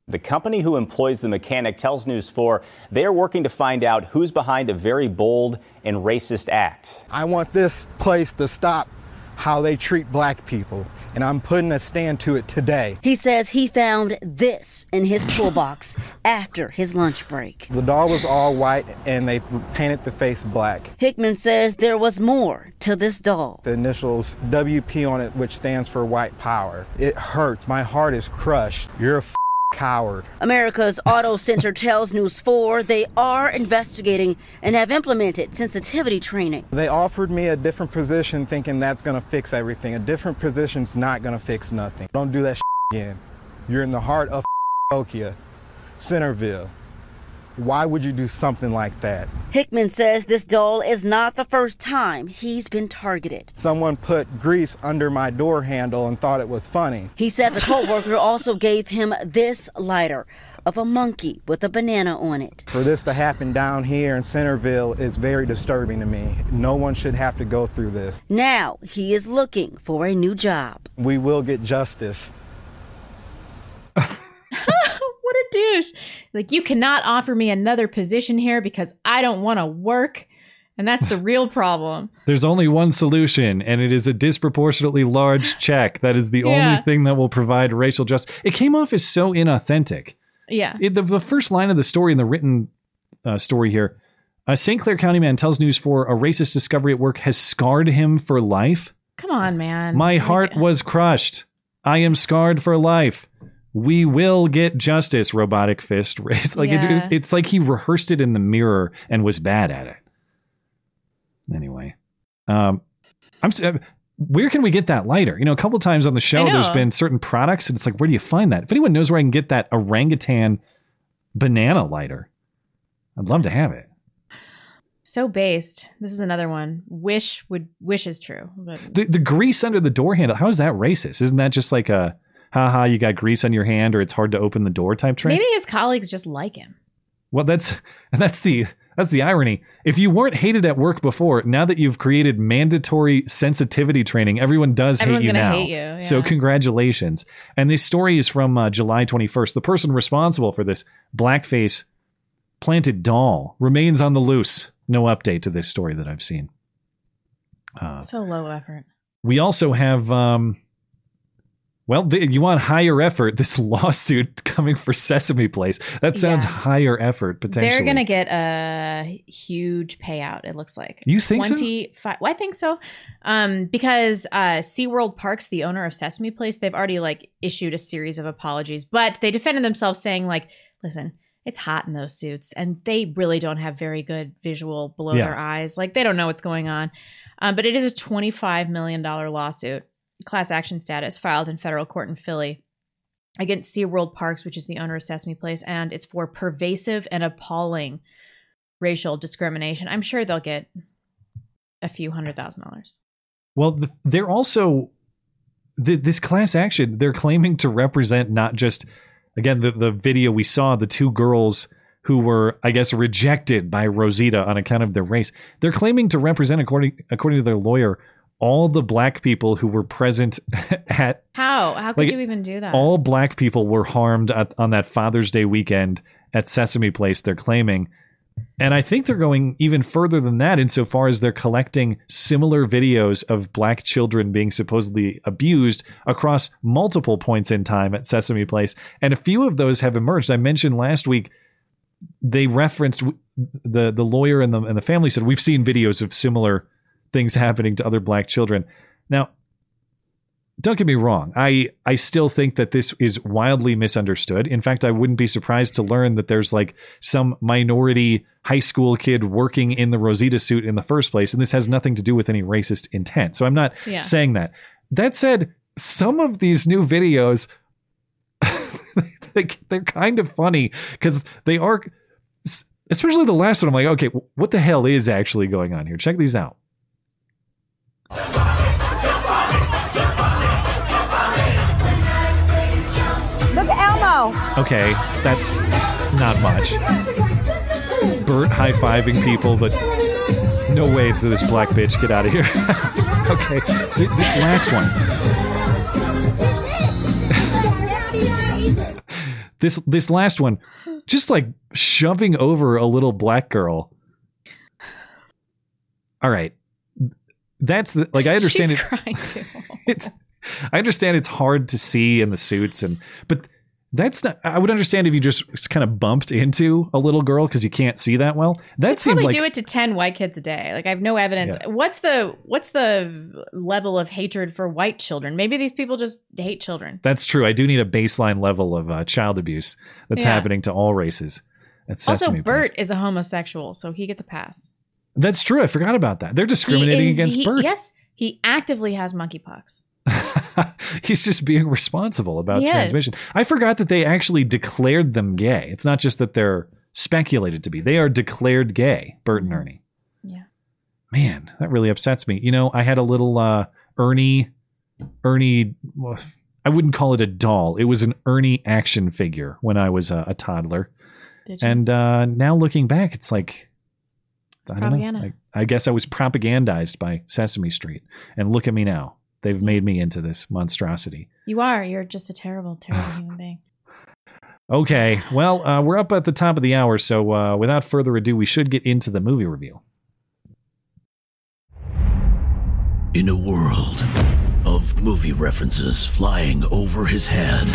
The company who employs the mechanic tells News 4 they are working to find out who's behind a very bold and racist act. I want this place to stop how they treat black people, and I'm putting a stand to it today. He says he found this in his toolbox after his lunch break. The doll was all white, and they painted the face black. Hickman says there was more to this doll. The initials WP on it, which stands for white power. It hurts. My heart is crushed. You're a f- coward. America's Auto Center tells News 4 they are investigating and have implemented sensitivity training. They offered me a different position thinking that's gonna fix everything. A different position's not gonna fix nothing. Don't do that again. You're in the heart of Okia, Centreville. Why would you do something like that? Hickman says this doll is not the first time he's been targeted. Someone put grease under my door handle and thought it was funny. He says a coworker also gave him this lighter of a monkey with a banana on it. For this to happen down here in Centreville is very disturbing to me. No one should have to go through this. Now he is looking for a new job. We will get justice. douche. Like, you cannot offer me another position here because I don't want to work. And that's the real problem. There's only one solution, and it is a disproportionately large check. That is the Yeah. only thing that will provide racial justice. It came off as so inauthentic. Yeah. It- the, the first line of the story in the written uh, story here a St. Clair County man tells News 4 a racist discovery at work has scarred him for life. Come on, man. My heart was crushed. I am scarred for life. We will get justice. Robotic fist raised. Like Yeah. it, it's like he rehearsed it in the mirror and was bad at it. Anyway, um, I'm. uh, Where can we get that lighter? You know, a couple times on the show, there's been certain products, and it's like, where do you find that? If anyone knows where I can get that orangutan banana lighter, I'd love to have it. So based. This is another one. Wish would wish is true. But The the grease under the door handle. How is that racist? Isn't that just like a, haha, you got grease on your hand, or it's hard to open the door type trick? maybe his colleagues just like him. Well, that's that's the that's the irony. If you weren't hated at work before, now that you've created mandatory sensitivity training, everyone does Everyone's hate you now. hate you, So congratulations. And this story is from uh, July 21st. The person responsible for this blackface planted doll remains on the loose. No update to this story that I've seen. Uh, so low effort. we also have, um, well, th- you want higher effort. This lawsuit coming for Sesame Place. That sounds Yeah. higher effort potentially. They're gonna get a huge payout. It looks like You think so? 25 Well, I think so, um, because uh, SeaWorld Parks, the owner of Sesame Place, they've already like issued a series of apologies, but they defended themselves, saying like, "Listen, it's hot in those suits, and they really don't have very good visual below Yeah. their eyes. Like they don't know what's going on." Um, but it is a twenty-five million dollar lawsuit, class action status, filed in federal court in Philly against SeaWorld Parks, which is the owner of Sesame Place, and it's for pervasive and appalling racial discrimination. I'm sure they'll get a few hundred thousand dollars. Well, they're also th- this class action. They're claiming to represent not just again the the video we saw the two girls who were I guess rejected by Rosita on account of their race. They're claiming to represent according according to their lawyer all the black people who were present at How? How could Like, you even do that? all black people were harmed at, on that Father's Day weekend at Sesame Place, they're claiming. And I think they're going even further than that insofar as they're collecting similar videos of black children being supposedly abused across multiple points in time at Sesame Place. And a few of those have emerged. I mentioned last week they referenced the the lawyer and the and the family said we've seen videos of similar things happening to other black children. Now, don't get me wrong. I I still think that this is wildly misunderstood. In fact, I wouldn't be surprised to learn that there's like some minority high school kid working in the Rosita suit in the first place, and this has nothing to do with any racist intent. So I'm not Yeah. saying that. That said, some of these new videos they- they're kind of funny because they are especially the last one i'm like okay what the hell is actually going on here check these out Look Elmo. okay that's not much. Bert high-fiving people but no way to this black bitch get out of here. Okay this last one. This this last one just like shoving over a little black girl. All right that's the like i understand She's it crying too. it's I understand it's hard to see in the suits and but that's not I would understand if you just kind of bumped into a little girl because you can't see that well. That seemed Probably like do it to ten white kids a day. Like I have no evidence. Yeah. What's the what's the level of hatred for white children? Maybe these people just hate children. that's true. I do need a baseline level of uh, child abuse that's Yeah. happening to all races also, Place. Bert is a homosexual, so he gets a pass. That's true. I forgot about that. They're He discriminating is- against he- Bert. Yes, he actively has monkeypox. He's just being responsible about He is. transmission. I forgot that they actually declared them gay. It's not just that they're speculated to be. They are declared gay, Bert and Ernie. Yeah. Man, that really upsets me. You know, I had a little uh Ernie Ernie well, I wouldn't call it a doll. It was an Ernie action figure when I was a, a toddler. Did you? And uh now looking back, it's like I don't Propaganda. know. I, I guess I was propagandized by Sesame Street. And look at me now. They've made me into this monstrosity. You are. You're just a terrible, terrible human being. Okay, well, uh, we're up at the top of the hour, so uh, without further ado, we should get into the movie review. In a world of movie references flying over his head,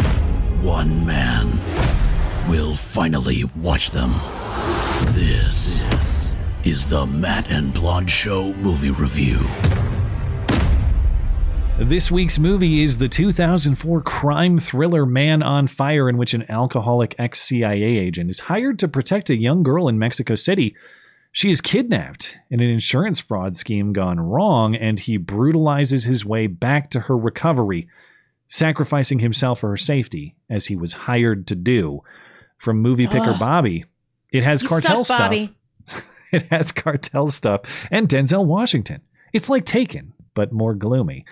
one man will finally watch them. This is the Matt and Blonde Show movie review. This week's movie is the 2004 crime thriller Man on Fire, in which an alcoholic ex CIA agent is hired to protect a young girl in Mexico City. She is kidnapped in an insurance fraud scheme gone wrong, and he brutalizes his way back to her recovery, sacrificing himself for her safety, as he was hired to do. From movie picker Ugh. Bobby, it has You cartel suck, stuff. Bobby. It has cartel stuff and Denzel Washington. It's like Taken, but more gloomy.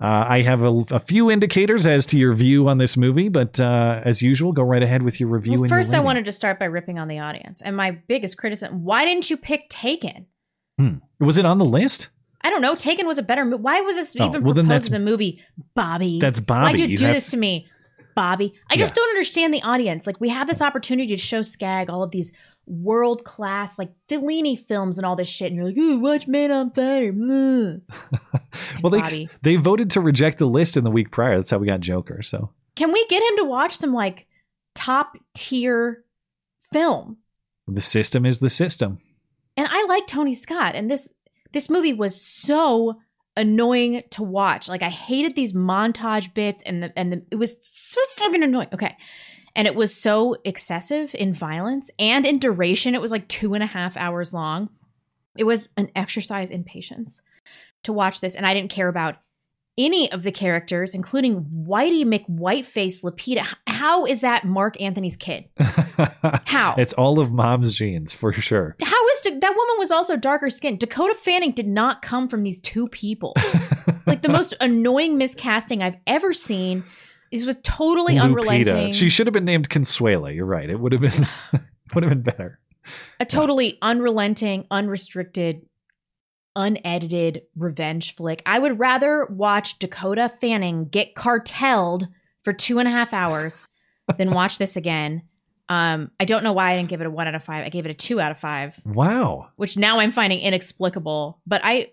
Uh, I have a, a few indicators as to your view on this movie, but uh, as usual, go right ahead with your review. Well, first, I wanted to start by ripping on the audience. And my biggest criticism: Why didn't you pick Taken? Was it on the list? I don't know. Taken was a better movie. Why was this Oh, even well, proposed as a movie, Bobby? That's Bobby. Why'd you You do have this to- to me, Bobby? I just Yeah. don't understand the audience. Like we have this opportunity to show Skag all of these world class like Fellini films and all this shit, and you're like, "Ooh, watch Man on Fire." mm." Well, they Bobby. they voted to reject the list in the week prior. That's how we got Joker. So Can we get him to watch some like top tier film? the system is the system. And I like Tony Scott, and this this movie was so annoying to watch. Like I hated these montage bits, and the and the, it was so fucking annoying. Okay, and it was so excessive in violence and in duration. It was like two and a half hours long. It was an exercise in patience to watch this, and I didn't care about any of the characters, including Whitey McWhiteface Lupita. How is that Marc Anthony's kid? How? It's all of mom's genes for sure. How is Da- that woman was also darker skinned? Dakota Fanning did not come from these two people. like the most annoying miscasting I've ever seen. This was totally Lupita. unrelenting. She should have been named Consuela. You're right. It would have been would have been better. a totally unrelenting, unrestricted, unedited revenge flick. I would rather watch Dakota Fanning get cartelled for two and a half hours than watch this again. Um, I don't know why I didn't give it a one out of five. I gave it a two out of five, Wow. which now I'm finding inexplicable. But I,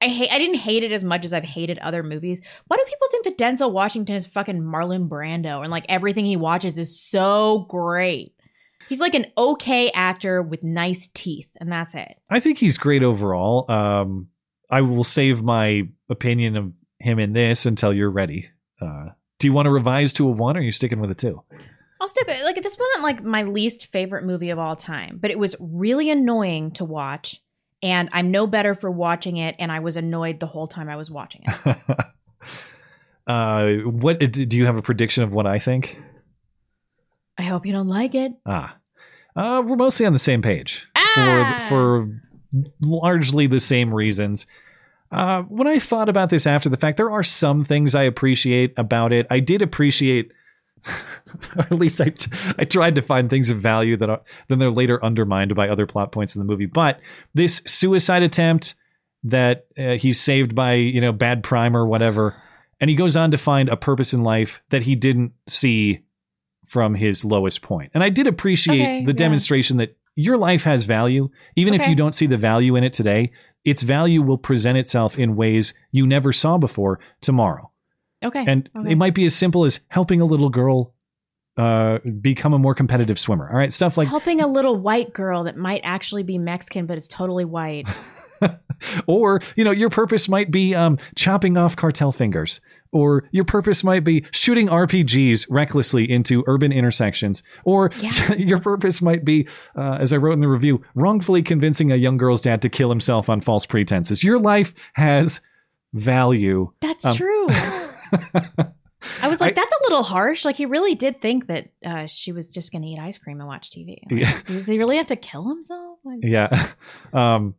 I hate. I didn't hate it as much as I've hated other movies. Why do people think that Denzel Washington is fucking Marlon Brando and like everything he watches is so great? He's like an okay actor with nice teeth, and that's it. I think he's great overall. Um, I will save my opinion of him in this until you're ready. Uh, do you want to revise to a one, or are you sticking with a two? I'll stick with like this wasn't like my least favorite movie of all time, but it was really annoying to watch, and I'm no better for watching it, and I was annoyed the whole time I was watching it. Uh, what do you have a prediction of what I think? I hope you don't like it. Ah, uh, we're mostly on the same page Ah! for for largely the same reasons. Uh, when I thought about this after the fact, there are some things I appreciate about it. I did appreciate, at least I, I tried to find things of value that are, then they're later undermined by other plot points in the movie. But this suicide attempt that uh, he's saved by you know bad prime or whatever, and he goes on to find a purpose in life that he didn't see from his lowest point. And I did appreciate Okay, the yeah. demonstration that your life has value, even if you don't see the value in it today. Its value will present itself in ways you never saw before tomorrow. Okay, And okay. it might be as simple as helping a little girl uh, become a more competitive swimmer. All right, stuff like helping a little white girl that might actually be Mexican but is totally white. or you know your purpose might be um, chopping off cartel fingers or your purpose might be shooting rpgs recklessly into urban intersections or your purpose might be uh, as i wrote in the review wrongfully convincing a young girl's dad to kill himself on false pretenses your life has value That's Um, true. I was like, that's a little harsh. Like he really did think that uh, she was just going to eat ice cream and watch TV. Like, Yeah. Does he really have to kill himself? Like, yeah um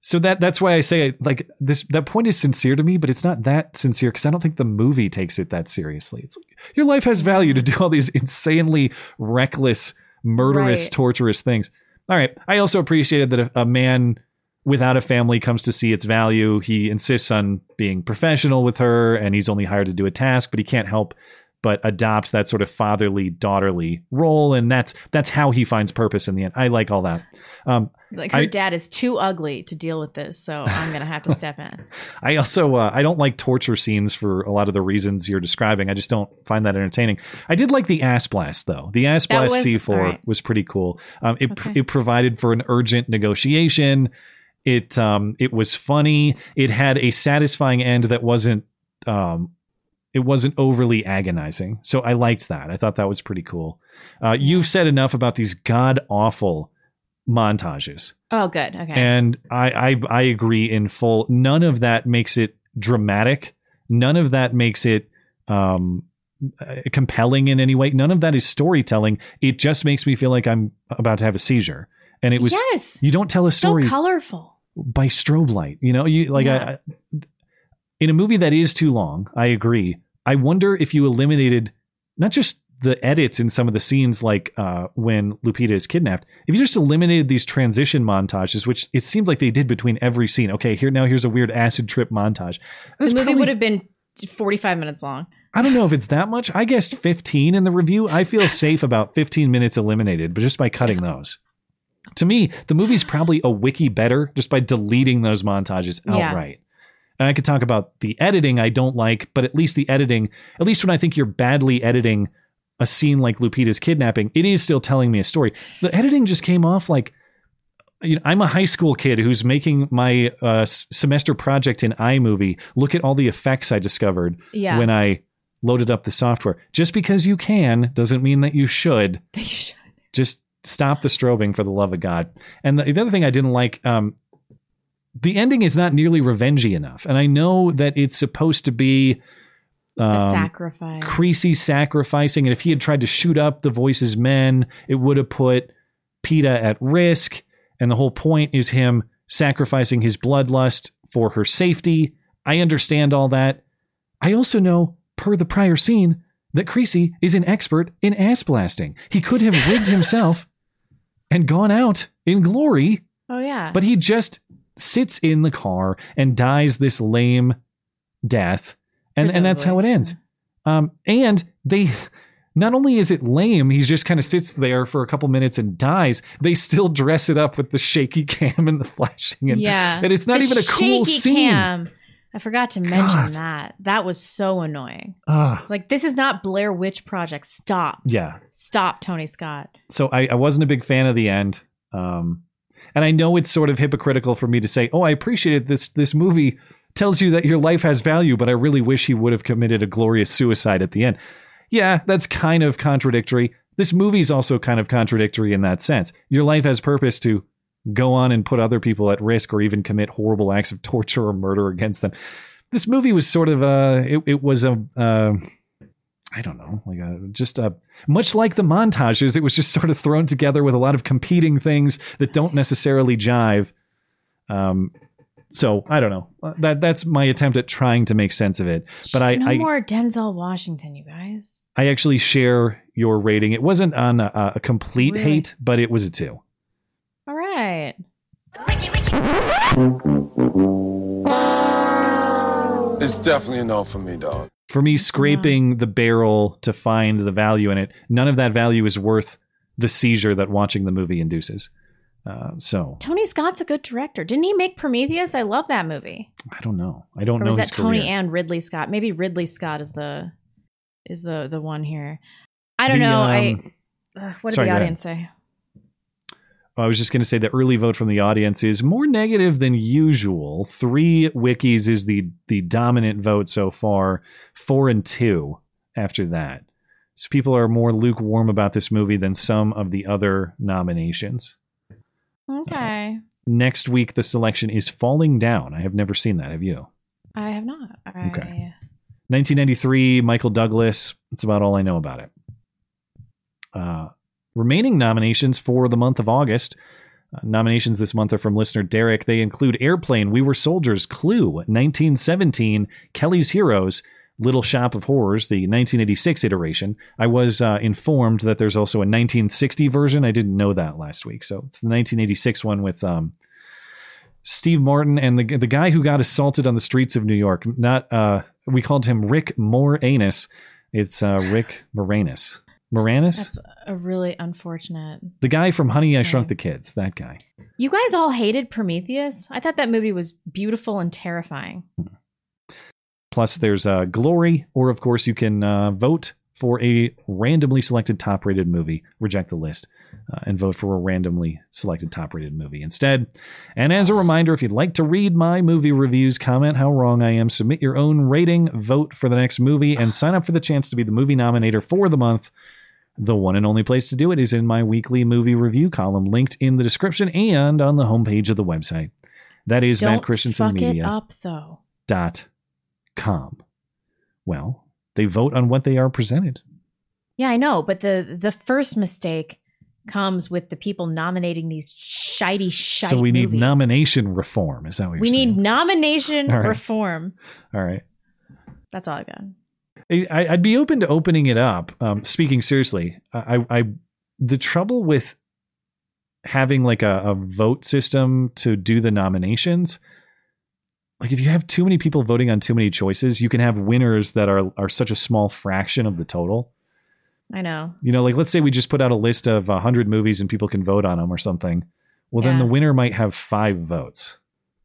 so that that's why i say like this that point is sincere to me but it's not that sincere because i don't think the movie takes it that seriously it's like your life has value to do all these insanely reckless murderous Right. torturous things all right i also appreciated that a, a man without a family comes to see its value he insists on being professional with her and he's only hired to do a task but he can't help but adopts that sort of fatherly daughterly role and that's that's how he finds purpose in the end i like all that um like her I- dad is too ugly to deal with this, so I'm going to have to step in. I also uh, I don't like torture scenes for a lot of the reasons you're describing. I just don't find that entertaining. I did like the ass blast though. The ass blast was- C4 all right. was pretty cool. Um, it Okay. it provided for an urgent negotiation. It um it was funny. It had a satisfying end that wasn't um it wasn't overly agonizing. So I liked that. I thought that was pretty cool. Uh, You've said enough about these god awful montages. Oh, good. Okay. And I, I I agree in full. None of that makes it dramatic. None of that makes it um, uh, compelling in any way. None of that is storytelling. It just makes me feel like I'm about to have a seizure. And it was Yes. you don't tell a story. so story colorful. By strobe light. You know, you like Yeah. I, I, in a movie that is too long. I agree. I wonder if you eliminated not just the edits in some of the scenes, like uh, when Lupita is kidnapped. If you just eliminated these transition montages, which it seemed like they did between every scene. Okay, here now here's a weird acid trip montage. That's the movie probably- would have been 45 minutes long. I don't know if it's that much. I guessed 15 in the review. I feel safe about 15 minutes eliminated, but just by cutting those. To me, the movie's probably a wiki better just by deleting those montages Yeah. outright. And I could talk about the editing I don't like, but at least the editing, at least when I think you're badly editing a scene like Lupita's kidnapping, it is still telling me a story. The editing just came off like you know, I'm a high school kid who's making my uh, semester project in iMovie. Look at all the effects I discovered Yeah. when I loaded up the software. Just because you can doesn't mean that you should. you should. Just stop the strobing for the love of God. And the, the other thing I didn't like, um, the ending is not nearly revengey enough. And I know that it's supposed to be A um, sacrifice. Creasy sacrificing. And if he had tried to shoot up the voices men, it would have put Pita at risk. And the whole point is him sacrificing his bloodlust for her safety. I understand all that. I also know, per the prior scene, that Creasy is an expert in ass blasting. He could have rigged himself and gone out in glory, Oh yeah. but he just sits in the car and dies this lame death. And, and that's how it ends. Um, and they not only is it lame, he just kind of sits there for a couple minutes and dies. They still dress it up with the shaky cam and the flashing, and yeah. and it's not The even a cool scene. Cam. I forgot to mention God. that. That was so annoying. Ah. Like this is not Blair Witch Project. Stop. Yeah, Stop, Tony Scott. so I, I wasn't a big fan of the end. Um, and I know it's sort of hypocritical for me to say, "Oh, I appreciated this. This movie tells you that your life has value," but I really wish he would have committed a glorious suicide at the end. Yeah, that's kind of contradictory. This movie's also kind of contradictory in that sense. Your life has purpose to go on and put other people at risk or even commit horrible acts of torture or murder against them. This movie was sort of a it, it was a uh, I don't know, like a just a much like the montages, it was just sort of thrown together with a lot of competing things that don't necessarily jive. Um, so I don't know. Uh, That that's my attempt at trying to make sense of it. But I, no I more Denzel Washington, you guys. I actually share your rating. It wasn't on a, a complete Really? hate, but it was a two. All right. It's definitely a no for me, dog. For me, scraping the barrel to find the value in it, none of that value is worth the seizure that watching the movie induces. Uh, so Tony Scott's a good director. Didn't he make Prometheus? I love that movie. I don't know. I don't or know was his that Tony career. and Ridley Scott? Maybe Ridley Scott is the is the the one here. I don't The, know. um, I uh, what did sorry, the go ahead. audience say? I was just going to say the early vote from the audience is more negative than usual. Three wikis is the the dominant vote so far. Four and two after that. So people are more lukewarm about this movie than some of the other nominations. Okay, Next week, the selection is Falling Down. I have never seen that. Have you? I have not. I, Okay. 1993, Michael Douglas. That's about all I know about it. Uh, remaining nominations for the month of August. Uh, nominations this month are from listener Derek. They include Airplane, We Were Soldiers, Clue, 1917, Kelly's Heroes, Little Shop of Horrors, the 1986 iteration. I was uh, informed that there's also a 1960 version. I didn't know that last week. So it's the 1986 one with um, Steve Martin and the the guy who got assaulted on the streets of New York. Not uh, we called him Rick Moranis. It's uh, Rick Moranis. Moranis, That's a really unfortunate. the guy from Honey I Shrunk the Kids. That guy. You guys all hated Prometheus. I thought that movie was beautiful and terrifying. Plus, there's uh, Glory, or of course, you can uh, vote for a randomly selected top rated movie, reject the list, uh, and vote for a randomly selected top rated movie instead. And as a reminder, if you'd like to read my movie reviews, comment how wrong I am, submit your own rating, vote for the next movie, and sign up for the chance to be the movie nominator for the month. The one and only place to do it is in my weekly movie review column, linked in the description and on the homepage of the website. That is Don't Matt Christiansen fuck Media it up though. dot com. Well, they vote on what they are presented. Yeah, I know, but the the first mistake comes with the people nominating these shitey shite so we need movies. nomination reform. Is that what you're We saying? need nomination All right. reform. All right. That's all I got. I, I'd be open to opening it up. Um, speaking seriously, I, I, the trouble with having like a, a vote system to do the nominations, like if you have too many people voting on too many choices, you can have winners that are are such a small fraction of the total. I know. You know, like let's say we just put out a list of a hundred movies and people can vote on them or something. Well, then the winner might have five votes.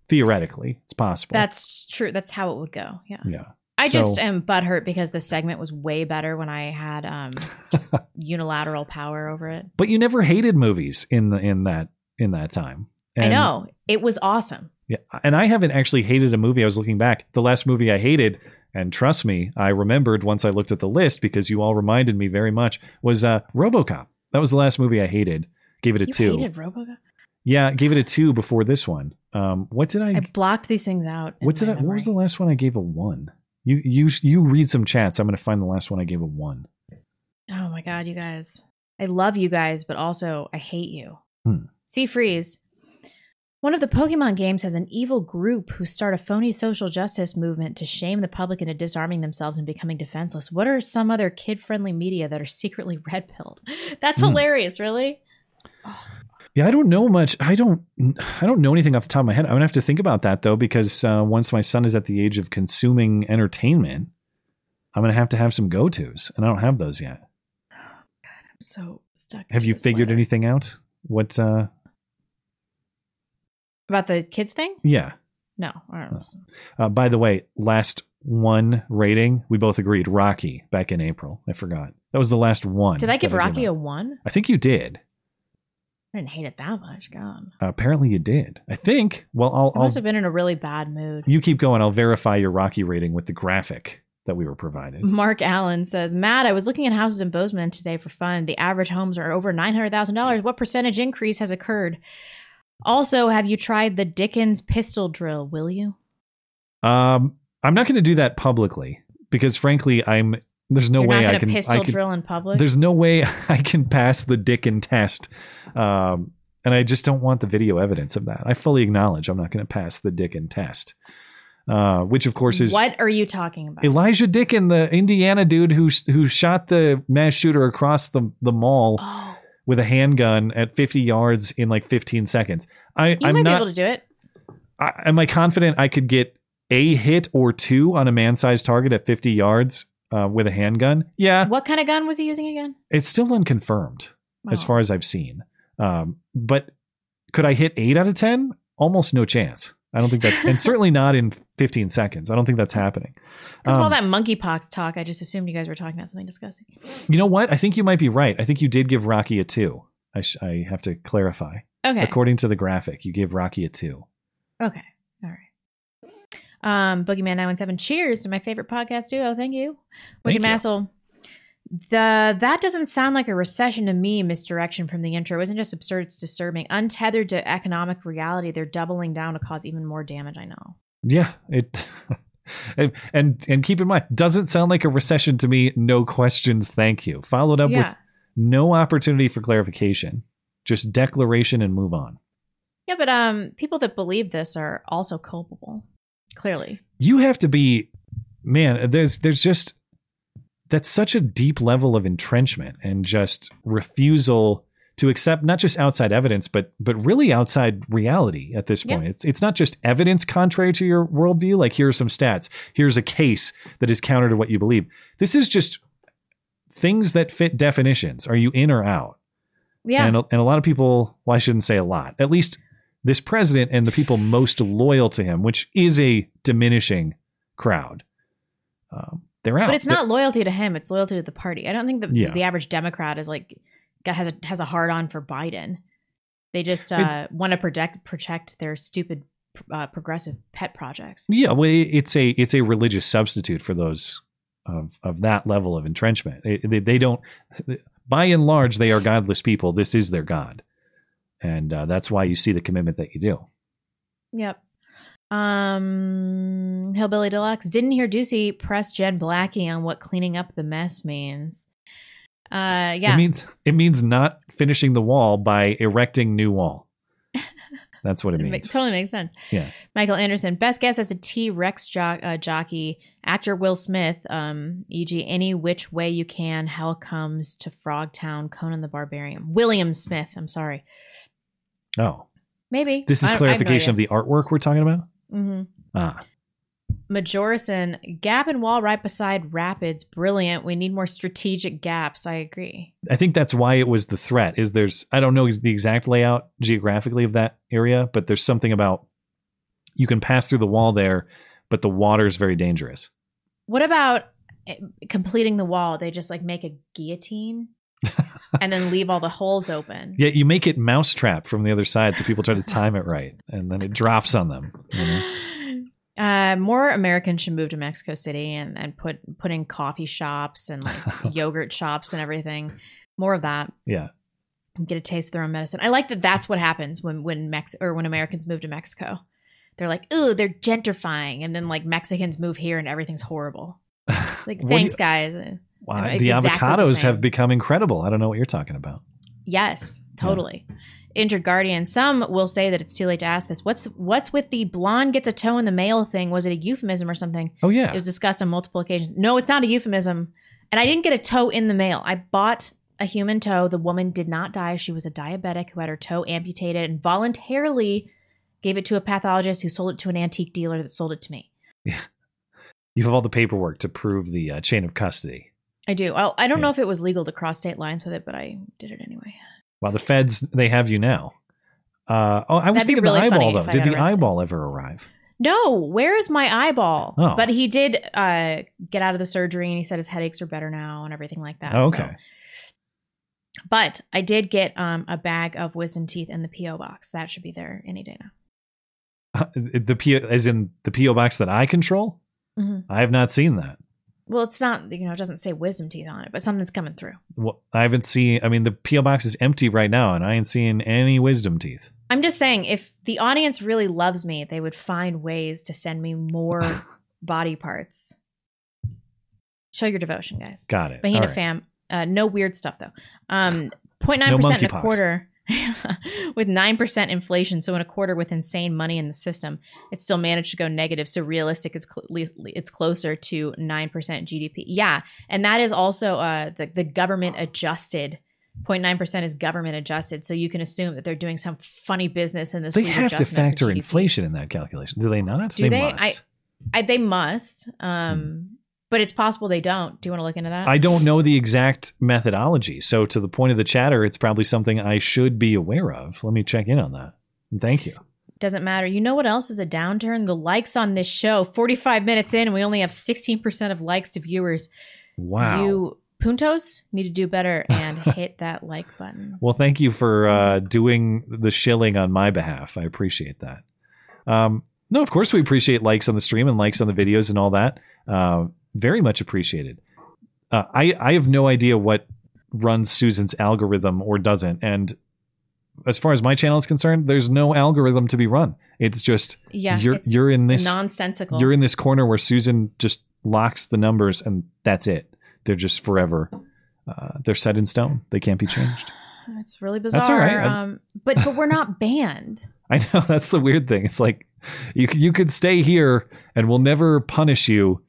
Theoretically, it's possible. That's true. That's how it would go. Yeah. yeah. I just am butthurt because the segment was way better when I had um just unilateral power over it. But you never hated movies in the in that in that time. I know. It was awesome. Yeah, and I haven't actually hated a movie. I was looking back. The last movie I hated, and trust me, I remembered once I looked at the list because you all reminded me very much was uh, RoboCop. That was the last movie I hated. Gave it a You two. hated RoboCop. Yeah, gave it a two before this one. Um, what did I? I blocked these things out. what did I? What was the last one I gave a one? You you you read some chats. I'm going to find the last one I gave a one. Oh my god, you guys. I love you guys, but also I hate you. Hmm. Sea Freeze. One of the Pokemon games has an evil group who start a phony social justice movement to shame the public into disarming themselves and becoming defenseless. What are some other kid friendly media that are secretly red pilled? That's Hmm. hilarious, really? Yeah, I don't know much. I don't. I don't know anything off the top of my head. I'm gonna have to think about that though, because uh, once my son is at the age of consuming entertainment, I'm gonna have to have some go tos, and I don't have those yet. Oh God, I'm so stuck. Have you figured letter. anything out? What? uh about the kids thing? Yeah. No, I don't. Uh, by the way, last one rating, we both agreed Rocky back in April. I forgot that was the last one. Did I give Rocky gave a one? I think you did. I didn't hate it that much. God, apparently, you did. I think. Well, I'll. I I'll must have been in a really bad mood. you keep going. I'll verify your Rocky rating with the graphic that we were provided. Mark Allen says, Matt, I was looking at houses in Bozeman today for fun. The average homes are over $900,000. What percentage increase has occurred? Also, have you tried the Dicken's pistol drill? Will you? Um, I'm not going to do that publicly because, frankly, I'm. There's no You're way I can. pistol I can- drill in public? There's no way I can pass the Dicken's test, um, and I just don't want the video evidence of that. I fully acknowledge I'm not going to pass the Dicken's test, uh, which of course is What are you talking about? Elijah Dicken, the Indiana dude who who shot the mass shooter across the the mall Oh. with a handgun at 50 yards in like 15 seconds. I, You I'm might not. be able to do it. I, am I confident I could get a hit or two on a man-sized target at 50 yards uh, with a handgun? Yeah, What kind of gun was he using again? it's still unconfirmed as far as I've seen. Um, but could I hit eight out of 10? Almost no chance. I don't think that's, and certainly not in 15 seconds. I don't think that's happening. Because of all Um, that monkeypox talk, I just assumed you guys were talking about something disgusting. You know what? I think you might be right. I think you did give Rocky a two. I, sh- I have to clarify. Okay. According to the graphic, you gave Rocky a two. Okay. Um, Boogeyman 917, cheers to my favorite podcast duo. Thank you. Wicked. Massel. The that doesn't sound like a recession to me, misdirection from the intro. Isn't just absurd, it's disturbing. Untethered to economic reality, they're doubling down to cause even more damage, I know. Yeah, it. and, and and keep in mind, doesn't sound like a recession to me. No questions, thank you. Followed up Yeah. with no opportunity for clarification, just declaration and move on. Yeah, but um people that believe this are also culpable. Clearly. You have to be, man. There's there's just that's such a deep level of entrenchment and just refusal to accept not just outside evidence, but but really outside reality at this Yeah. point. It's it's not just evidence contrary to your worldview. Like here are some stats. Here's a case that is counter to what you believe. This is just things that fit definitions. Are you in or out? Yeah. And a, and a lot of people, well, I shouldn't say a lot. At least this president and the people most loyal to him, which is a diminishing crowd, um, they're out. But it's not loyalty to him, it's loyalty to the party. I don't think the Yeah. the average Democrat is like got has a has a hard on for Biden. They just uh, want to protect protect their stupid uh, progressive pet projects. Yeah, well, it's a it's a religious substitute for those of of that level of entrenchment. It- they, they don't, by and large, they are godless people. This is their god, and uh, that's why you see the commitment that you do. Yep. Um, Hillbilly Deluxe didn't hear Doocy press Jen Psaki on what cleaning up the mess means. Uh, yeah. It means it means not finishing the wall by erecting new wall. That's what it means. It totally makes sense. Yeah. Michael Anderson, best guess as a T Rex jo- uh, jockey, actor Will Smith, um, e.g., any which way you can, hell comes to Frogtown, Conan the Barbarian. William Smith, I'm sorry. Oh, Maybe. this is clarification of the artwork we're talking about. hmm Ah, Majorison, gap and wall right beside rapids, brilliant. We need more strategic gaps. I agree. I think that's why it was the threat. Is there's I don't know the exact layout geographically of that area, but there's something about you can pass through the wall there, but the water is very dangerous. What about eh, completing the wall? They just like make a guillotine and then leave all the holes open. Yeah, you make it mousetrap from the other side, so people try to time it right, and then it drops on them. you know? Uh, more Americans should move to Mexico City and, and put put in coffee shops and like yogurt shops and everything. More of that. Yeah, Get a taste of their own medicine. I like that. That's what happens when when Mex or when Americans move to Mexico. They're like, ooh, they're gentrifying, and then like Mexicans move here and everything's horrible. Like, thanks, you- guys. Wow, the exactly avocados same. have become incredible. I don't know what you're talking about. Yes, totally. injured guardian. Some will say that it's too late to ask this. What's what's with the blonde gets a toe in the mail thing? Was it a euphemism or something? Oh yeah. It was discussed on multiple occasions. No, it's not a euphemism. And I didn't get a toe in the mail. I bought a human toe. The woman did not die. She was a diabetic who had her toe amputated and voluntarily gave it to a pathologist who sold it to an antique dealer that sold it to me. Yeah. You have all the paperwork to prove the uh, chain of custody. I do. Well, I don't know if it was legal to cross state lines with it, but I did it anyway. Well, the feds they have you now. Uh, oh, I was That'd thinking really the eyeball though. Did the arrested. eyeball ever arrive? No, where is my eyeball? Oh. But he did uh, get out of the surgery and he said his headaches are better now and everything like that. Oh, so- okay. But I did get um, a bag of wisdom teeth in the PO box. That should be there any day now. Uh, the P.O. as in the PO box that I control. Mhm. I have not seen that. Well, it's not you know it doesn't say wisdom teeth on it, but something's coming through. Well, I haven't seen. I mean, the PO box is empty right now, and I ain't seeing any wisdom teeth. I'm just saying, if the audience really loves me, they would find ways to send me more body parts. Show your devotion, guys. Got it. Bahina right. fam. Uh, no weird stuff though. Um, 0.9 No percent in a quarter. with 9% inflation so in a quarter with insane money in the system it still managed to go negative. So realistic it's cl- it's closer to 9% gdp yeah and that is also uh, the, the government adjusted. 0.9% is government adjusted so you can assume that they're doing some funny business in this They have to factor inflation in that calculation, do they not? do they, must. I, I they must um but it's possible they don't do you want to look into that I don't know the exact methodology. So, to the point of the chatter, it's probably something I should be aware of. Let me check in on that. Thank you. doesn't matter. You know what else is a downturn? The likes on this show. 45 minutes in, we only have 16% of likes to viewers. Wow. You puntos need to do better and hit that like button. Well, thank you for uh, doing the shilling on my behalf. I appreciate that. Um, no, of course we appreciate likes on the stream and likes on the videos and all that. Uh, very much appreciated. Uh, I I have no idea what runs Susan's algorithm or doesn't, and as far as my channel is concerned, there's no algorithm to be run. It's just Yeah, you're you're in this nonsensical. You're in this corner where Susan just locks the numbers, and that's it. They're just forever. Uh, they're set in stone. They can't be changed. It's really bizarre. That's all right. Um, but but we're not banned. I know that's the weird thing. It's like you you could stay here and we'll never punish you,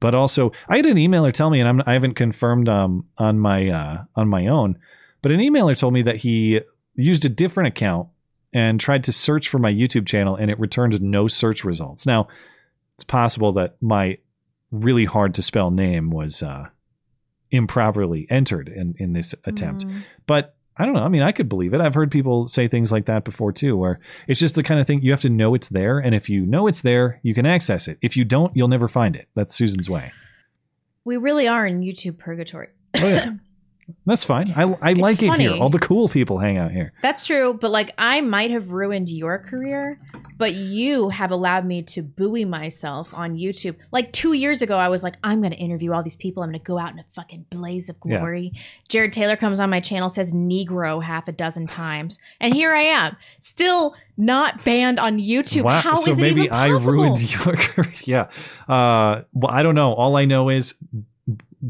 but also I had an emailer tell me, and I'm, I haven't confirmed um on my uh, on my own, but an emailer told me that he used a different account and tried to search for my YouTube channel, and it returned no search results. Now it's possible that my really hard to spell name was uh, improperly entered in in this attempt, but I don't know. I mean, I could believe it. I've heard people say things like that before too, where it's just the kind of thing you have to know it's there. And if you know it's there, you can access it. If you don't, you'll never find it. That's Susan's way. We really are in YouTube purgatory. Oh, yeah. That's fine. I, I like it here. All the cool people hang out here. That's true, but like I might have ruined your career, but you have allowed me to buoy myself on YouTube. Like two years ago, I was like, I'm going to interview all these people. I'm going to go out in a fucking blaze of Yeah. glory. Jared Taylor comes on my channel, says Negro half a dozen times, and here I am, still not banned on YouTube. Wow. How is so it maybe I ruined your career. yeah. Uh, well, I don't know. All I know is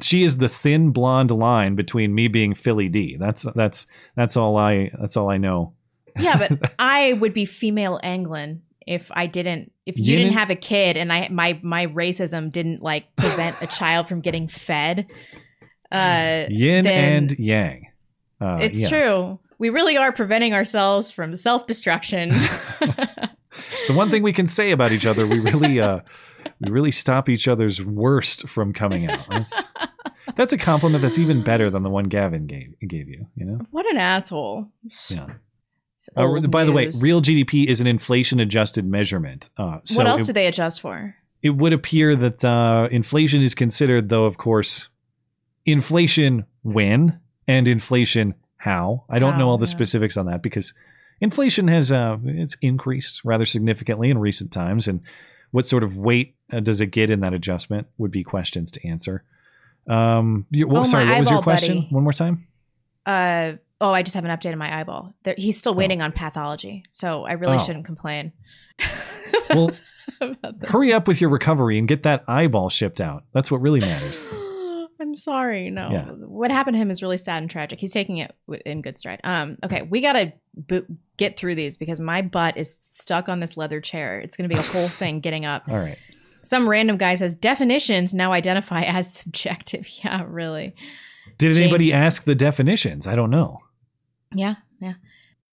she is the thin blonde line between me being Philly D. That's that's that's all I that's all I know. Yeah, but I would be female Anglin if I didn't if you Yin didn't and- have a kid and I my my racism didn't like prevent a child from getting fed. Uh Yin and yang. Uh, it's yeah. true. We really are preventing ourselves from self-destruction. So one thing we can say about each other, we really uh we really stop each other's worst from coming out. That's that's a compliment that's even better than the one Gavin gave gave you, you know? what an asshole. Yeah. Uh, by the way, real GDP is an inflation adjusted measurement. Uh, so what else it, do they adjust for? it would appear that uh, inflation is considered, though, of course, inflation when and inflation how. I don't know all the yeah. specifics on that because inflation has uh, it's increased rather significantly in recent times, and what sort of weight uh, does it get in that adjustment would be questions to answer. Um, you, well, Oh, sorry, what was your question? buddy. One more time. Uh oh, I just haven't updated my eyeball. There, he's still waiting on pathology, so I really Oh. shouldn't complain. Well, hurry up with your recovery and get that eyeball shipped out. That's what really matters. I'm sorry. No, Yeah. what happened to him is really sad and tragic. He's taking it in good stride. Um, okay, we gotta bo- get through these because my butt is stuck on this leather chair. It's gonna be a whole thing getting up. All right. Some random guy says definitions now identify as subjective. Yeah, really. Did anybody ask the definitions? I don't know. Yeah, yeah.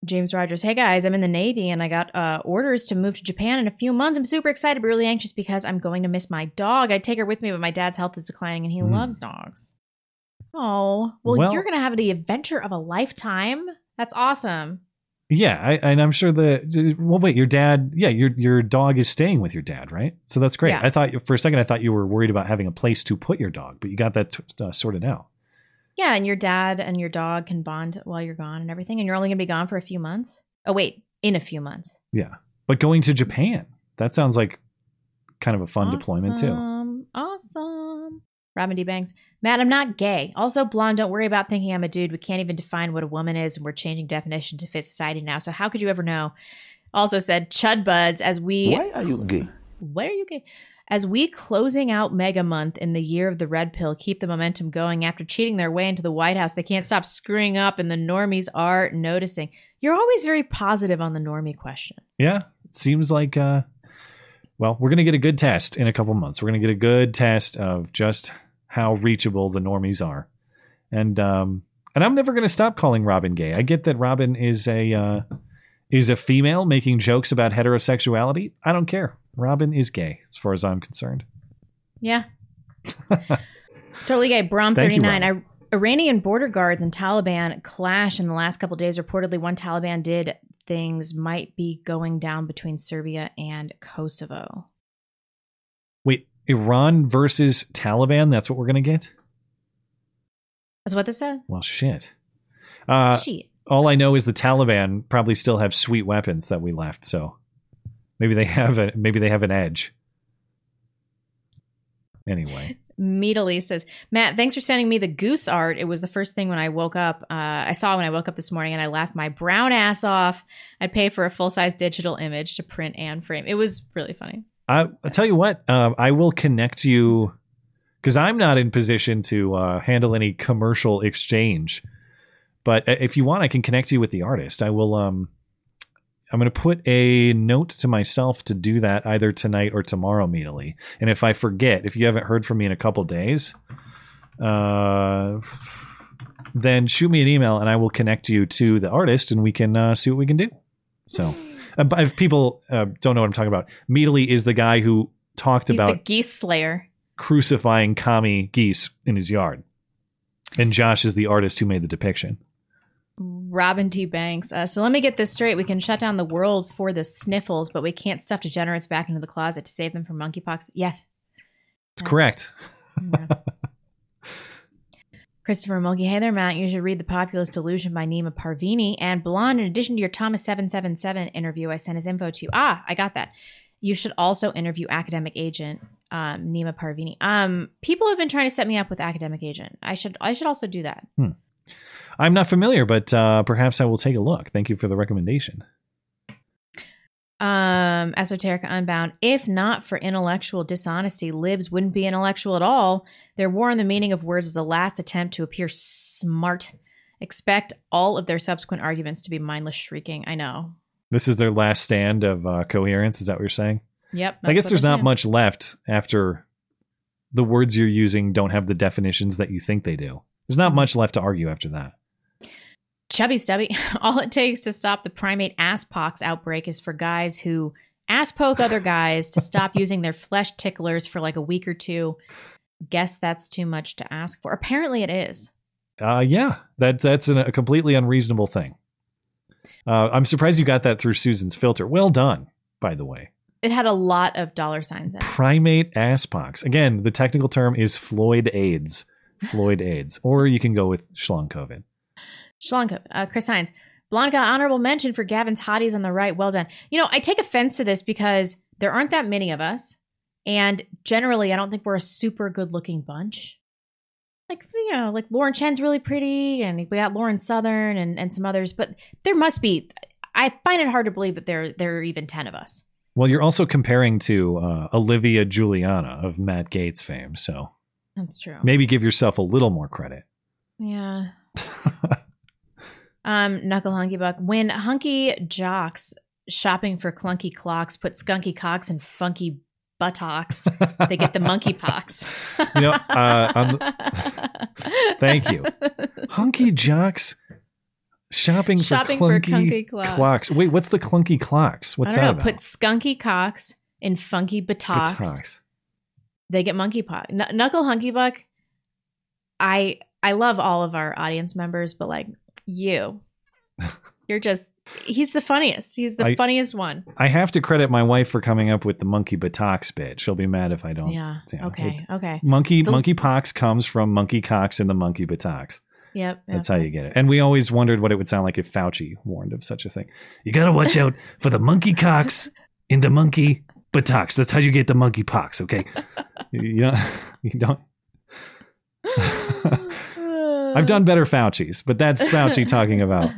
James Rogers, hey guys, I'm in the Navy and I got uh, orders to move to Japan in a few months. I'm super excited, but really anxious because I'm going to miss my dog. I'd take her with me, but my dad's health is declining and he Hmm. loves dogs. Oh, well, Well- you're going to have the adventure of a lifetime. That's awesome. Yeah, I, and I'm sure the well. Wait, your dad? Yeah, your your dog is staying with your dad, right? So that's great. Yeah. I thought for a second I thought you were worried about having a place to put your dog, but you got that t- uh, sorted out. Yeah, and your dad and your dog can bond while you're gone and everything. And you're only going to be gone for a few months. Oh, wait, in a few months. Yeah, but going to Japan that sounds like kind of a fun deployment too. Awesome. Awesome. Robin D. Banks. Matt, I'm not gay. Also, blonde, don't worry about thinking I'm a dude. We can't even define what a woman is, and we're changing definition to fit society now. So how could you ever know? Also said, Chud Buds, as we Why are you gay? why are you gay? As we closing out Mega Month in the year of the red pill, keep the momentum going. After cheating their way into the White House, they can't stop screwing up, and the normies are noticing. You're always very positive on the normie question. Yeah, it seems like. uh Well, we're gonna get a good test in a couple months. We're gonna get a good test of just how reachable the normies are, and um and I'm never gonna stop calling Robin gay. I get that Robin is a uh is a female making jokes about heterosexuality. I don't care. Robin is gay as far as I'm concerned. Yeah. totally gay. Brom 39. I, Iranian border guards and Taliban clash in the last couple days. Reportedly, one Taliban did things might be going down between Serbia and Kosovo. Wait, Iran versus Taliban? That's what we're gonna get? That's what this said? Well, shit. Uh, Shit. All I know is the Taliban probably still have sweet weapons that we left, so maybe they have a maybe they have an edge. Anyway, Meadily says, Matt, thanks for sending me the goose art. It was the first thing when I woke up. Uh, I saw when I woke up this morning and I laughed my brown ass off. I'd pay for a full size digital image to print and frame. It was really funny. I I tell you what, um, I will connect you because I'm not in position to uh, handle any commercial exchange. But uh, if you want, I can connect you with the artist. I will. Um, I'm going to put a note to myself to do that either tonight or tomorrow immediately. And if I forget, if you haven't heard from me in a couple days, uh, then shoot me an email and I will connect you to the artist and we can uh, see what we can do. So, uh, if people uh, don't know what I'm talking about, Meadly is the guy who talked He's the about geese slayer. crucifying commie geese in his yard. And Josh is the artist who made the depiction. Robin T. Banks. Uh, so let me get this straight. We can shut down the world for the sniffles, but we can't stuff degenerates back into the closet to save them from monkeypox. Yes. It's correct. Christopher Mulkey. Hey there, Matt. You should read The Populist Delusion by Neema Parvini. And Blonde, in addition to your Thomas777 interview, I sent his info to you. Ah, I got that. You should also interview academic agent um, Neema Parvini. Um, people have been trying to set me up with academic agent. I should I should also do that. Hmm. I'm not familiar, but uh, perhaps I will take a look. Thank you for the recommendation. Um, Esoterica Unbound. If not for intellectual dishonesty, libs wouldn't be intellectual at all. Their war on the meaning of words is the last attempt to appear smart. Expect all of their subsequent arguments to be mindless shrieking. I know. This is their last stand of uh, coherence. Is that what you're saying? Yep. I guess there's not saying. much left after the words you're using don't have the definitions that you think they do. There's Mm-hmm. not much left to argue after that. Chubby Stubby. All it takes to stop the primate ass pox outbreak is for guys who ass poke other guys to stop using their flesh ticklers for like a week or two. Guess that's too much to ask for. Apparently, it is. Uh, yeah, that that's an, a completely unreasonable thing. Uh, I'm surprised you got that through Susan's filter. Well done, by the way. It had a lot of dollar signs in it. Primate asspox. Again, the technical term is Floyd AIDS. Floyd AIDS, or you can go with schlong COVID. Schlanko, uh, Chris Hines. Blanca, honorable mention for Gavin's hotties on the right. Well done. You know, I take offense to this because there aren't that many of us. And generally, I don't think we're a super good looking bunch. Like, you know, like Lauren Chen's really pretty, and we got Lauren Southern and, and some others, but there must be. I find it hard to believe that there, there are even 10 of us. Well, you're also comparing to uh, Olivia Julianna of Matt Gaetz fame, so That's true. Maybe give yourself a little more credit. Yeah. um, Knuckle Hunky Buck. When hunky jocks shopping for clunky clocks put skunky cocks and funky buttocks, they get the monkey pox. You know, uh, thank you. Hunky jocks shopping for Shopping for clunky clunky clocks. Wait, what's the clunky clocks? What's that know. about? Put skunky cocks in funky buttocks. Buttocks. They get monkey pox. Kn- Knuckle Hunky Buck. I I love all of our audience members, but like you, you're just he's the funniest. He's the I- funniest one. I have to credit my wife for coming up with the monkey buttocks bit. She'll be mad if I don't. Yeah. Yeah, Okay. it- Okay. Monkey The- monkey pox comes from monkey cocks and the monkey buttocks. Yep. That's how you get it. And we always wondered what it would sound like if Fauci warned of such a thing. You got to watch out for the monkey cocks in the monkey buttocks. That's how you get the monkey pox. Okay. you don't. You don't. I've done better Fauci's, but that's Fauci talking about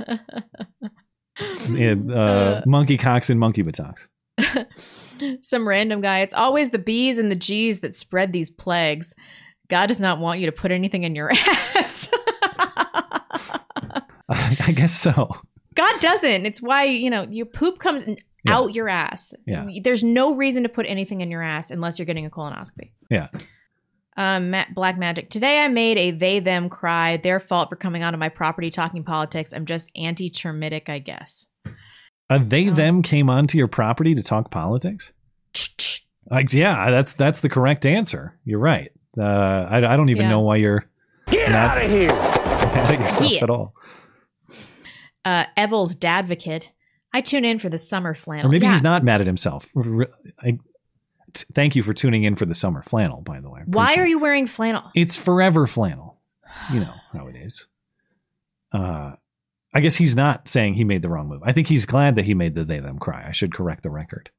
uh, monkey cocks and monkey buttocks. Some random guy. It's always the B's and the G's that spread these plagues. God does not want you to put anything in your ass. I guess so. God doesn't. It's why, you know, your poop comes Yeah. out your ass. Yeah. There's no reason to put anything in your ass unless you're getting a colonoscopy. Yeah. Um, Ma- Black Magic. Today I made a they them cry. Their fault for coming onto my property talking politics. I'm just anti termitic, I guess. Uh, they them came onto your property to talk politics. Like, yeah, that's that's the correct answer. You're right. Uh, I, I don't even Yeah. know why you're Get out of here. mad at yourself Yeah. at all. Uh, Evel's Dadvocate. I tune in for the summer flannel. Or maybe Yeah. he's not mad at himself. R- I, t- thank you for tuning in for the summer flannel, by the way. Why are you wearing flannel? It's forever flannel. You know how it is. Uh, I guess he's not saying he made the wrong move. I think he's glad that he made the they them cry. I should correct the record.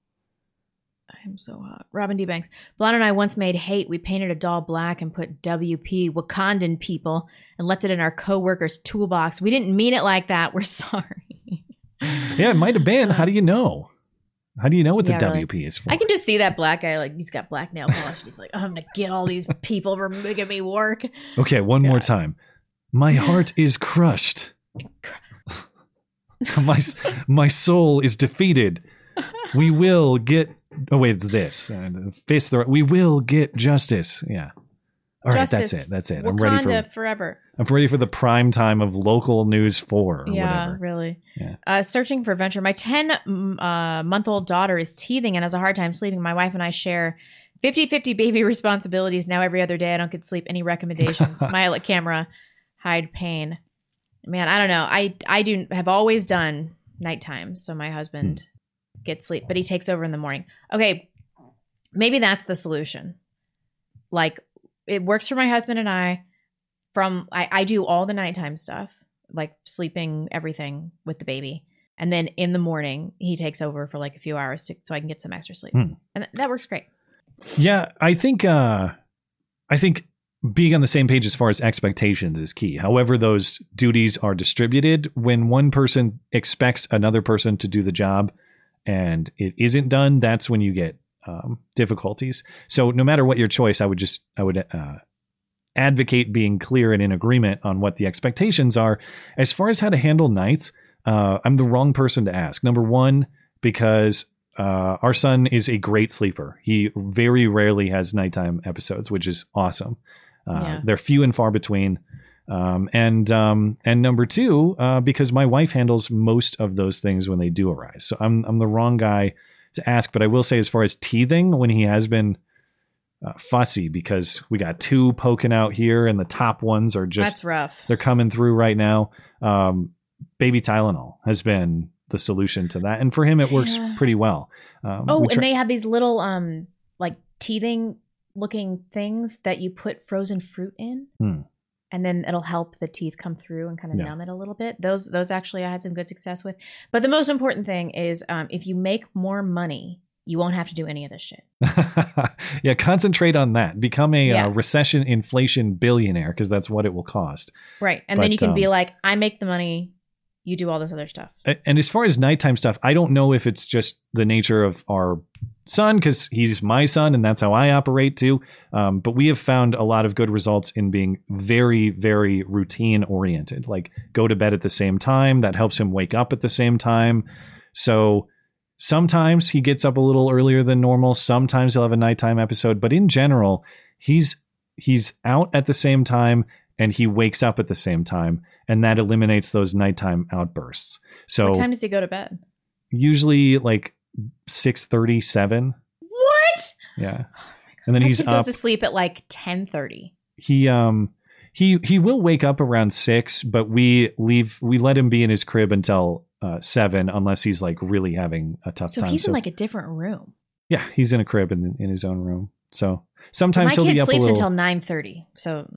I'm so hot. Robin D. Banks. Blonde and I once made hate. We painted a doll black and put WP, Wakandan people, and left it in our co-worker's toolbox. We didn't mean it like that. We're sorry. Yeah, it might have been. How do you know? How do you know what Yeah, the really. WP is for? I can just see that black guy, like, he's got black nail polish. He's like, I'm going to get all these people for making me work. Okay, one more time. My heart is crushed. my my soul is defeated. We will get. Oh wait, it's this. Uh, the fist. The, we will get justice. Yeah. All right, that's it. That's it. Wakanda I'm ready for. forever. I'm ready for the prime time of local news four or yeah, whatever. really. Yeah. Uh, searching for adventure. My 10 mm, uh, month old daughter is teething and has a hard time sleeping. My wife and I share 50 50 baby responsibilities. Now, every other day, I don't get sleep. Any recommendations? Smile at camera, hide pain. Man, I don't know. I, I do have always done nighttime. So my husband gets sleep, but he takes over in the morning. Okay. Maybe that's the solution. Like, it works for my husband and I from I, I do all the nighttime stuff like sleeping everything with the baby and then in the morning he takes over for like a few hours to, so i can get some extra sleep Hmm. and th- that works great Yeah, I think uh I think being on the same page as far as expectations is key. However, those duties are distributed, when one person expects another person to do the job and it isn't done, that's when you get um, difficulties. So, no matter what your choice, I would just I would uh, advocate being clear and in agreement on what the expectations are. As far as how to handle nights, uh, I'm the wrong person to ask. Number one, because uh, our son is a great sleeper. He very rarely has nighttime episodes, which is awesome. Uh, Yeah. They're few and far between. Um, and um, and number two, uh, because my wife handles most of those things when they do arise. So I'm I'm the wrong guy to ask. But I will say, as far as teething, when he has been uh, fussy, because we got two poking out here, and the top ones are just That's rough. They're coming through right now. Um, baby Tylenol has been the solution to that, and for him, it works Yeah. pretty well. Um, oh we and they have these little um like teething looking things that you put frozen fruit in Hmm. And then it'll help the teeth come through and kind of Yeah. numb it a little bit those those actually i had some good success with but the most important thing is um, if you make more money you won't have to do any of this shit yeah, concentrate on that. Become a Yeah. uh, recession inflation billionaire because that's what it will cost. Right. And then you can be um, like, I make the money, you do all this other stuff. And as far as nighttime stuff, I don't know if it's just the nature of our son because he's my son and that's how I operate too. Um, but we have found a lot of good results in being very, very routine oriented. Like go to bed at the same time. That helps him wake up at the same time. So sometimes he gets up a little earlier than normal. Sometimes he'll have a nighttime episode. But in general, he's he's out at the same time and he wakes up at the same time. And that eliminates those nighttime outbursts. So what time does he go to bed? usually like six thirty seven. What? Yeah. And then My he's up. goes to sleep at like ten thirty. He um he he will wake up around six, but we leave we let him be in his crib until uh, seven unless he's like really having a tough So time. he's in like a different room. yeah, he's in a crib in in his own room. So But sometimes my he'll be kid up a sleeps until nine thirty. So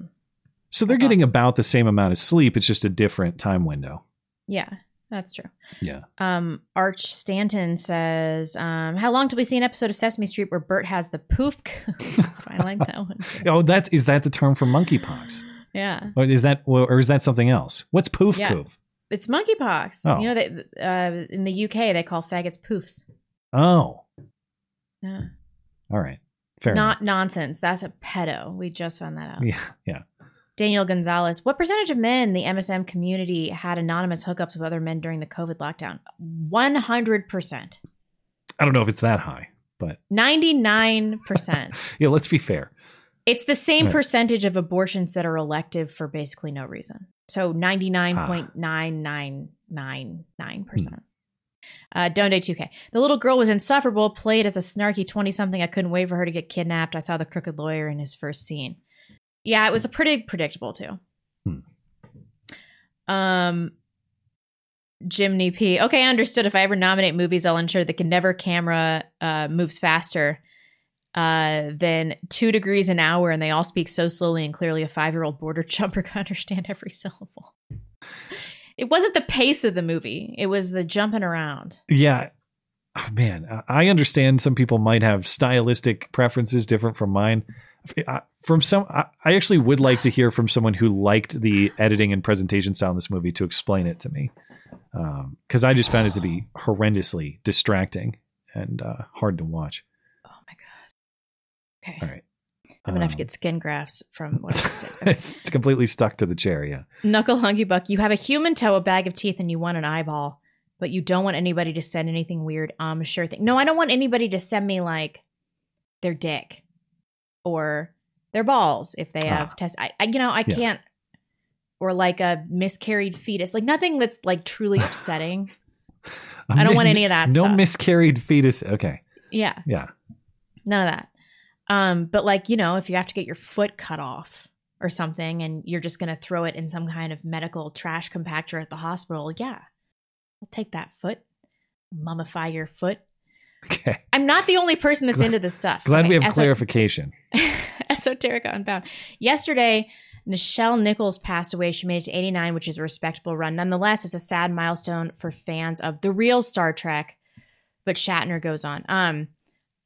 so they're getting about the same amount of sleep. It's just a different time window. yeah, that's true. Yeah. Um, Arch Stanton says, um, "How long till we see an episode of Sesame Street where Bert has the poof?" I like that one. too. Oh, that's is that the term for monkeypox? Yeah, Or is that or is that something else? What's poof Yeah. poof? it's monkeypox. Oh. You know that uh, in the UK they call faggots poofs. Oh, Yeah. all right. Fair Not nonsense. That's a pedo. We just found that out. Yeah, yeah. Daniel Gonzalez, what percentage of men in the MSM community had anonymous hookups with other men during the COVID lockdown? 100%. I don't know if it's that high, but 99%. yeah, let's be fair. It's the same Right. percentage of abortions that are elective for basically no reason. So 99.9999%. Uh, Don't Day 2K. The little girl was insufferable, played as a snarky 20 something. I couldn't wait for her to get kidnapped. I saw the crooked lawyer in his first scene. Yeah, it was a pretty predictable too. Um, Jimny P. Okay, understood. If I ever nominate movies, I'll ensure the can never camera uh, moves faster uh, than two degrees an hour, and they all speak so slowly and clearly. A five-year-old border jumper can understand every syllable. It wasn't the pace of the movie; it was the jumping around. Yeah. Oh, man, I- I understand some people might have stylistic preferences different from mine. I- From some, I actually would like to hear from someone who liked the editing and presentation style in this movie to explain it to me, because I just found it to be horrendously distracting and uh, hard to watch. Oh my god! Okay, All right, I'm gonna have to Um, get skin grafts from what I just did. it's completely stuck to the chair. Yeah. Knuckle Hunky Buck, you have a human toe, a bag of teeth, and you want an eyeball, but you don't want anybody to send anything weird. Um, sure thing. No, I don't want anybody to send me like their dick or their balls if they have Ah. test. I, I, you know, I Yeah. can't. Or like a miscarried fetus, like nothing that's like truly upsetting. I don't want any of that No stuff. miscarried fetus. Okay. yeah, Yeah. none of that. Um, but like you know, if you have to get your foot cut off or something, and you're just gonna throw it in some kind of medical trash compactor at the hospital, yeah, I'll take that foot, mummify your foot. Okay. I'm not the only person that's Glad- into this stuff. Glad we Okay, have eso- clarification. Esoteric Unbound. Yesterday, Nichelle Nichols passed away. She made it to 89, which is a respectable run. Nonetheless, it's a sad milestone for fans of the real Star Trek. But Shatner goes on. Um,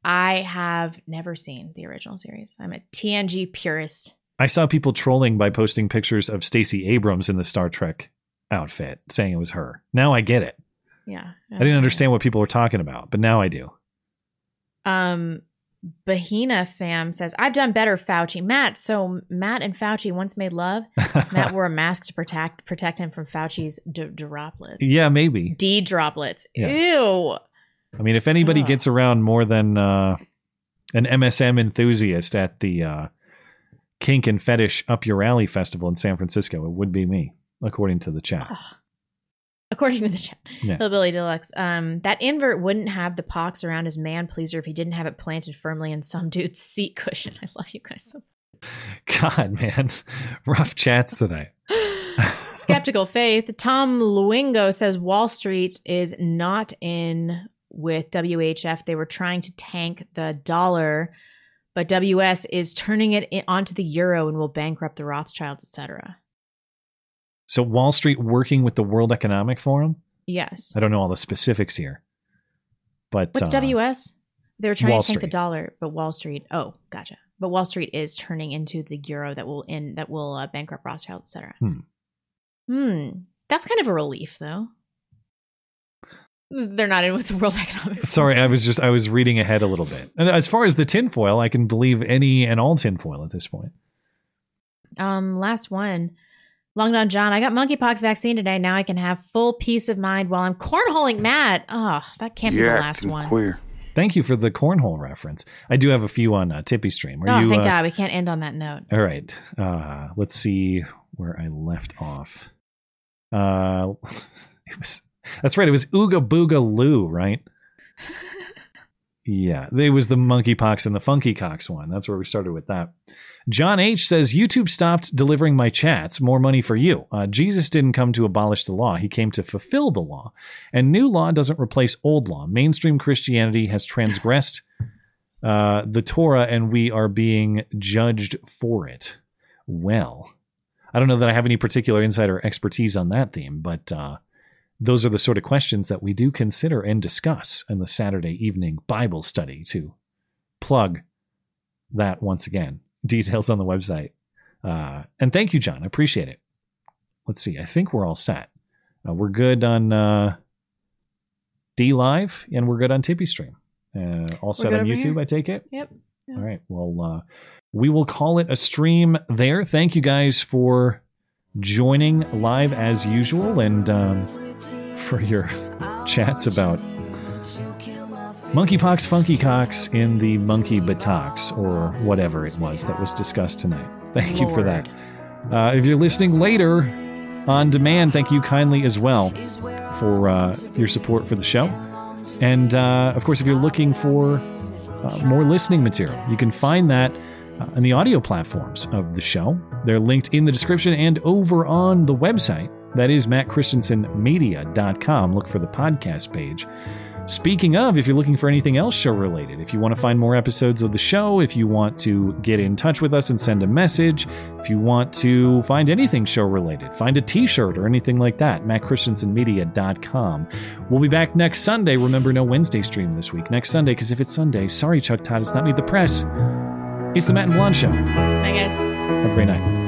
I have never seen the original series. I'm a TNG purist. I saw people trolling by posting pictures of Stacey Abrams in the Star Trek outfit, saying it was her. Now I get it. Yeah. I didn't understand what people were talking about, but now I do. Um, Bahina fam says, I've done better, Fauci. Matt, so Matt and Fauci once made love. Matt wore a mask to protect protect him from Fauci's d- droplets. Yeah, maybe. D droplets. Yeah. Ew. I mean, if anybody Ugh. gets around more than uh, an MSM enthusiast at the uh, Kink and Fetish Up Your Alley Festival in San Francisco, it would be me, according to the chat. According to the chat. Yeah. Hillbilly Deluxe. Um, that invert wouldn't have the pox around his man pleaser if he didn't have it planted firmly in some dude's seat cushion. I love you guys so God, man, rough chats tonight. Skeptical Faith. Tom Luingo says Wall Street is not in with WHF. They were trying to tank the dollar, but WS is turning it onto the euro and will bankrupt the Rothschilds, etc. So Wall Street working with the World Economic Forum. Yes. I don't know all the specifics here, but What's uh, WS? They were trying Wall to tank the dollar, but Wall Street. Oh, gotcha. But Wall Street is turning into the euro that will in that will uh, bankrupt Rothschild, etc. Hmm. Hmm. That's kind of a relief, though. They're not in with the World Economic. Sorry, I was just I was reading ahead a little bit. And as far as the tinfoil, I can believe any and all tinfoil at this point. Um, last one. Long Don John, I got monkeypox vaccine today. Now I can have full peace of mind while I'm cornholing Matt. Oh, that can't be the last one. Queer. Thank you for the cornhole reference. I do have a few on uh, TipeeeStream. Are oh, you, thank uh, God. We can't end on that note. All right. Uh, let's see where I left off. Uh, it was that's right. It was Ooga Booga Loo, right? yeah, it was the monkeypox and the funky cox one. That's where we started with that. John H says YouTube stopped delivering my chats. More money for you. Uh, Jesus didn't come to abolish the law; he came to fulfill the law. And new law doesn't replace old law. Mainstream Christianity has transgressed uh, the Torah, and we are being judged for it. Well, I don't know that I have any particular insight or expertise on that theme, but uh, those are the sort of questions that we do consider and discuss in the Saturday evening Bible study to plug that once again. Details on the website. Uh, and thank you, John. I appreciate it. Let's see. I think we're all set. Uh, we're good on uh, DLive and we're good on TipeeeStream. Uh, all set on YouTube, here. I take it? Yep. All right. Well, uh, we will call it a stream there. Thank you guys for joining live as usual and um, for your chats about monkeypox, funky cocks in the monkey buttocks or whatever it was that was discussed tonight. Thank you for that. Uh, if you're listening later on demand, thank you kindly as well for uh, your support for the show. And uh, of course, if you're looking for uh, more listening material, you can find that uh, on the audio platforms of the show. They're linked in the description and over on the website. That is mattchristiansenmedia.com. Look for the podcast page. Speaking of, if you're looking for anything else show related, if you want to find more episodes of the show, if you want to get in touch with us and send a message, if you want to find anything show related, find a t shirt or anything like that, mattchristiansenmedia.com. We'll be back next Sunday. Remember, no Wednesday stream this week. Next Sunday, because if it's Sunday, sorry, Chuck Todd, it's not Meet the Press. It's the Matt and Blonde Show. Bye, guys. Have a great night.